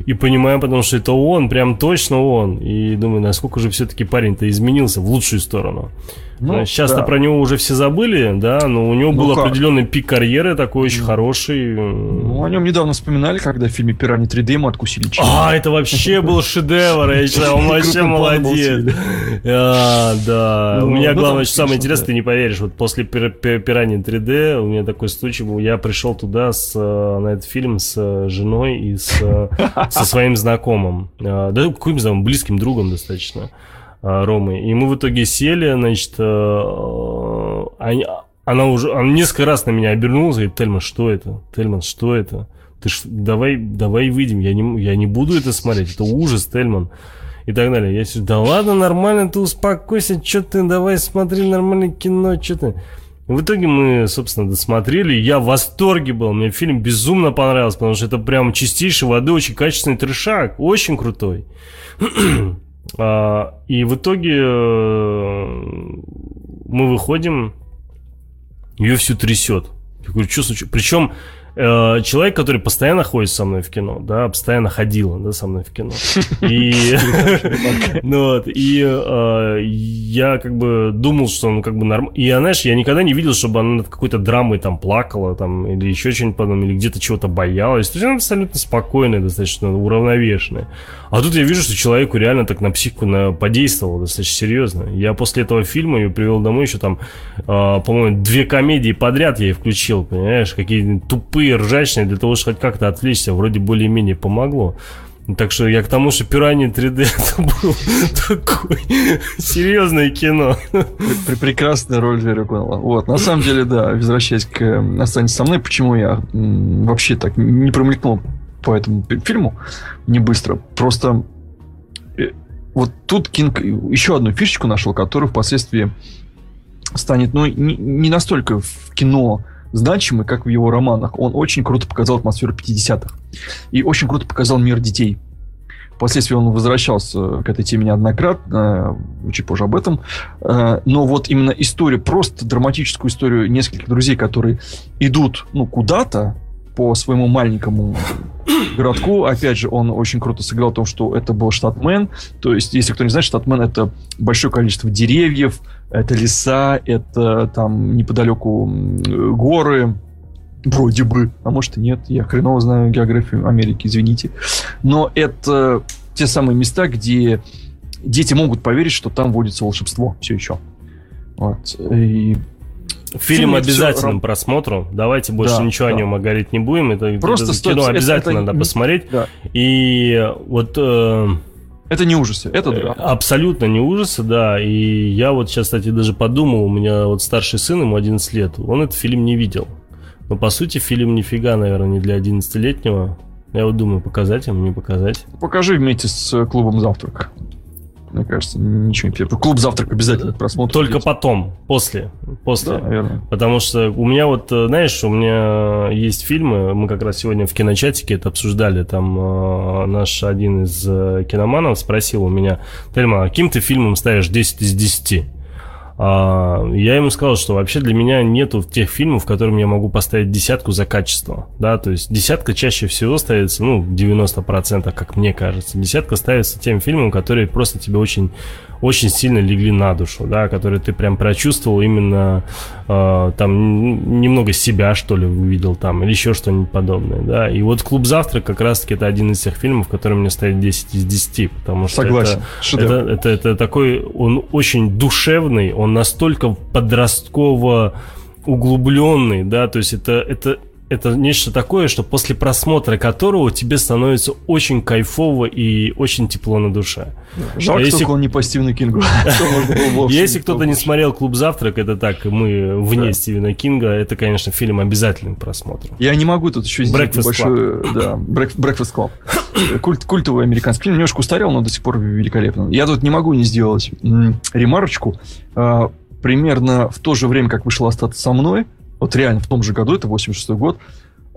И понимаю, потому что это он, прям точно он. И думаю, насколько же все-таки парень-то изменился в лучшую сторону. Ну, Сейчас-то да. про него уже все забыли, да, но у него ну, был как? определенный пик карьеры такой очень ну. хороший. Ну, о нем недавно вспоминали, когда в фильме «Пираньи 3D» ему откусили член. А, это вообще был шедевр, я считаю, он <laughs> вообще молодец. А, да, у меня главное, что самое интересное, ты не поверишь, вот после «Пираньи 3D» у меня такой случай был, я пришел туда э, на этот фильм с э, женой и с, э, <laughs> со своим знакомым, да, каким знакомым, близким другом достаточно. А, Ромы. И мы в итоге сели, значит, э, они, она уже, она несколько раз на меня обернулась, говорит, Тельман, что это? Тельман, что это? Ты ж, давай, давай выйдем, я не, я не буду это смотреть, это ужас, Тельман. И так далее. Я сижу, да ладно, нормально, ты успокойся, что ты, давай смотри нормальное кино, что ты... В итоге мы, собственно, досмотрели. Я в восторге был. Мне фильм безумно понравился, потому что это прям чистейшей воды, очень качественный трешак. Очень крутой. <clears throat> А, и в итоге э, мы выходим, ее всю трясет. Я говорю, что случилось? Причем Э, человек, который постоянно ходит со мной в кино, да, постоянно ходила, да, со мной в кино. <laughs> И, <laughs> ну, вот, и э, я как бы думал, что он как бы норм... И, знаешь, я никогда не видел, чтобы она над какой-то драмой там плакала, там, или еще что-нибудь подобное, или где-то чего-то боялась. То есть она абсолютно спокойная, достаточно уравновешенная. А тут я вижу, что человеку реально так на психику на... подействовало достаточно серьезно. Я после этого фильма ее привел домой еще там, э, по-моему, две комедии подряд я ей включил, понимаешь, какие тупые ржачные, для того, чтобы хоть как-то отвлечься, вроде более-менее помогло. Так что я к тому, что «Пираньи 3D» <laughs> это было такое серьезное кино. Прекрасная роль Коннелла. Вот, на самом деле, да, возвращаясь к «Останься со мной», почему я вообще так не промелькнул по этому фильму не быстро. Просто э, вот тут Кинг еще одну фишечку нашел, которую впоследствии станет, ну, не, не настолько в кино значимый, как в его романах. Он очень круто показал атмосферу 50-х. И очень круто показал мир детей. Впоследствии он возвращался к этой теме неоднократно, чуть позже об этом. Э, но вот именно историю, просто драматическую историю нескольких друзей, которые идут ну, куда-то по своему маленькому городку. Опять же, он очень круто сыграл в том, что это был штат Мэн. То есть, если кто не знает, штат Мэн это большое количество деревьев, это леса, это там неподалеку горы, Вроде бы. А может и нет. Я хреново знаю географию Америки, извините. Но это те самые места, где дети могут поверить, что там водится волшебство все еще. Вот. И Фильм обязательным все... просмотру. Давайте больше да, ничего да. о нем говорить не будем. Это, Просто это кино обязательно это, надо посмотреть. Да. И вот... Э, это не ужасы, это драма. Абсолютно не ужасы, да. И я вот сейчас, кстати, даже подумал, у меня вот старший сын, ему 11 лет, он этот фильм не видел. Но по сути фильм нифига, наверное, не для 11-летнего. Я вот думаю, показать ему, не показать. Покажи вместе с э, клубом завтрак. Мне кажется, ничего не первый. Клуб завтрак обязательно просмотр. Только потом, после. После. Да, наверное. Потому что у меня вот, э, знаешь, у меня есть фильмы, мы как раз сегодня в киночатике это обсуждали, там э, наш один из э, киноманов спросил у меня, Тельма, а каким ты фильмом ставишь 10 из 10? А, я ему сказал, что вообще для меня нету тех фильмов, в которым я могу поставить десятку за качество, да, то есть десятка чаще всего ставится, ну, 90%, как мне кажется, десятка ставится тем фильмом, которые просто тебе очень очень сильно легли на душу, да, которые ты прям прочувствовал именно э, там немного себя, что ли, увидел там, или еще что-нибудь подобное, да. И вот «Клуб завтрак» как раз-таки это один из тех фильмов, который мне ставит 10 из 10, потому что Согласен. Это, это, это, это такой, он очень душевный, он настолько подростково углубленный, да, то есть это, это это нечто такое, что после просмотра которого тебе становится очень кайфово и очень тепло на душе. Жалко, а если... он не по Стивену Кингу. <laughs> Если кто-то не смотрел «Клуб завтрак», это так, мы вне Стивена Кинга, это, конечно, фильм обязательным просмотру. Я не могу тут еще сделать большой... Да, Breakfast Club. Культ, культовый американский фильм, немножко устарел, но до сих пор великолепно. Я тут не могу не сделать ремарочку. А, примерно в то же время, как вышел «Остаться со мной», вот реально в том же году, это 86 год,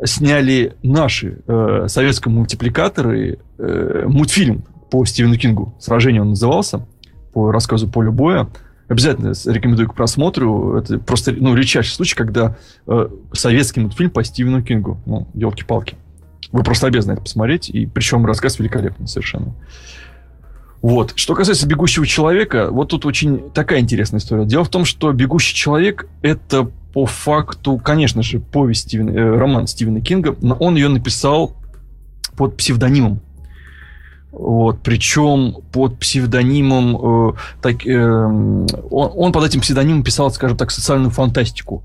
сняли наши э, советские мультипликаторы э, мультфильм по Стивену Кингу. «Сражение» он назывался, по рассказу Поля Боя. Обязательно рекомендую к просмотру. Это просто ну, редчайший случай, когда э, советский мультфильм по Стивену Кингу. Ну, елки-палки. Вы просто обязаны это посмотреть. И причем рассказ великолепный совершенно. Вот. Что касается «Бегущего человека», вот тут очень такая интересная история. Дело в том, что «Бегущий человек» — это по факту, конечно же, повесть Стивена, э, роман Стивена Кинга, но он ее написал под псевдонимом. Вот, причем под псевдонимом, э, так, э, он, он под этим псевдонимом писал, скажем так, социальную фантастику.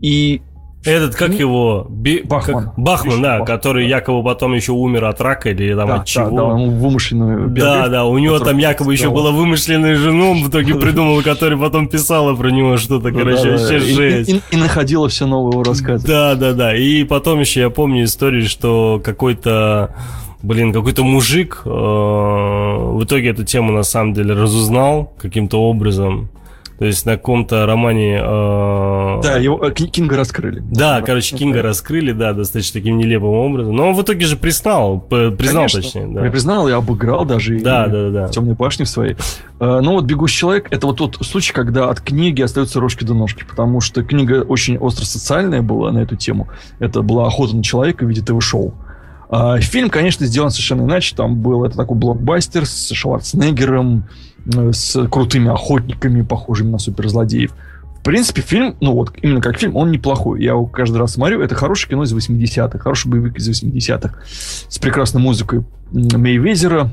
И этот, как его? Би... Бахман. Как... Бахман, да, Бахман, который да. якобы потом еще умер от рака или там да, от чего. Да, да, он вымышленную Да, да, у него там якобы еще была вымышленная жена, он в итоге придумал, которая потом писала про него что-то, короче, вообще жесть. И находила все новые рассказы. Да, да, да. И потом еще я помню историю, что какой-то блин, какой-то мужик э, в итоге эту тему на самом деле разузнал каким-то образом то есть на каком-то романе... Э... Да, его э, Кинга раскрыли. Да, да короче, Кинга раскрыли, да, достаточно таким нелепым образом. Но он в итоге же признал, признал Конечно, точнее. Да. Признал и обыграл даже да, и да, да. в темной башне в своей. Э, но вот «Бегущий человек» — это вот тот случай, когда от книги остаются рожки до ножки, потому что книга очень остро социальная была на эту тему. Это была охота на человека в виде ТВ-шоу. А фильм, конечно, сделан совершенно иначе. Там был это такой блокбастер с Шварценеггером, с крутыми охотниками, похожими на суперзлодеев. В принципе, фильм, ну вот, именно как фильм, он неплохой. Я его каждый раз смотрю. Это хорошее кино из 80-х, хороший боевик из 80-х. С прекрасной музыкой Мейвезера,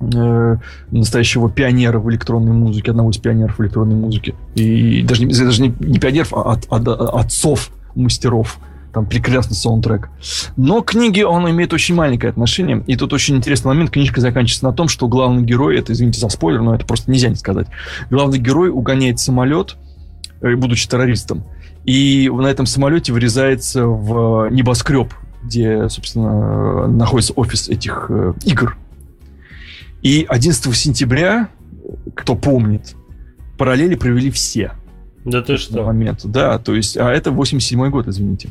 э, настоящего пионера в электронной музыке, одного из пионеров электронной музыке. И даже даже не, не пионеров, а от, от отцов мастеров там прекрасный саундтрек. Но к книге он имеет очень маленькое отношение. И тут очень интересный момент. Книжка заканчивается на том, что главный герой, это, извините за спойлер, но это просто нельзя не сказать. Главный герой угоняет самолет, э, будучи террористом, и на этом самолете врезается в небоскреб, где, собственно, находится офис этих э, игр. И 11 сентября, кто помнит, параллели провели все. Да ты что? Момент. Да, то есть, а это 87 год, извините.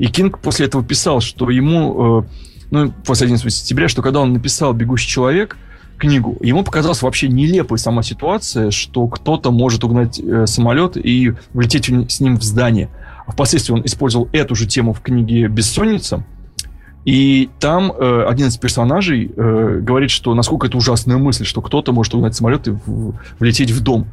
И Кинг после этого писал, что ему э, ну, после 11 сентября, что когда он написал «Бегущий человек», книгу, ему показалась вообще нелепой сама ситуация, что кто-то может угнать э, самолет и влететь с ним в здание. А впоследствии он использовал эту же тему в книге «Бессонница», и там э, один из персонажей э, говорит, что насколько это ужасная мысль, что кто-то может угнать самолет и в, влететь в дом.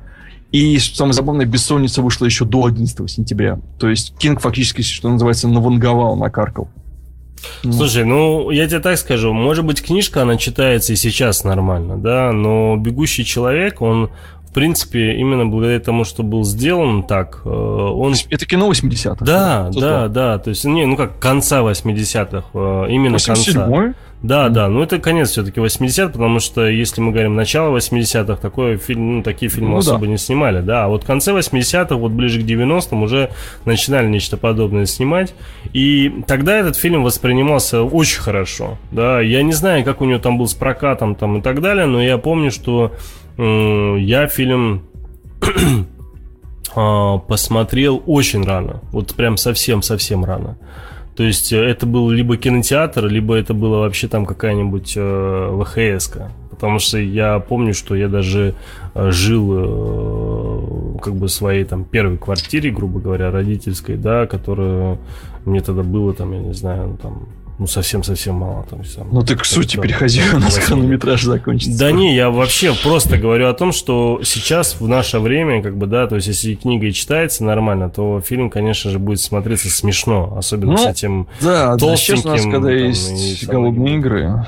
И самое забавное, «Бессонница» вышла еще до 11 сентября. То есть Кинг фактически, что называется, наванговал, накаркал. Слушай, ну, я тебе так скажу, может быть, книжка, она читается и сейчас нормально, да, но «Бегущий человек», он в принципе, именно благодаря тому, что был сделан так, э, он... Это кино 80-х? Да, да, да, то есть, не, ну как, конца 80-х, э, именно 87 конца. Да, да, ну это конец все-таки 80 потому что если мы говорим начало 80-х, такое фильм, ну, такие фильмы ну, особо да. не снимали, да, а вот в конце 80-х, вот ближе к 90-м уже начинали нечто подобное снимать, и тогда этот фильм воспринимался очень хорошо, да, я не знаю, как у него там был с прокатом там и так далее, но я помню, что э, я фильм э, <clears throat> посмотрел очень рано, вот прям совсем-совсем рано. То есть э, это был либо кинотеатр, либо это было вообще там какая-нибудь э, ВХС. -ка. Потому что я помню, что я даже э, жил э, как бы своей там первой квартире, грубо говоря, родительской, да, которая мне тогда было там, я не знаю, там ну, совсем-совсем мало. Там, там, ну, ты к сути переходи, у нас хронометраж закончится. Да не, я вообще просто говорю о том, что сейчас, в наше время, как бы, да, то есть, если книга и читается нормально, то фильм, конечно же, будет смотреться смешно, особенно ну, с этим да, толстеньким. Да, сейчас у нас, когда там, есть голодные игры,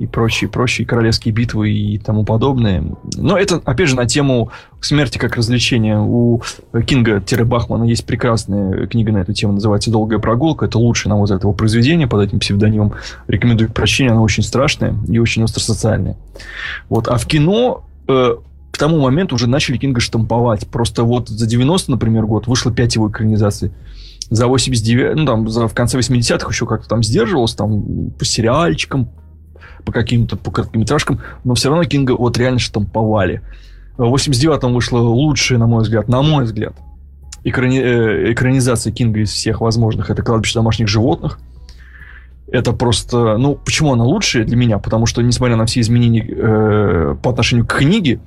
и прочие, прочие королевские битвы и тому подобное. Но это, опять же, на тему смерти как развлечения. У Кинга-Бахмана есть прекрасная книга на эту тему, называется «Долгая прогулка». Это лучшее, на мой взгляд, его произведение под этим псевдонимом. Рекомендую к прочтению, оно очень страшное и очень остросоциальное. Вот. А в кино э, к тому моменту уже начали Кинга штамповать. Просто вот за 90 например, год вышло 5 его экранизаций за 89, ну, там, за, в конце 80-х еще как-то там сдерживался, там, по сериальчикам, по каким-то по короткометражкам, но все равно Кинга вот реально штамповали. В 89-м вышла лучшая, на мой взгляд, на мой взгляд, экрани, э, экранизация Кинга из всех возможных. Это «Кладбище домашних животных». Это просто... Ну, почему она лучшая для меня? Потому что, несмотря на все изменения э, по отношению к книге,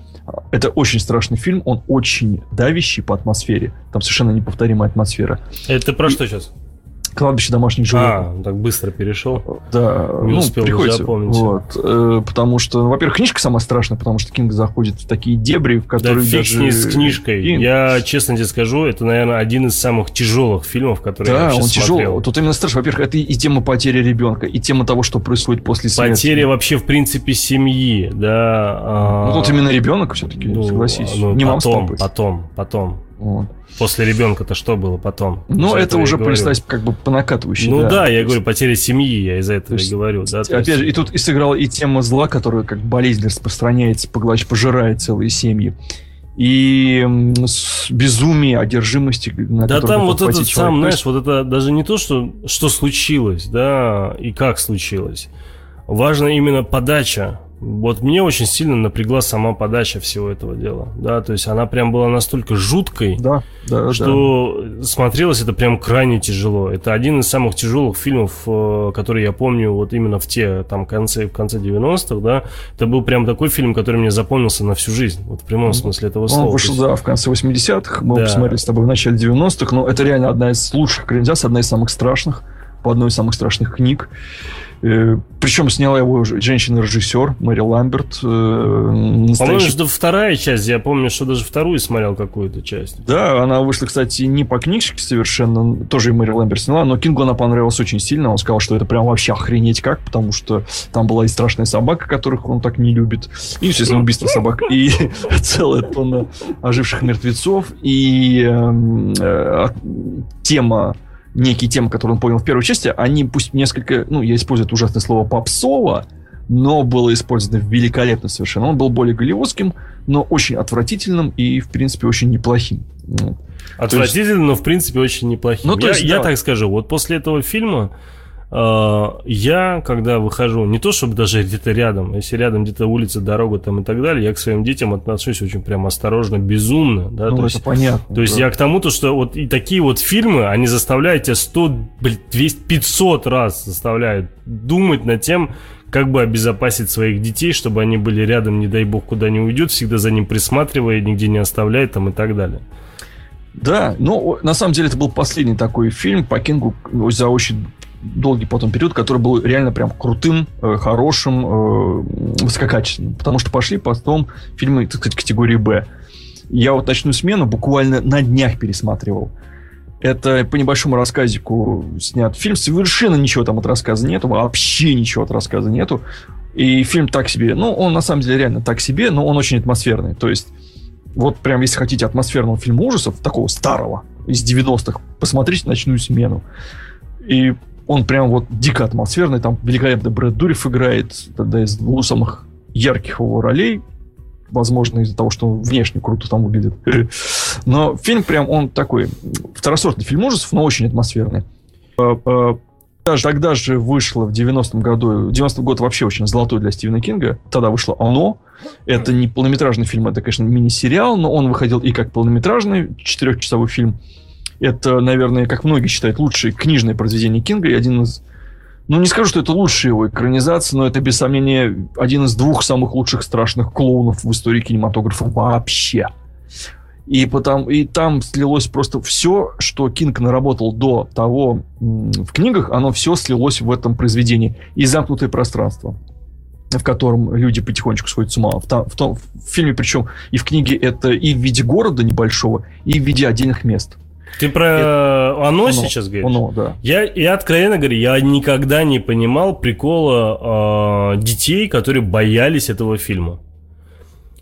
это очень страшный фильм. Он очень давящий по атмосфере. Там совершенно неповторимая атмосфера. Это про что сейчас? Кладбище домашних животных. А, так быстро перешел. Да, не ну, успел приходится, запомнить. Вот, э, потому что, ну, во-первых, книжка самая страшная, потому что Кинг заходит в такие дебри, в которые да фиг даже... с книжкой. Кинг... Я честно тебе скажу, это, наверное, один из самых тяжелых фильмов, которые да, я вообще он тяжелый. Тут именно страшно. Во-первых, это и тема потери ребенка, и тема того, что происходит после смерти. Потеря вообще, в принципе, семьи, да. А... Ну, тут именно ребенок все-таки, ну, согласись. Ну, не потом, мам с папой. Потом, потом. Вот. После ребенка-то что было потом? Ну, это уже понеслась как бы по накатывающей. Ну да, да я говорю, потеря семьи, я из-за этого есть, и говорю. Да, опять есть... же, и тут и сыграла и тема зла, которая как болезнь распространяется, поглощ, пожирает целые семьи и безумие, одержимости. На да там вот этот сам, знаешь, вот это даже не то, что, что случилось, да, и как случилось. Важно именно подача вот мне очень сильно напрягла сама подача всего этого дела, да, то есть она прям была настолько жуткой, да, да, что да. смотрелось это прям крайне тяжело. Это один из самых тяжелых фильмов, э, которые я помню вот именно в те там конце в конце 90-х, да. Это был прям такой фильм, который мне запомнился на всю жизнь, вот в прямом смысле этого слова. Он вышел, да, в конце 80-х, мы да. посмотрели с тобой в начале 90-х, но это реально одна из лучших экранизаций, одна из самых страшных, по одной из самых страшных книг. Э, Причем сняла его женщина-режиссер Мэри Ламберт. Э, настоящий... По-моему, вторая часть. Я помню, что даже вторую смотрел какую-то часть. Да, она вышла, кстати, не по книжке совершенно. Тоже и Мэри Ламберт сняла, но Кингу она понравилась очень сильно. Он сказал, что это прям вообще охренеть как, потому что там была и страшная собака, которых он так не любит. И, естественно, убийство собак. И <laughs> целая тонна оживших мертвецов. И эм, э, тема некие темы, которые он понял в первой части, они пусть несколько, ну, я использую это ужасное слово попсово, но было использовано великолепно совершенно. Он был более голливудским, но очень отвратительным и, в принципе, очень неплохим. Отвратительным, есть... но, в принципе, очень неплохим. Ну, то есть, я, да. я так скажу, вот после этого фильма я, когда выхожу, не то чтобы даже где-то рядом, если рядом где-то улица, дорога там и так далее, я к своим детям отношусь очень прям осторожно, безумно. Да? Ну, то это есть, понятно. То есть да. я к тому, то, что вот и такие вот фильмы, они заставляют тебя 100, блин, 200, 500 раз заставляют думать над тем, как бы обезопасить своих детей, чтобы они были рядом, не дай бог, куда не уйдет, всегда за ним присматривая, нигде не оставляет там и так далее. Да, но на самом деле это был последний такой фильм по Кингу за очень долгий потом период, который был реально прям крутым, э, хорошим, э, высококачественным. Потому что пошли потом фильмы, так сказать, категории «Б». Я вот «Ночную смену» буквально на днях пересматривал. Это по небольшому рассказику снят фильм. Совершенно ничего там от рассказа нету. Вообще ничего от рассказа нету. И фильм так себе. Ну, он на самом деле реально так себе, но он очень атмосферный. То есть, вот прям, если хотите атмосферного фильма ужасов, такого старого, из 90-х, посмотрите «Ночную смену». И он прям вот дико атмосферный. Там великолепно Брэд Дурев играет. Тогда из двух самых ярких его ролей. Возможно, из-за того, что он внешне круто там выглядит. <laughs> Но фильм прям, он такой второсортный фильм ужасов, но очень атмосферный. Даже тогда же вышло в 90-м году, 90-й год вообще очень золотой для Стивена Кинга, тогда вышло «Оно». Это не полнометражный фильм, это, конечно, мини-сериал, но он выходил и как полнометражный четырехчасовой фильм. Это, наверное, как многие считают, лучшее книжное произведение Кинга и один из ну, не скажу, что это лучшая его экранизация, но это, без сомнения, один из двух самых лучших страшных клоунов в истории кинематографа вообще. И, потом, и там слилось просто все, что Кинг наработал до того в книгах, оно все слилось в этом произведении. И замкнутое пространство в котором люди потихонечку сходят с ума. В, том, в, том, в фильме, причем и в книге это и в виде города небольшого, и в виде отдельных мест. Ты про это... оно, оно сейчас говоришь? Оно, да. Я, я откровенно говорю, я никогда не понимал прикола э, детей, которые боялись этого фильма.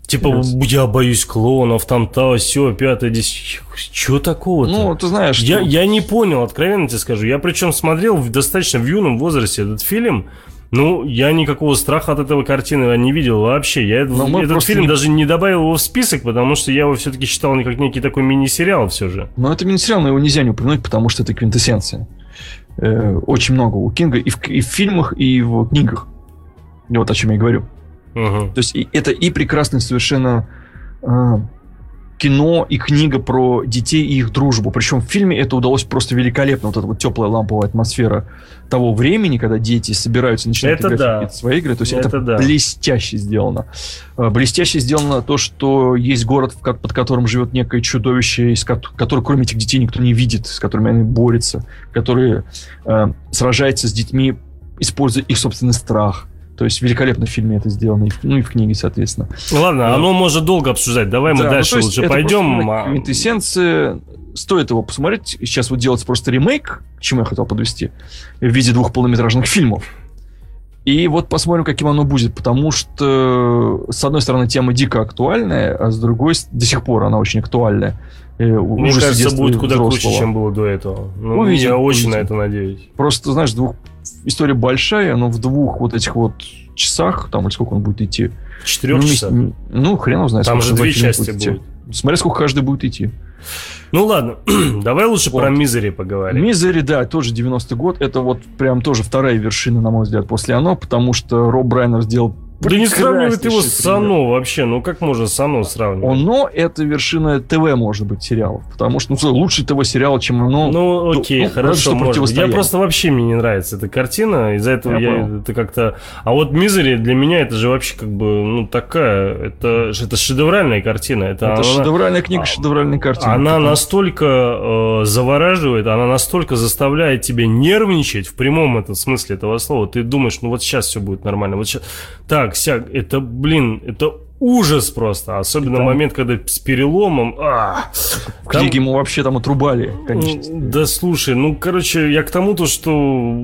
Типа, yes. я боюсь клоунов, там то, все, пятое, десять. Чего такого-то? Ну, ты знаешь, я, что... я не понял, откровенно тебе скажу. Я причем смотрел в достаточно в юном возрасте этот фильм. Ну, я никакого страха от этого картины не видел вообще. Я Но этот фильм не... даже не добавил его в список, потому что я его все-таки считал как некий такой мини-сериал все же. Ну, это мини-сериал, но его нельзя не упомянуть, потому что это квинтэссенция. Э, очень много у Кинга и в, и в фильмах, и в книгах. Вот о чем я говорю. Угу. То есть и, это и прекрасный совершенно э, кино и книга про детей и их дружбу. Причем в фильме это удалось просто великолепно. Вот эта вот теплая ламповая атмосфера того времени, когда дети собираются и начинают это играть да. в свои игры. То есть это, это да. блестяще сделано. Э, Блестяще сделано то, что есть город, под которым живет некое чудовище, из кроме этих детей, никто не видит, с которыми они борются, которые э, сражаются с детьми, используя их собственный страх. То есть великолепно в фильме это сделано, ну и в книге, соответственно. Ну ладно, Но... оно может долго обсуждать. Давай мы да, дальше ну, лучше пойдем. А... Квинтэссенция. Стоит его посмотреть. Сейчас вот делается просто ремейк, к чему я хотел подвести, в виде двух полнометражных фильмов. И вот посмотрим, каким оно будет, потому что, с одной стороны, тема дико актуальная, а с другой, до сих пор она очень актуальная. Мне кажется, будет куда взрослого. круче, чем было до этого. Ну, увидим, я очень увидим. на это надеюсь. Просто, знаешь, двух... история большая, но в двух вот этих вот часах, там, или сколько он будет идти. Четырех ну, часах? Ну, хрен его знает. Там же две части будет. будет. Смотря сколько каждый будет идти. Ну ладно, <clears throat> давай лучше вот. про Мизери поговорим. Мизери, да, тоже 90-й год. Это вот прям тоже вторая вершина, на мой взгляд, после оно, потому что Роб Брайнер сделал да не сравнивает его с Сано вообще. Ну как можно с Сано сравнивать? Оно это вершина ТВ, может быть, сериалов. Потому что ну, лучший ТВ-сериал, чем оно. Ну окей, ну, хорошо. Может. Я просто вообще мне не нравится эта картина. Из-за этого я, я это как-то. А вот Мизери для меня это же вообще как бы ну такая. Это, это шедевральная картина. Это, это она, шедевральная книга, шедевральная картина. Она потому... настолько э, завораживает, она настолько заставляет тебя нервничать в прямом этом смысле этого слова. Ты думаешь, ну вот сейчас все будет нормально. Вот сейчас. Так, сяк, это, блин, это ужас просто. Особенно там... момент, когда с переломом. А, там... книге ему вообще там отрубали, конечно. Да слушай, ну, короче, я к тому-то, что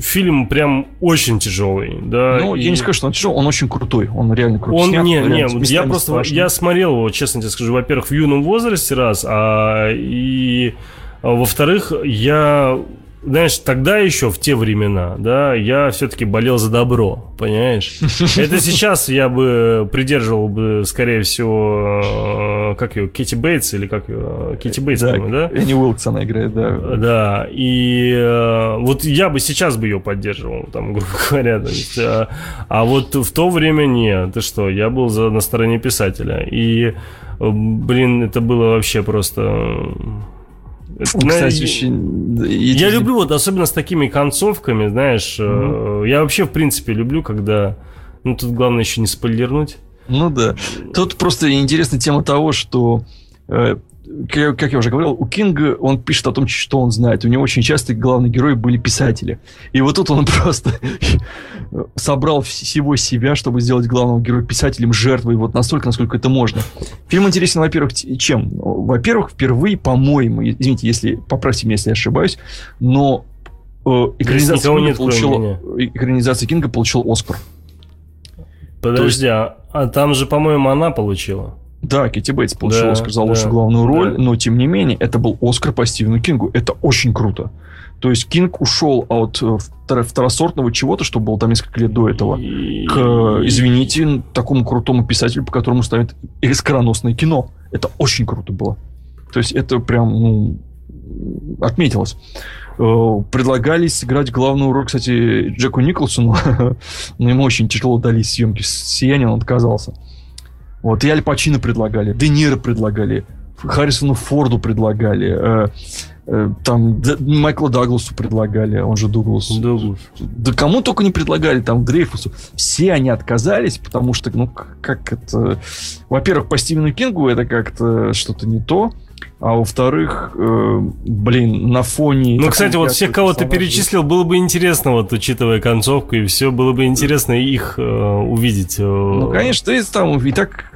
фильм прям очень тяжелый. Да, ну, и... я не скажу, что он тяжелый, он очень крутой. Он реально крутой. Он, снят, не, не, я просто, страшный. я смотрел его, честно тебе скажу, во-первых, в юном возрасте раз, а и а, во-вторых, я знаешь, тогда еще, в те времена, да, я все-таки болел за добро, понимаешь? <laughs> Это сейчас я бы придерживал бы, скорее всего, э, как ее, Кити Бейтс или как ее, Кити Бейтс, да, по-моему, да? Энни Уилкс она играет, да. Да, и э, вот я бы сейчас бы ее поддерживал, там, <laughs> грубо говоря, то есть, а, а вот в то время нет, ты что, я был за, на стороне писателя, и, блин, это было вообще просто... Кстати, очень... Я люблю вот особенно с такими концовками, знаешь, mm-hmm. я вообще в принципе люблю, когда, ну тут главное еще не спойлернуть. Ну да. Тут просто интересная тема того, что как я уже говорил, у Кинга он пишет о том, что он знает. У него очень часто главные герои были писатели. И вот тут он <laughs> просто собрал всего себя, чтобы сделать главного героя писателем жертвой вот настолько, насколько это можно. Фильм интересен, во-первых, чем? Во-первых, впервые, по-моему, извините, если поправьте меня, если я ошибаюсь, но э, экранизация, Кинга получила, экранизация Кинга получил Оскар. Подожди, есть... а, а там же, по-моему, она получила. Да, Кити Бейтс получил да, Оскар за лучшую да, главную роль, да. но тем не менее, это был Оскар по Стивену Кингу. Это очень круто. То есть Кинг ушел от э, второсортного чего-то, что было там несколько лет до этого, к, извините, такому крутому писателю, по которому ставят искроносное кино. Это очень круто было. То есть это прям ну, отметилось. Э, предлагали сыграть главную роль, кстати, Джеку Николсону, <laughs> но ему очень тяжело дались съемки «Сияния», он отказался. Вот, и Аль Пачино предлагали, Де Ниро предлагали, Харрисону Форду предлагали, э, э, там Д, Майкла Дагласу предлагали, он же Дуглас. Дуглас. Да кому только не предлагали, там Дрейфусу. Все они отказались, потому что, ну, как это... Во-первых, по Стивену Кингу это как-то что-то не то. А во-вторых, э, блин, на фоне... Ну, кстати, вот всех, кого ты перечислил, было бы интересно, вот, учитывая концовку и все, было бы интересно их э, увидеть. Э... Ну, конечно, и там и так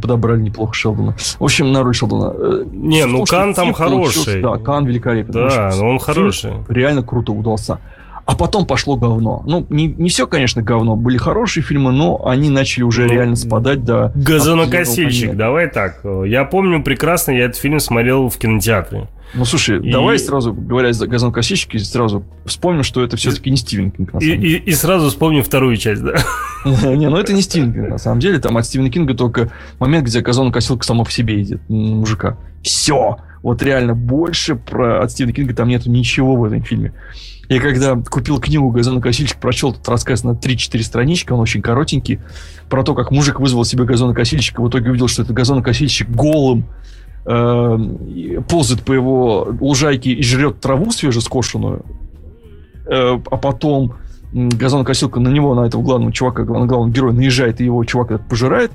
подобрали неплохо Шелдона. В общем, на роль Шелдона. Э, Не, ну Кан там хороший. Да, Кан великолепный. Да, но он хороший. Реально круто удался. А потом пошло говно. Ну, не, не все, конечно, говно. Были хорошие фильмы, но они начали уже ну, реально спадать до... Газонокосильщик, давай так. Я помню прекрасно, я этот фильм смотрел в кинотеатре. Ну, слушай, и... давай сразу, говоря о газонокосильщике, сразу вспомним, что это все-таки не Стивен Кинг, на самом и, деле. И, и сразу вспомним вторую часть, да? <laughs> Не, ну это не Стивен Кинг, на самом деле. Там от Стивена Кинга только момент, где газонокосилка сама по себе идет мужика. Все! Вот реально больше про от Стивена Кинга там нету ничего в этом фильме. Я когда купил книгу «Газонокосильщик», прочел этот рассказ на 3-4 странички, он очень коротенький, про то, как мужик вызвал себе газонокосильщика, в итоге увидел, что это газонокосильщик голым э, ползает по его лужайке и жрет траву свежескошенную, э, а потом газонокосилка на него, на этого главного чувака, на главного героя наезжает, и его чувак этот пожирает.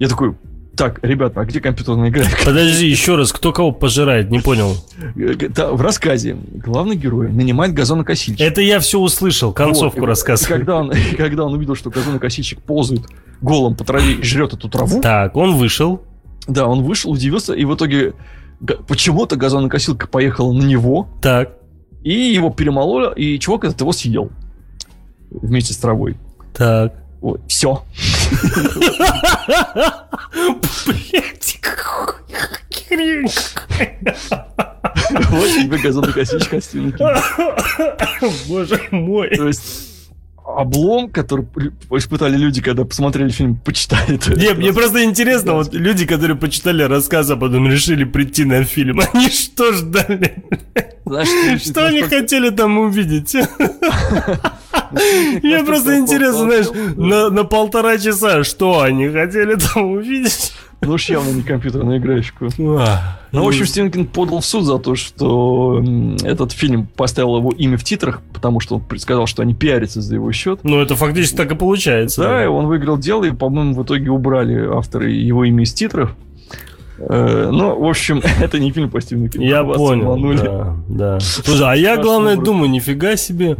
Я такой, так, ребята, а где компьютерная игра? <laughs> Подожди, еще раз, кто кого пожирает, не понял. В рассказе главный герой нанимает газонокосильщик. Это я все услышал, концовку вот, рассказа. Когда он, <laughs> когда он увидел, что газонокосильщик ползает голым по траве и жрет эту траву. Так, он вышел. Да, он вышел, удивился, и в итоге почему-то газонокосилка поехала на него. Так. И его перемололи, и чувак этот его съел. Вместе с травой. Так. Вот, все. Блять, хрень Вот тебе газонная косичка Стивена Боже мой. То есть облом, который испытали люди, когда посмотрели фильм, почитали. Не, мне просто интересно, вот люди, которые почитали рассказ, а потом решили прийти на фильм, они что ждали? Что они хотели там увидеть? <laughs> Мне просто интересно, знаешь, на, полтора часа, что они хотели там увидеть? Ну уж явно не компьютерную игрушку. <laughs> Ну, в общем, Стивен Кинг подал в суд за то, что этот фильм поставил его имя в титрах, потому что он предсказал, что они пиарятся за его счет. Ну, это фактически так и получается. Да, и он выиграл дело, и, по-моему, в итоге убрали авторы его имя из титров. Э, ну, в общем, <laughs> это не фильм по Стивену Кингу. Я понял, да, да. Слушай, а я, главное, думаю, нифига себе,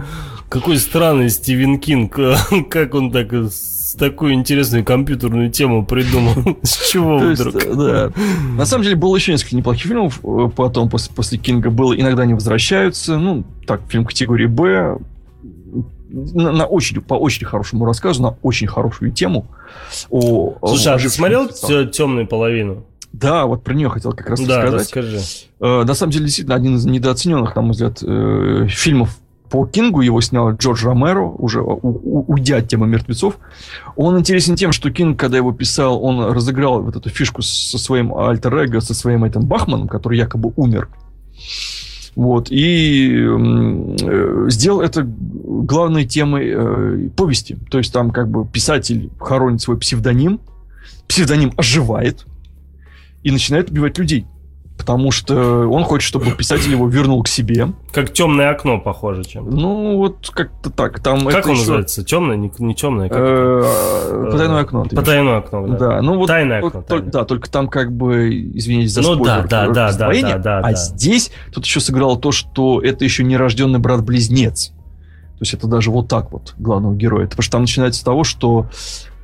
какой странный Стивен Кинг, <laughs> как он так с такую интересную компьютерную тему придумал. <laughs> С чего вдруг? Да. На самом деле было еще несколько неплохих фильмов. Э, потом после, после Кинга было «Иногда не возвращаются». Ну, так, фильм категории «Б». На, на очень, по очень хорошему рассказу, на очень хорошую тему. О, Слушай, а ты смотрел «Темную половину»? Да, вот про нее хотел как раз да, рассказать. расскажи. Э, на самом деле, действительно, один из недооцененных, на мой взгляд, э, фильмов по Кингу, его снял Джордж Ромеро, уже уйдя от темы мертвецов. Он интересен тем, что Кинг, когда его писал, он разыграл вот эту фишку со своим альтер со своим этим Бахманом, который якобы умер. Вот, и э, сделал это главной темой э, повести. То есть там как бы писатель хоронит свой псевдоним, псевдоним оживает и начинает убивать людей потому что он хочет, чтобы писатель его вернул к себе. Как темное окно, похоже, чем. Ну, вот как-то так. Там как он еще... называется? Темное, не, не темное? Как э, Потайное окно. Потайное окно, да. да. Ну, вот, Тайное окно. Только, да, только там как бы, извините за ну, спойлер, да, да, да, да, да, да, А здесь тут еще сыграло то, что это еще нерожденный брат-близнец. То есть это даже вот так вот главного героя. Потому что там начинается с того, что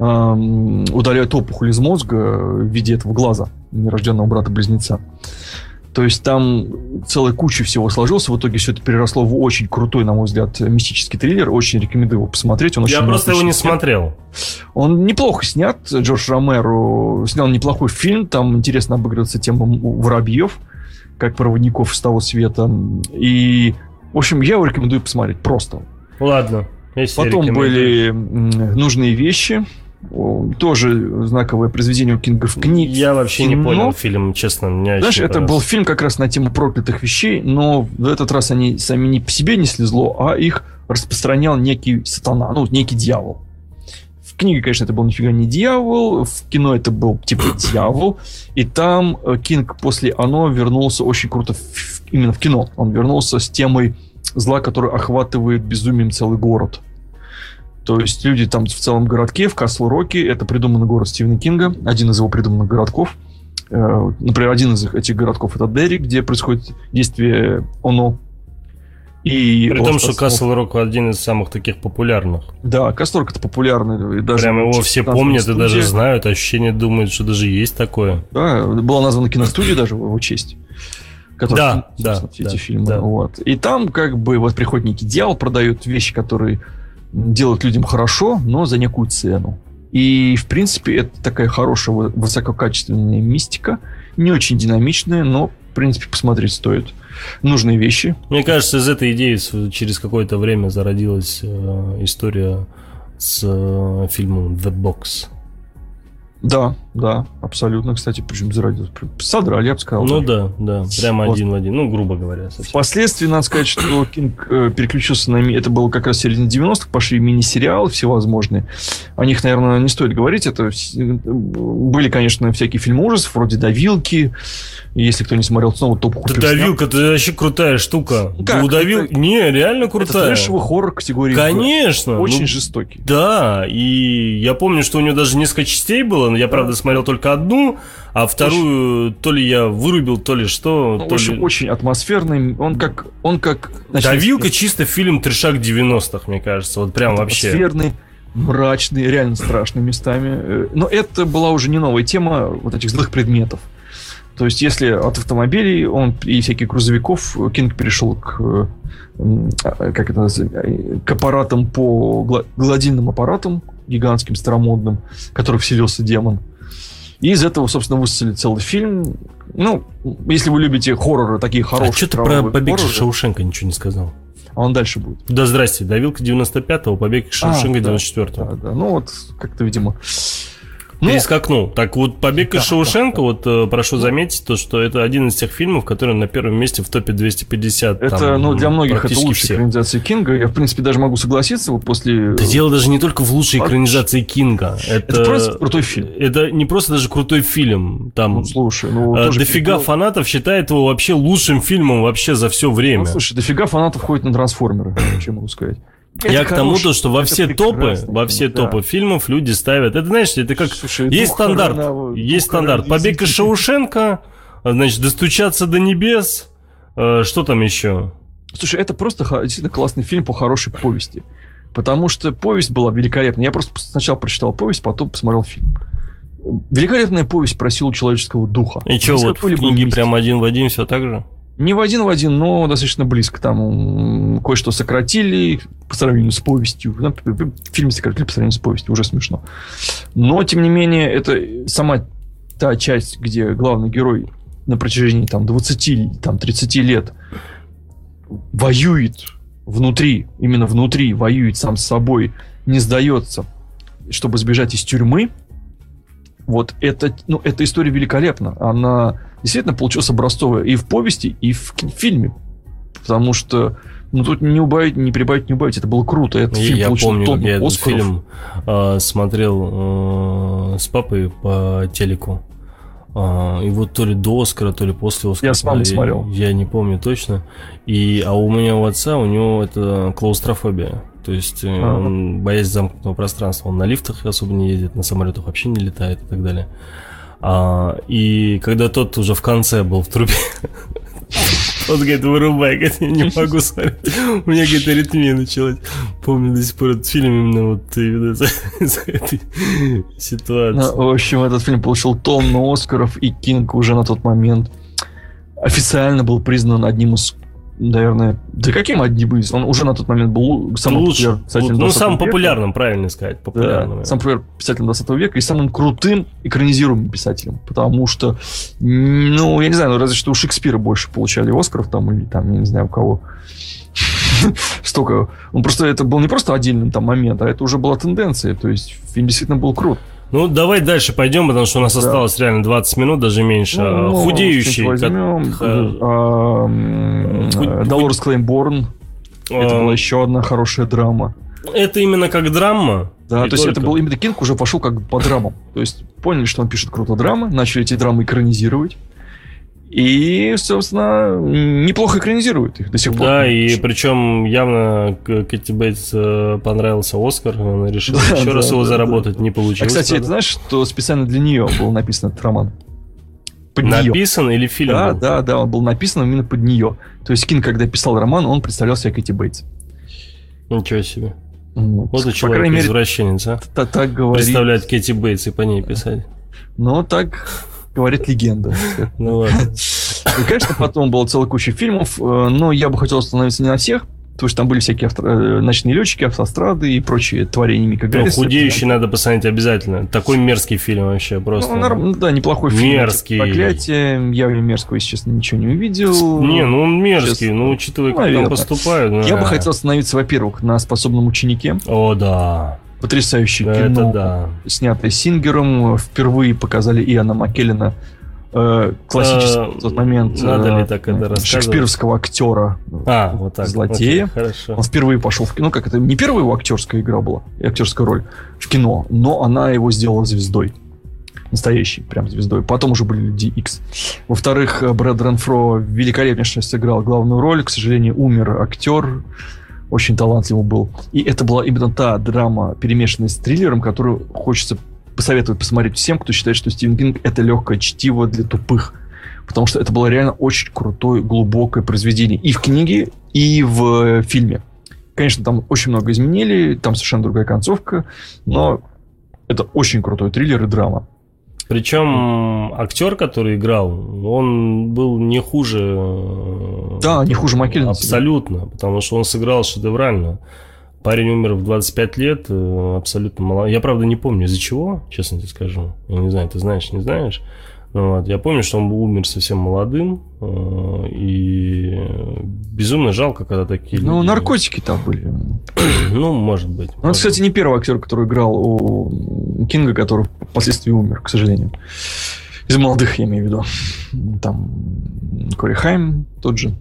эм, удаляют опухоль из мозга в виде этого глаза нерожденного брата-близнеца. То есть там целая куча всего сложилось. В итоге все это переросло в очень крутой, на мой взгляд, мистический триллер. Очень рекомендую его посмотреть. Он Я просто его не снят. смотрел. Он неплохо снят. Джордж Ромеро снял неплохой фильм. Там интересно обыгрывается тема воробьев, как проводников с того света. И, в общем, я его рекомендую посмотреть. Просто. Ладно. Потом были нужные вещи тоже знаковое произведение у Кинга в книге. Я вообще не понял фильм, честно. Меня Знаешь, это был фильм как раз на тему проклятых вещей, но в этот раз они сами не по себе несли зло, а их распространял некий сатана, ну, некий дьявол. В книге, конечно, это был нифига не дьявол, в кино это был типа <coughs> дьявол, и там э, Кинг после «Оно» вернулся очень круто в, именно в кино. Он вернулся с темой зла, который охватывает безумием целый город – то есть люди там в целом городке, в Касл-Роке, это придуманный город Стивена Кинга, один из его придуманных городков. Э, например, один из этих городков это Дерри, где происходит действие ОНО. И При том, что Касл Рок один из самых таких популярных. Да, Касл Рок это популярный. И даже Прям его все помнят студия. и даже знают, ощущение думают, что даже есть такое. Да, была названа киностудия даже в его честь. Который, да, да, все да, эти фильмы. Да. Вот. И там как бы вот приходит некий дьявол, продают вещи, которые делают людям хорошо, но за некую цену. И, в принципе, это такая хорошая, высококачественная мистика. Не очень динамичная, но, в принципе, посмотреть стоит. Нужные вещи. Мне кажется, из этой идеи через какое-то время зародилась э, история с э, фильмом The Box. Да, да, абсолютно, кстати, причем зародилось. Содрали, я бы сказал. Ну да, да, прямо вот. один в один, ну, грубо говоря. Совсем. Впоследствии, надо сказать, что Кинг э, переключился на... Это было как раз середина 90-х, пошли мини-сериалы всевозможные. О них, наверное, не стоит говорить. Это были, конечно, всякие фильмы ужасов, вроде «Давилки», если кто не смотрел, снова топ Да давилка, это вообще крутая штука. Как? Удавил... Это... Не, реально крутая. Это трэшевый хоррор категории. Конечно. Очень ну, жестокий. Да, и я помню, что у него даже несколько частей было, но я, правда, смотрел только одну, а вторую то ли я вырубил, то ли что. Ну, то очень, ли... очень атмосферный. Он как... Он как значит, Давилка чисто фильм трешак 90-х, мне кажется. Вот прям вообще. Атмосферный мрачный, реально страшный местами. Э, но это была уже не новая тема вот этих злых предметов. То есть, если от автомобилей он и всяких грузовиков Кинг перешел к а, как это к аппаратам по гладильным аппаратам гигантским старомодным, в который вселился демон. И из этого, собственно, высосали целый фильм. Ну, если вы любите хорроры, такие хорошие. А что ты про побег из Шаушенко ничего не сказал? А он дальше будет. Да здрасте, давилка 95-го, побег Шаушенко а, 94-го. Да, да, ну вот как-то, видимо, ну, перескакнул. Так вот, «Побег из да, Шоушенка», да, вот э, прошу заметить, то, что это один из тех фильмов, который на первом месте в топе 250. Это, там, ну, для многих это лучшая экранизация Кинга. Я, в принципе, даже могу согласиться вот после... Это дело даже не только в лучшей экранизации Кинга. Это, это просто крутой фильм. Это не просто даже крутой фильм. Там ну, слушай, ну, э, дофига перекол... фанатов считает его вообще лучшим фильмом вообще за все время. Ну, слушай, дофига фанатов ходит на «Трансформеры», чем могу сказать. Это Я к тому, то, что во все топы, во все да. топы фильмов люди ставят. Это знаешь, это как Слушай, есть стандарт, храна, есть стандарт. Побег из Шаушенко, значит, достучаться до небес. Э, что там еще? Слушай, это просто действительно классный фильм по хорошей повести. Потому что повесть была великолепная. Я просто сначала прочитал повесть, потом посмотрел фильм. Великолепная повесть про силу человеческого духа. И что, вот в книге прям один в один все так же? Не в один в один, но достаточно близко. Там кое-что сократили по сравнению с повестью. Фильм сократили по сравнению с повестью. Уже смешно. Но, тем не менее, это сама та часть, где главный герой на протяжении там, 20, там, 30 лет воюет внутри, именно внутри воюет сам с собой, не сдается, чтобы сбежать из тюрьмы, вот это, ну, эта история великолепна. Она действительно получилась образцовая и в повести, и в фильме. Потому что ну тут не убавить, не прибавить, не убавить. Это было круто. Этот фильм я получил помню, как я этот фильм э, смотрел э, с папой по телеку. Э, и вот то ли до Оскара, то ли после Оскара. Я с мамой смотрел. Я не помню точно. И, а у меня у отца, у него это клаустрофобия. То есть э, а. он боясь замкнутого пространства. Он на лифтах особо не ездит, на самолетах вообще не летает и так далее. А, и когда тот уже в конце был в трубе, он говорит, вырубай, говорит, я не могу смотреть. У меня, говорит, аритмия началась. Помню до сих пор этот фильм именно вот из-за этой ситуации. Ну, в общем, этот фильм получил тонну Оскаров, и Кинг уже на тот момент официально был признан одним из наверное, да каким одним из? Он уже на тот момент был самым Лучше, популярным Ну, самым популярным, правильно сказать, популярным. Да, самым популярным писателем 20 века и самым крутым экранизируемым писателем. Потому что, ну, я не знаю, ну, разве что у Шекспира больше получали Оскаров там, или там, я не знаю, у кого. <laughs> Столько. Он просто, это был не просто отдельный там момент, а это уже была тенденция. То есть фильм действительно был крут. Ну, давай дальше пойдем, потому что у нас да. осталось реально 20 минут, даже меньше. Ну, Худеющий. Возьмем. Как... Долорес Клеймборн. Это была еще одна хорошая драма. Это именно как драма? Да, то есть это был именно Кинг уже пошел как по драмам. То есть поняли, что он пишет круто драмы, начали эти драмы экранизировать. И, собственно, неплохо экранизирует их до сих пор. Да, и причем явно Кэти Бейтс э, понравился Оскар, она решила <laughs> да, еще да, раз его да, заработать, не получилось. А, кстати, ты знаешь, что специально для нее был написан этот роман? Под написан нее. или фильм? Да, был? да, да, он был написан именно под нее. То есть Кин, когда писал роман, он представлял себя Кэти Бейтс. Ничего себе. Вот, вот у человека мере, извращенец, а? Так говорит. Представлять Кэти Бейтс и по ней писать. Ну, так говорит легенда. Ну. И, конечно, потом была целая куча фильмов, э, но я бы хотел остановиться не на всех, потому что там были всякие авто... Э, ночные летчики, автострады и прочие творения Мика Гарриса. Ну, худеющий да. надо посмотреть обязательно. Такой мерзкий фильм вообще просто. Ну, ну да, неплохой фильм. Мерзкий. Проклятие. Я мерзкого, если честно, ничего не увидел. Не, ну он мерзкий, Сейчас... ну учитывая, как Наверное. там поступают. Да. Я бы хотел остановиться, во-первых, на способном ученике. О, да. Потрясающее да, кино, да. снятое Сингером. Впервые показали Иоанна Маккеллена э, классический в тот момент Надо ли э, так это шекспировского актера а, вот так. злодея. Окей, хорошо. Он впервые пошел в кино, как это не первая его актерская игра была, актерская роль в кино, но она его сделала звездой. Настоящей, прям звездой. Потом уже были Люди Икс. Во-вторых, Брэд Ренфро великолепнейше сыграл главную роль. К сожалению, умер актер. Очень талантливый был. И это была именно та драма, перемешанная с триллером, которую хочется посоветую посмотреть всем, кто считает, что Стивен Кинг это легкое чтиво для тупых. Потому что это было реально очень крутое, глубокое произведение. И в книге, и в фильме. Конечно, там очень много изменили, там совершенно другая концовка, но это очень крутой триллер и драма. Причем актер, который играл, он был не хуже... Э, да, не хуже Маккеллина. Абсолютно, потому что он сыграл шедеврально. Парень умер в 25 лет, э, абсолютно мало. Я, правда, не помню, из-за чего, честно тебе скажу. Я не знаю, ты знаешь, не знаешь. Вот. Я помню, что он умер совсем молодым, э, и безумно жалко, когда такие Ну, люди... наркотики там были. <clears throat> ну, может быть. Он, кстати, не первый актер, который играл у Кинга, который впоследствии умер, к сожалению. Из молодых, я имею в виду. Там Кори Хайм тот же.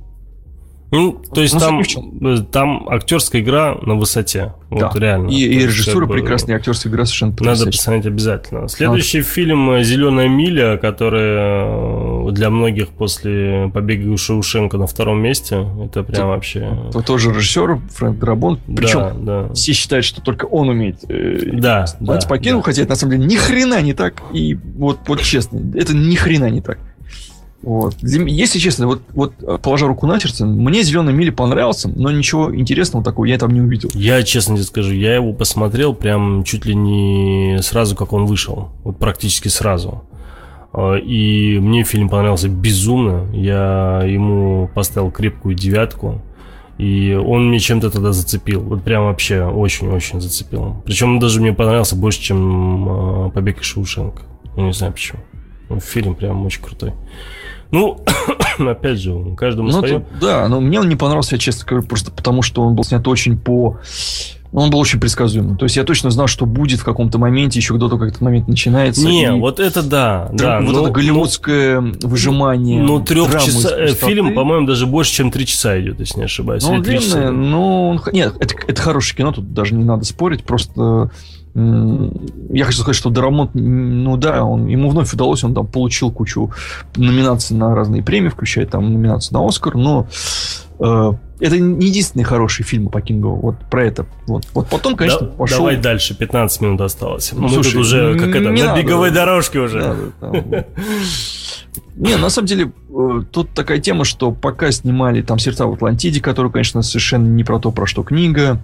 Ну, то есть там, э, там актерская игра на высоте. Да. Вот реально. И, и режиссура бы, прекрасная, актерская игра совершенно Надо посмотреть обязательно. Следующий а. фильм «Зеленая миля», который э, для многих после побега Шаушенко на втором месте. Это прям Тут, вообще... Это тоже режиссер Фрэнк Драбон. Причем да, да. все считают, что только он умеет э, да, да, покинул, да. хотя это на самом деле ни хрена не так. И вот, вот честно, это ни хрена не так. Вот. Если честно, вот, вот э, положа руку на сердце, мне «Зеленый мили» понравился, но ничего интересного такого я там не увидел. Я честно тебе скажу, я его посмотрел прям чуть ли не сразу, как он вышел. Вот практически сразу. А, и мне фильм понравился безумно. Я ему поставил крепкую девятку. И он мне чем-то тогда зацепил. Вот прям вообще очень-очень зацепил. Причем он даже мне понравился больше, чем а, «Побег из Шоушенка». Я не знаю почему. Фильм прям очень крутой. Ну, <coughs> опять же, каждому ну, свое. Тут, да, но мне он не понравился, честно говоря, просто потому, что он был снят очень по он был очень предсказуемым. То есть я точно знал, что будет в каком-то моменте, еще до того, как этот момент начинается. Не, и... вот это да. да вот ну, это голливудское ну, выжимание. Ну, трех часа. Э, фильм, по-моему, даже больше, чем три часа идет, если не ошибаюсь. Ну, он длинный, ну, нет, это, это хорошее кино, тут даже не надо спорить, просто я хочу сказать, что Дарамонт, ну да, он, ему вновь удалось, он там получил кучу номинаций на разные премии, включая там номинацию на Оскар, но э, это не единственный хороший фильм по Кингу. Вот про это. Вот, вот потом, конечно, да, пошел... Давай дальше, 15 минут осталось. Ну, Мы слушай, тут уже, как это, на надо, беговой дорожке уже. Не, на самом деле, э, тут такая тема, что пока снимали там «Сердца в Атлантиде», который, конечно, совершенно не про то, про что книга,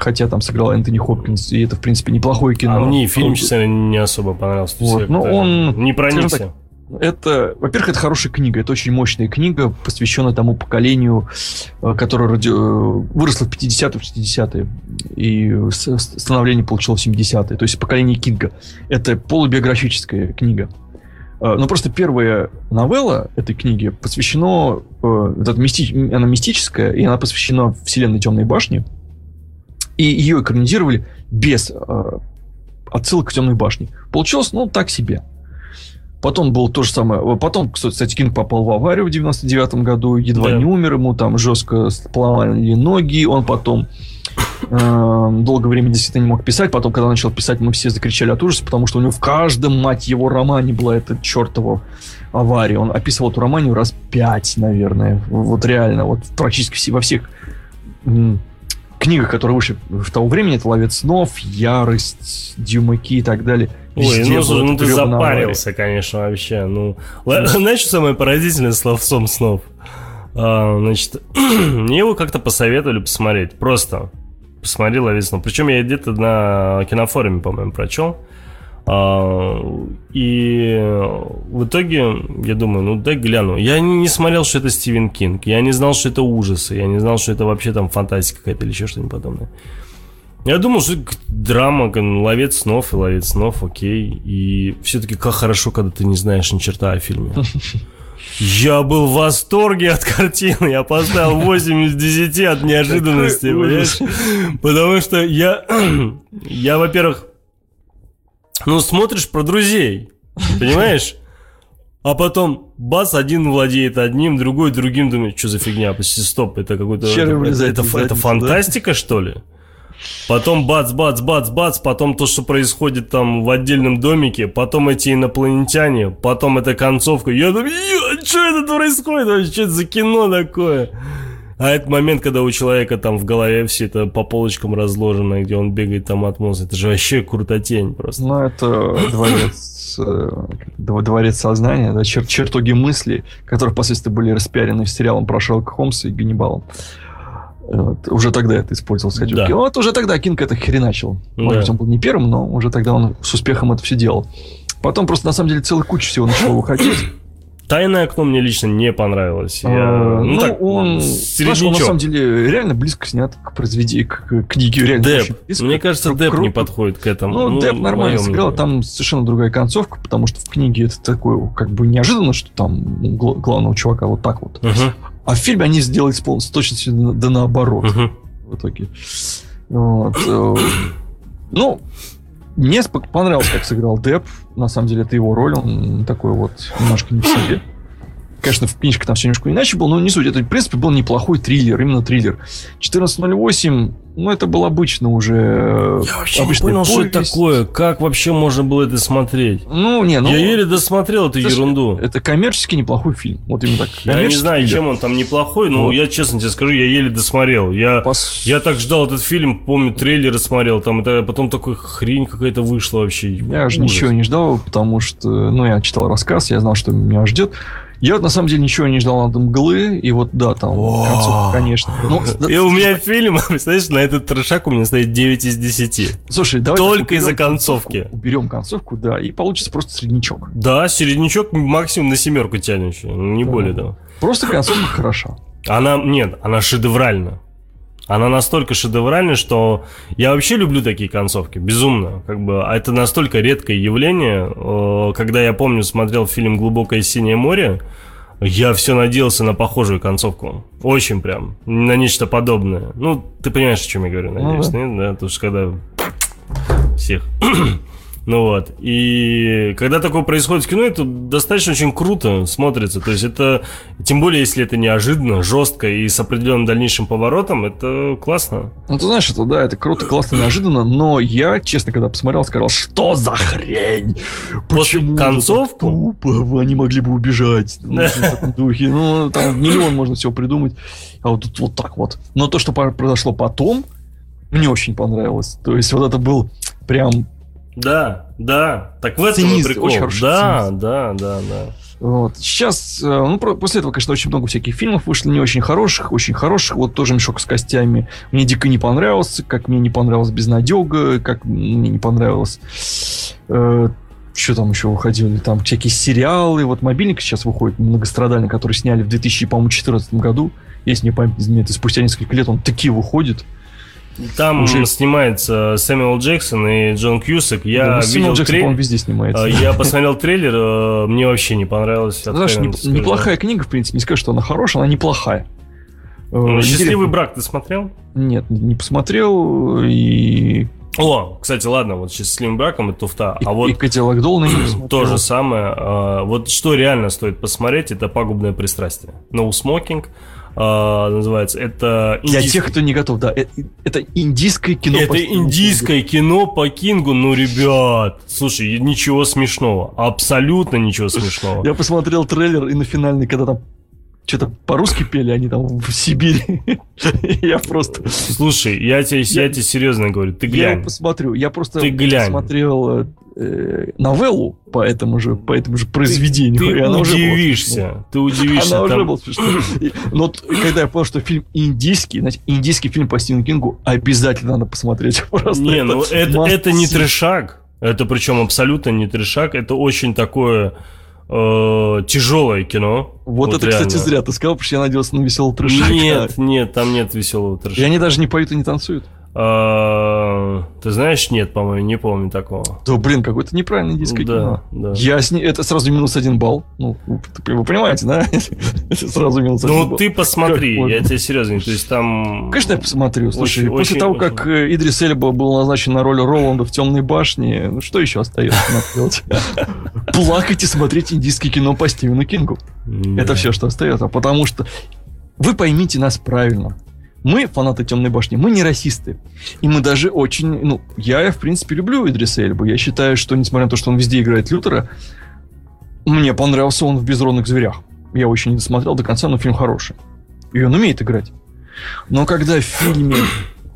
хотя там сыграл Энтони Хопкинс, и это, в принципе, неплохое кино. А мне фильм, честно, не особо понравился. Вот, но он... Не проникся. Это, во-первых, это хорошая книга, это очень мощная книга, посвященная тому поколению, э, которое роди... Э, выросло в 50-е, 60-е, и становление получило в 70-е, то есть поколение Кинга. Это полубиографическая книга. Э, но просто первая новелла этой книги посвящена, она мистическая, и она посвящена вселенной Темной башни, и ее экранизировали без отсылок к Темной башне. Получилось, ну, так себе. Потом был то же самое. Потом, кстати, Кинг попал в аварию в 99 году, едва да. не умер, ему там жестко поломали ноги, он потом э, долгое время действительно не мог писать. Потом, когда начал писать, мы все закричали от ужаса, потому что у него в каждом, мать его, романе была эта чертова авария. Он описывал эту романию раз пять, наверное. Вот реально, вот практически во всех книга, которая вышла в того времени, это «Ловец снов», «Ярость», «Дюмаки» и так далее. Ой, ну, слушай, ну ты запарился, конечно, вообще. Ну, знаешь, что самое поразительное с «Ловцом снов»? А, значит, <clears throat> мне его как-то посоветовали посмотреть. Просто посмотри «Ловец снов». Причем я где-то на кинофоруме, по-моему, прочел. И в итоге я думаю, ну дай гляну. Я не смотрел, что это Стивен Кинг. Я не знал, что это ужасы. Я не знал, что это вообще там фантастика какая-то или еще что-нибудь подобное. Я думал, что драма, ловец снов и ловец снов, окей. И все-таки как хорошо, когда ты не знаешь ни черта о фильме. Я был в восторге от картины. Я поставил 8 из 10 от неожиданности, понимаешь? Потому что я, <clears throat> я, во-первых, ну, смотришь про друзей, понимаешь? А потом, бац, один владеет одним, другой другим, думает, что за фигня, почти стоп, это какой-то... Это, это, это фантастика, да? что ли? Потом бац, бац, бац, бац, потом то, что происходит там в отдельном домике, потом эти инопланетяне, потом эта концовка. Я думаю, что это происходит? Что это за кино такое? А этот момент, когда у человека там в голове все это по полочкам разложено, где он бегает там от мозга, это же вообще крутотень просто. Ну, это дворец, э, дворец сознания, да, чер чертоги мысли, которые впоследствии были распиарены сериалом про Шерлока Холмса и Ганнибалом. Вот, уже тогда это использовалось. Да. Вот уже тогда Кинг это хреначил. Да. Может быть, он был не первым, но уже тогда он с успехом это все делал. Потом просто, на самом деле, целая куча всего начала выходить. Тайное окно мне лично не понравилось. Я, а, ну, ну, так, он, знаешь, он на самом деле реально близко снят к произведению, к, к книге. Реально Деп. Мне кажется, Деп не подходит к этому. Ну, ну Деп нормально сыграл, там совершенно другая концовка, потому что в книге это такое, как бы неожиданно, что там главного чувака вот так вот. Uh-huh. А в фильме они сделали с полностью точностью да наоборот. Uh-huh. В итоге. Вот. Э, <clears throat> ну, мне понравилось, как сыграл Деп. На самом деле, это его роль. Он такой вот немножко не в себе. Конечно, в книжке там все немножко иначе было, но не суть. Это, в принципе, был неплохой триллер, именно триллер. 14.08, ну, это был обычно уже... Э, Я вообще не понял, повесть. что это такое. Как вообще можно было это смотреть? Ну, не, ну... Я еле досмотрел эту это ерунду. Это коммерчески неплохой фильм. Вот именно так. Я не знаю, чем он там неплохой, но вот. я честно тебе скажу, я еле досмотрел. Я, Пос... я так ждал этот фильм, помню, трейлеры смотрел, там, это, потом такой хрень какая-то вышла вообще. Я же ничего не ждал, потому что, ну, я читал рассказ, я знал, что меня ждет. Я вот на самом деле ничего не ждал от мглы, и вот да, там концовка, конечно. Ну, и у меня фильм, <laughs> представляешь, на этот трешак у меня стоит 9 из 10. Слушай, давай Только из-за концовки. Уберем концовку, да, и получится просто среднячок. Да, среднячок максимум на семерку тянущий, не более того. Просто концовка хороша. Она, нет, она шедевральна. Она настолько шедевральная, что я вообще люблю такие концовки, безумно. Как бы, а это настолько редкое явление. Когда я помню, смотрел фильм «Глубокое синее море», Я все надеялся на похожую концовку. Очень прям. На нечто подобное. Ну, ты понимаешь, о чем я говорю, надеюсь, ну, да. нет? Да, потому что когда всех ну вот. И когда такое происходит в кино, это достаточно очень круто смотрится. То есть это, тем более, если это неожиданно, жестко и с определенным дальнейшим поворотом, это классно. Ну, ты знаешь, это да, это круто, классно, неожиданно, но я, честно, когда посмотрел, сказал, что за хрень? Почему концовку? Тупо, они могли бы убежать. Ну, <laughs> духе. Ну, там миллион можно всего придумать. А вот тут вот так вот. Но то, что произошло потом, мне очень понравилось. То есть вот это был прям да, да. Так в этом Цинизм, прикол. Очень хороший да, цинизм. да, да, да. Вот. Сейчас, э, ну, после этого, конечно, очень много всяких фильмов вышло, не очень хороших, очень хороших. Вот тоже «Мешок с костями» мне дико не понравился, как мне не понравилась «Безнадега», как мне не понравилось... Э, что там еще выходили? Там всякие сериалы. Вот «Мобильник» сейчас выходит многострадальный, который сняли в 2014 году. Если не память изменяет, и спустя несколько лет он таки выходит. Там уже... снимается Сэмюэл Джексон и Джон Кьюсак. Я да, ну, видел Джексон, трейлер. везде снимается. Э, я посмотрел трейлер, э, мне вообще не понравилось. Знаешь, не, неплохая книга, в принципе. Не скажу, что она хорошая, она неплохая. Э, ну, Счастливый брак ты смотрел? Нет, не посмотрел. И о, кстати, ладно, вот счастливым браком это туфта. И, а вот и Кадиллак Долна <clears throat> То же самое. Вот что реально стоит посмотреть, это пагубное пристрастие. No smoking э, называется. Это индийский... Для тех, кто не готов, да. Это, это индийское кино Это по индийское кино по Кингу. Ну, ребят, слушай, ничего смешного. Абсолютно ничего смешного. Я посмотрел трейлер и на финальный, когда там что-то по-русски пели, они там в Сибири. <laughs> я просто... Слушай, я тебе, я... я тебе серьезно говорю, ты глянь. Я посмотрю, я просто ты глянь. смотрел э, новеллу по этому же, по этому же произведению. Ты, ты удивишься, ты удивишься. Она там... уже была смешная. Но когда я понял, что фильм индийский, значит, индийский фильм по Стивену Кингу обязательно надо посмотреть. <laughs> Просто не, ну это, это не трешак. Это причем абсолютно не трешак. Это очень такое э, тяжелое кино. Вот, вот это, реально. кстати, зря ты сказал, потому что я надеялся на веселого трешака. Нет, нет, там нет веселого трешака. И они даже не поют и не танцуют. А, ты знаешь, нет, по-моему, не помню такого. Да, блин, какой-то неправильный диско да, Да. Я с ней, это сразу минус один балл. Ну, вы понимаете, да? <laughs> сразу минус один Ну, ты посмотри, я тебе серьезно, то есть там... Конечно, я посмотрю. Слушай, очень, после очень, того, как э, Идрис Эльба был назначен на роль Роланда в «Темной башне», ну, что еще остается делать? <laughs> Плакать и смотреть индийское кино по Стивену Кингу. Это все, что остается. Потому что вы поймите нас правильно. Мы, фанаты Темной башни, мы не расисты. И мы даже очень... Ну, я, в принципе, люблю Идриса Эльбу. Я считаю, что, несмотря на то, что он везде играет Лютера, мне понравился он в «Безродных зверях». Я очень не досмотрел до конца, но фильм хороший. И он умеет играть. Но когда в фильме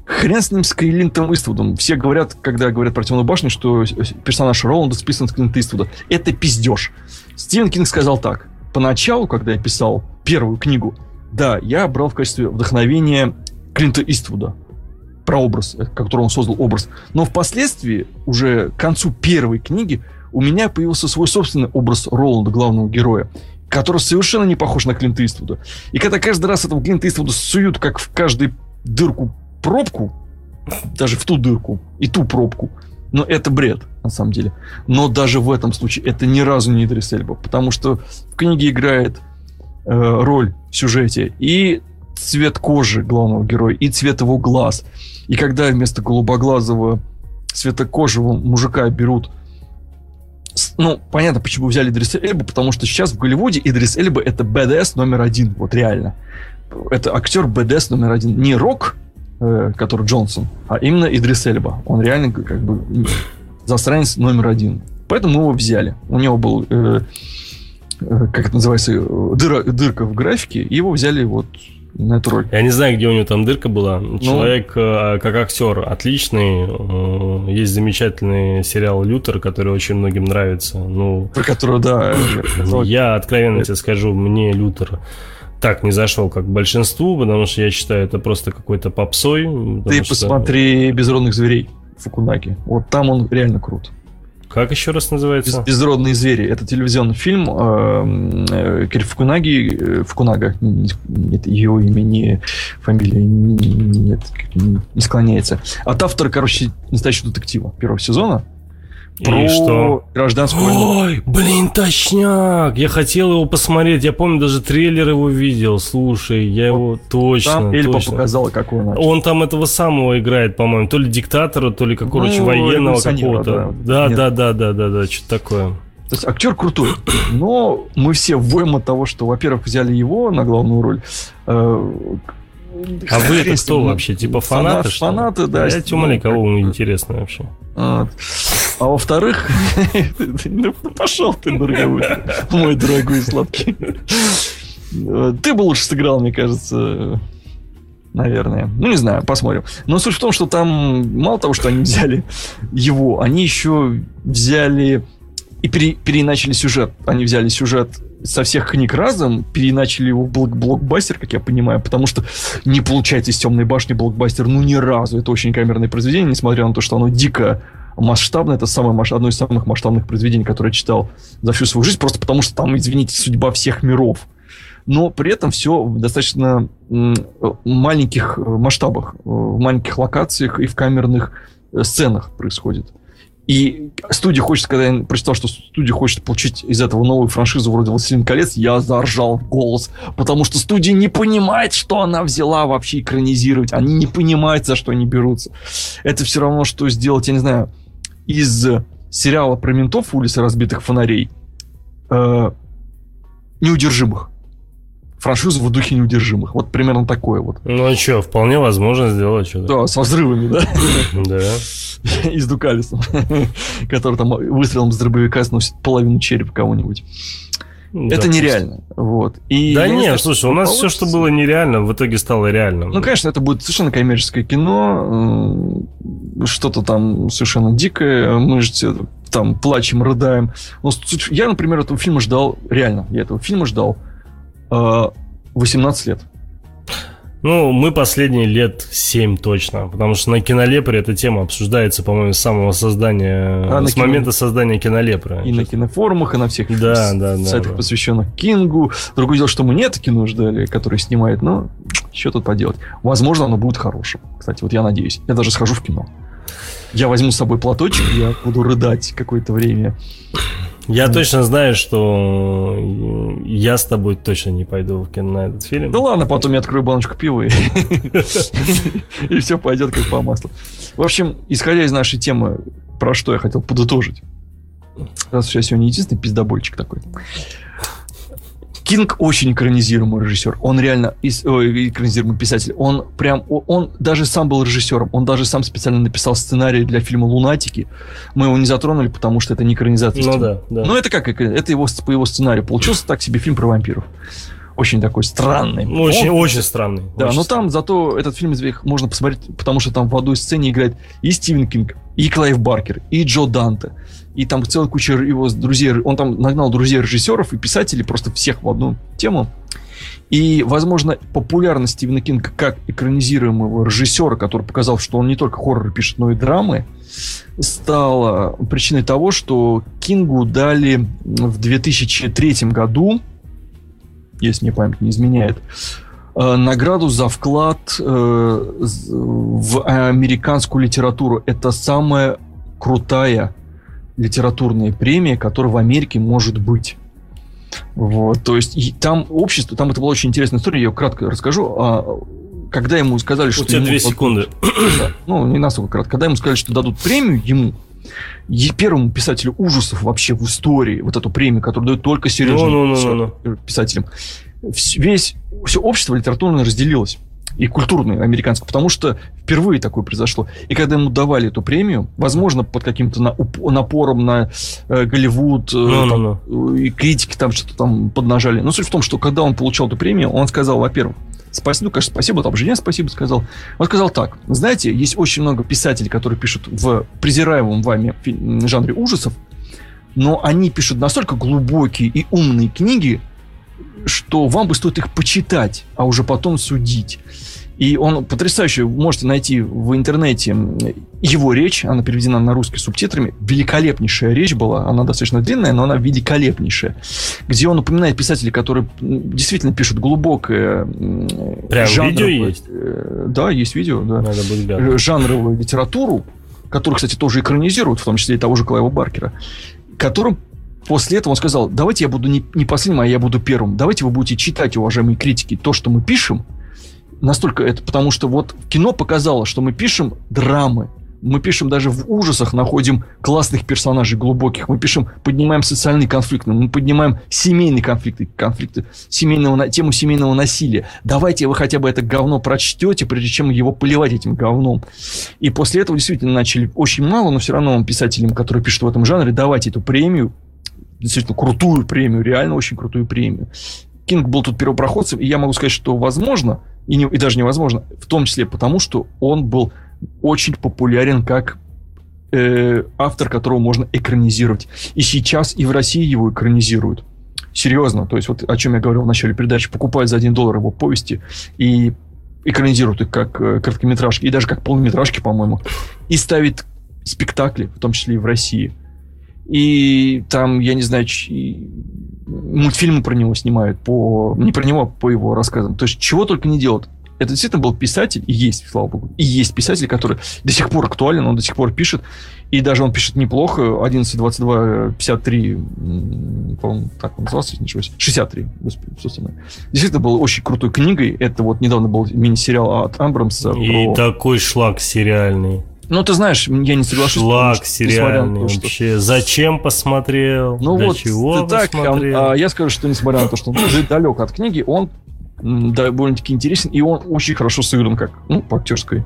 Хрен с ним с Клинтом Иствудом. Все говорят, когда говорят про Темную башню, что персонаж Роланда списан с Клинта Иствуда. Это пиздеж. Стивен Кинг сказал так. Поначалу, когда я писал первую книгу, да, я брал в качестве вдохновения Клинта Иствуда про образ, э, который он создал образ. Но впоследствии, уже к концу первой книги, у меня появился свой собственный образ Роланда, главного героя, который совершенно не похож на Клинта Иствуда. И когда каждый раз этого Клинта Иствуда суют, как в каждую дырку пробку, даже в ту дырку и ту пробку, но это бред, на самом деле. Но даже в этом случае это ни разу не Идрис Эльба, потому что в книге играет роль в сюжете и цвет кожи главного героя, и цвет его глаз. И когда вместо голубоглазого светокожего мужика берут ну, понятно, почему взяли Идрис Эльба, потому что сейчас в Голливуде Идрис Эльба это БДС номер один, вот реально. Это актер БДС номер один. Не рок, э, который Джонсон, а именно Идрис Эльба. Он реально как бы засранец номер один. Поэтому мы его взяли. У него был э, Э, как это называется, дыра, дырка в графике, его взяли вот на эту роль. Я не знаю, где у него там дырка была. Ну, Человек, ну, как актер, отличный. Э, есть замечательный сериал Лютер, который очень многим нравится. Ну, Про которого, да. <clears throat> Я откровенно тебе скажу, мне Лютер так не зашел, как большинству, потому что я считаю, это просто какой-то попсой. Ты что... посмотри «Безродных зверей» Фукунаки. Вот там он реально крут. Как еще раз называется? Без, Безродные звери. Это телевизионный фильм э, э, Фукунаги, э, Фукунага. Нет, ее имя, не фамилия, нет, не склоняется. От автора, короче, настоящего детектива первого сезона. Про И что? гражданскую войну. Ой, блин, точняк! Я хотел его посмотреть. Я помню, даже трейлер его видел. Слушай, я его точно, Там Эльпа точно. показала, какой он. Он там этого самого играет, по-моему, то ли диктатора, то ли, как, короче, Ну, военного какого-то. да. Да, да, да, да, да, да, что-то такое. То есть актер крутой. <clears throat> Но мы все воем от того, что, во-первых, взяли его на главную роль. Э, А вы это кто вообще? Типа фанат- фанаты? фанаты, да. Я тебя умоляю, кого интересно вообще? А во-вторых, <laughs> ну пошел ты, дорогой, мой дорогой сладкий. Ты бы лучше сыграл, мне кажется, наверное. Ну, не знаю, посмотрим. Но суть в том, что там мало того, что они взяли его, они еще взяли и пере- переиначили сюжет. Они взяли сюжет со всех книг разом, переиначили его в блок- блокбастер, как я понимаю, потому что не получается из темной башни блокбастер, ну ни разу. Это очень камерное произведение, несмотря на то, что оно дико масштабное. Это самое, одно из самых масштабных произведений, которое я читал за всю свою жизнь, просто потому что там, извините, судьба всех миров. Но при этом все в достаточно м, маленьких э, масштабах, э, в маленьких локациях и в камерных э, сценах происходит. И студия хочет, когда я прочитал, что студия хочет получить из этого новую франшизу вроде «Властелин колец», я заржал голос, потому что студия не понимает, что она взяла вообще экранизировать. Они не понимают, за что они берутся. Это все равно, что сделать, я не знаю, из сериала про ментов «Улицы разбитых фонарей» э, «Неудержимых». Франшизу в духе «Неудержимых». Вот примерно такое вот. Ну а что, вполне возможно сделать что-то. Да, со взрывами, да? Да. И с Дукалисом, который там выстрелом с дробовика сносит половину черепа Это нереально. Вот. И Да не слушай, у нас все, что было нереально, в итоге стало реальным. Ну, конечно, это будет совершенно коммерческое кино, э, что-то там совершенно дикое, мы же там плачем, рыдаем. Но я, например, этого фильма ждал, реально, я этого фильма ждал э, 18 лет. Ну, мы последние лет 7 точно, потому что на Кинолепре эта тема обсуждается, по-моему, с самого создания, А, с кино- момента создания Кинолепра. И на кинофорумах, и на всех Да, да, да, сайтах, да. посвященных Кингу. Другое дело, что мы не это кино ждали, которое снимает, но что тут поделать. Возможно, оно будет хорошим. Кстати, вот я надеюсь. Я даже схожу в кино. Я возьму с собой платочек, я буду рыдать какое-то время. Я точно знаю, что я с тобой точно не пойду в кино на этот фильм. Да ладно, потом я открою баночку пива и, <laughs> и все пойдет как по маслу. В общем, исходя из нашей темы, про что я хотел подытожить. Раз я сегодня единственный пиздобольчик такой. Кинг очень экранизируемый режиссер. Он реально ой, экранизируемый писатель. Он прям, он даже сам был режиссером. Он даже сам специально написал сценарий для фильма «Лунатики». Мы его не затронули, потому что это не экранизация. Ну да, да. Ну, это как? Это его, по его сценарию. Получился так себе фильм про вампиров. Очень такой странный. Ну, очень, Он- очень странный. Да, очень но там зато этот фильм изве- можно посмотреть, потому что там в одной сцене играет и Стивен Кинг, и Клайв Баркер, и Джо Данте. И там целая куча его друзей. Он там нагнал друзей режиссеров и писателей, просто всех в одну тему. И, возможно, популярность Стивена Кинга как экранизируемого режиссера, который показал, что он не только хорроры пишет, но и драмы, стала причиной того, что Кингу дали в 2003 году, если мне память не изменяет, э, награду за вклад э, в американскую литературу. Это самая крутая литературная премия, которая в Америке может быть. Вот, то есть и там общество, там это была очень интересная история, я ее кратко расскажу. А, когда ему сказали, У что тебя ему две секунды. да, ну, не настолько кратко. Когда ему сказали, что дадут премию ему, е- первому писателю ужасов вообще в истории, вот эту премию, которую дают только серьезным Ну, ну, ну, ну, писателям, вс- весь, все общество литературно разделилось и культурное американское, потому что впервые такое произошло. И когда ему давали эту премию, возможно, под каким-то на- уп- напором на э, Голливуд, э, Ну, там, ну, и критики там что-то там поднажали. Но суть в том, что когда он получал эту премию, он сказал, во-первых, спасибо, ну, конечно, спасибо, там жене спасибо сказал. Он сказал так, знаете, есть очень много писателей, которые пишут в презираемом вами жанре ужасов, но они пишут настолько глубокие и умные книги, что вам бы стоит их почитать, а уже потом судить. И он потрясающе, можете найти в интернете его речь, она переведена на русский субтитрами, великолепнейшая речь была, она достаточно длинная, но она великолепнейшая, где он упоминает писателей, которые действительно пишут глубокое Прям жанровое- видео есть? э, Да, есть видео, да. надо будет глянуть. Э, жанровую литературу, который, кстати, тоже экранизируют, в том числе и того же Клайва Баркера, которым после этого он сказал, давайте я буду не, не последним, а я буду первым. Давайте вы будете читать, уважаемые критики, то, что мы пишем. Настолько это, потому что вот кино показало, что мы пишем драмы, мы пишем даже в ужасах, находим классных персонажей глубоких, мы пишем, поднимаем социальные конфликты, мы поднимаем семейные конфликты, конфликты семейного, тему семейного насилия. Давайте вы хотя бы это говно прочтете, прежде чем его поливать этим говном. И после этого действительно начали очень мало, но все равно писателям, которые пишут в этом жанре, давайте эту премию, действительно крутую премию, реально очень крутую премию. Кинг был тут первопроходцем, и я могу сказать, что возможно, и, не, и даже невозможно, в том числе потому, что он был очень популярен как э, автор, которого можно экранизировать. И сейчас и в России его экранизируют. Серьезно. То есть вот о чем я говорил в начале передачи. Покупают за один доллар его повести и экранизируют их как э, короткометражки, и даже как полнометражки, по-моему. И ставит спектакли, в том числе и в России. И там, я не знаю, мультфильмы про него снимают, по, не про него, а по его рассказам. То есть чего только не делают это действительно был писатель, и есть, слава богу, и есть писатель, который до сих пор актуален, он до сих пор пишет, и даже он пишет неплохо, 11.22.53, по-моему, так он назывался, ничего себе, 63, господи, со мной. Действительно, был очень крутой книгой, это вот недавно был мини-сериал от Амбрамса. И про... такой шлак сериальный. Ну, ты знаешь, я не соглашусь. Шлак сериальный то, что... вообще. Зачем посмотрел? Ну Для вот, чего ты так, а, а, я скажу, что несмотря на то, что он далек от книги, он довольно-таки интересен, и он очень хорошо сыгран, как, ну, по актерской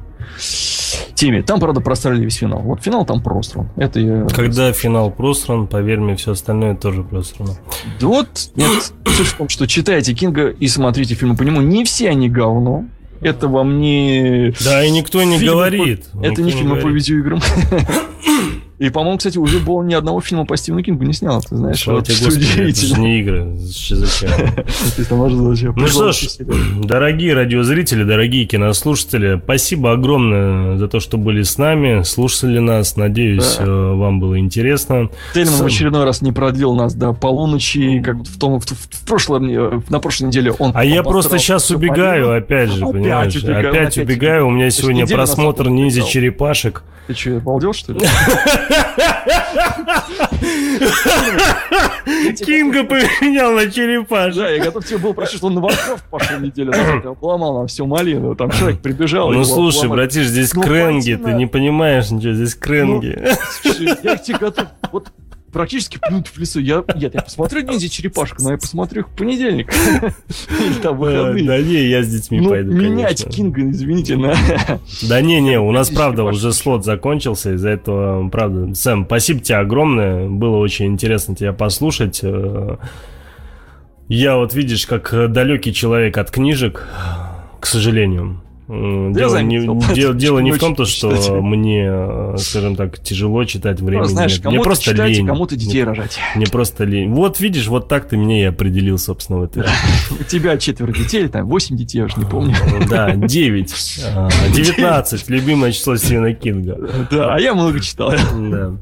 теме. Там, правда, просрали весь финал. Вот финал там просран. Это я... Когда финал просран, поверь мне, все остальное тоже просрано. Да вот, нет, суть в том, что читайте Кинга и смотрите фильмы по нему. Не все они говно. Это вам не... Да, и никто не говорит. По... Это не фильмы по видеоиграм. <coughs> И, по-моему, кстати, уже было ни одного фильма по Стивену Кингу не снял, ты знаешь. Слава тебе, Господи, это же не игры. <laughs> Ну что ж, дорогие радиозрители, дорогие кинослушатели, спасибо огромное за то, что были с нами, слушали нас. Надеюсь, э, вам было интересно. Тельман в очередной раз не продлил нас до полуночи, как в том, в прошлом, э, на прошлой неделе он... А я просто сейчас убегаю, опять же, понимаешь? Опять убегаю, у меня сегодня просмотр ниндзя-черепашек. Ты что, обалдел, что ли? <laughs> Кинга поменял на черепаш. Да, я готов тебе был что он на Варкрафт пошел неделю назад, поломал нам всю малину. Там человек прибежал. Ну слушай, братиш, здесь ну, кренги, ты не понимаешь ничего, здесь кренги. Ну, я тебе готов. Вот практически плюнуть в лесу. Я, я, я посмотрю ниндзя черепашка, но я посмотрю их в понедельник. Или там выходные. Да не, я с детьми ну, пойду, менять Кинга, извините, на... Да не, не, у нас, правда, уже слот закончился, из-за этого, правда. Сэм, спасибо тебе огромное, было очень интересно тебя послушать. Э, я вот, видишь, как далекий человек от книжек, к сожалению, Дело, не, дело, дело не в том, то, что читать. мне, э, скажем так, тяжело читать время. Ну, знаешь, мне просто читать, лень. кому-то детей мне, рожать. Мне просто лень. Вот видишь, вот так ты меня и определил, собственно, в этой. У тебя четверо детей, или там восемь детей, я уже не помню. Да, девять. А, <laughs> девятнадцать, любимое число Стивена Кинга. Да, а я много читал. Да.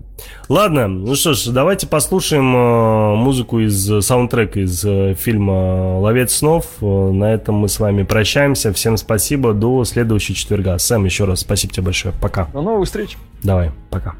Ладно, ну что ж, давайте послушаем э, музыку из саундтрека из э, фильма «Ловец снов». Э, на этом мы с вами прощаемся. Всем спасибо, до следующего четверга. Сэм, еще раз спасибо тебе большое. Пока. До новых встреч. Давай, пока.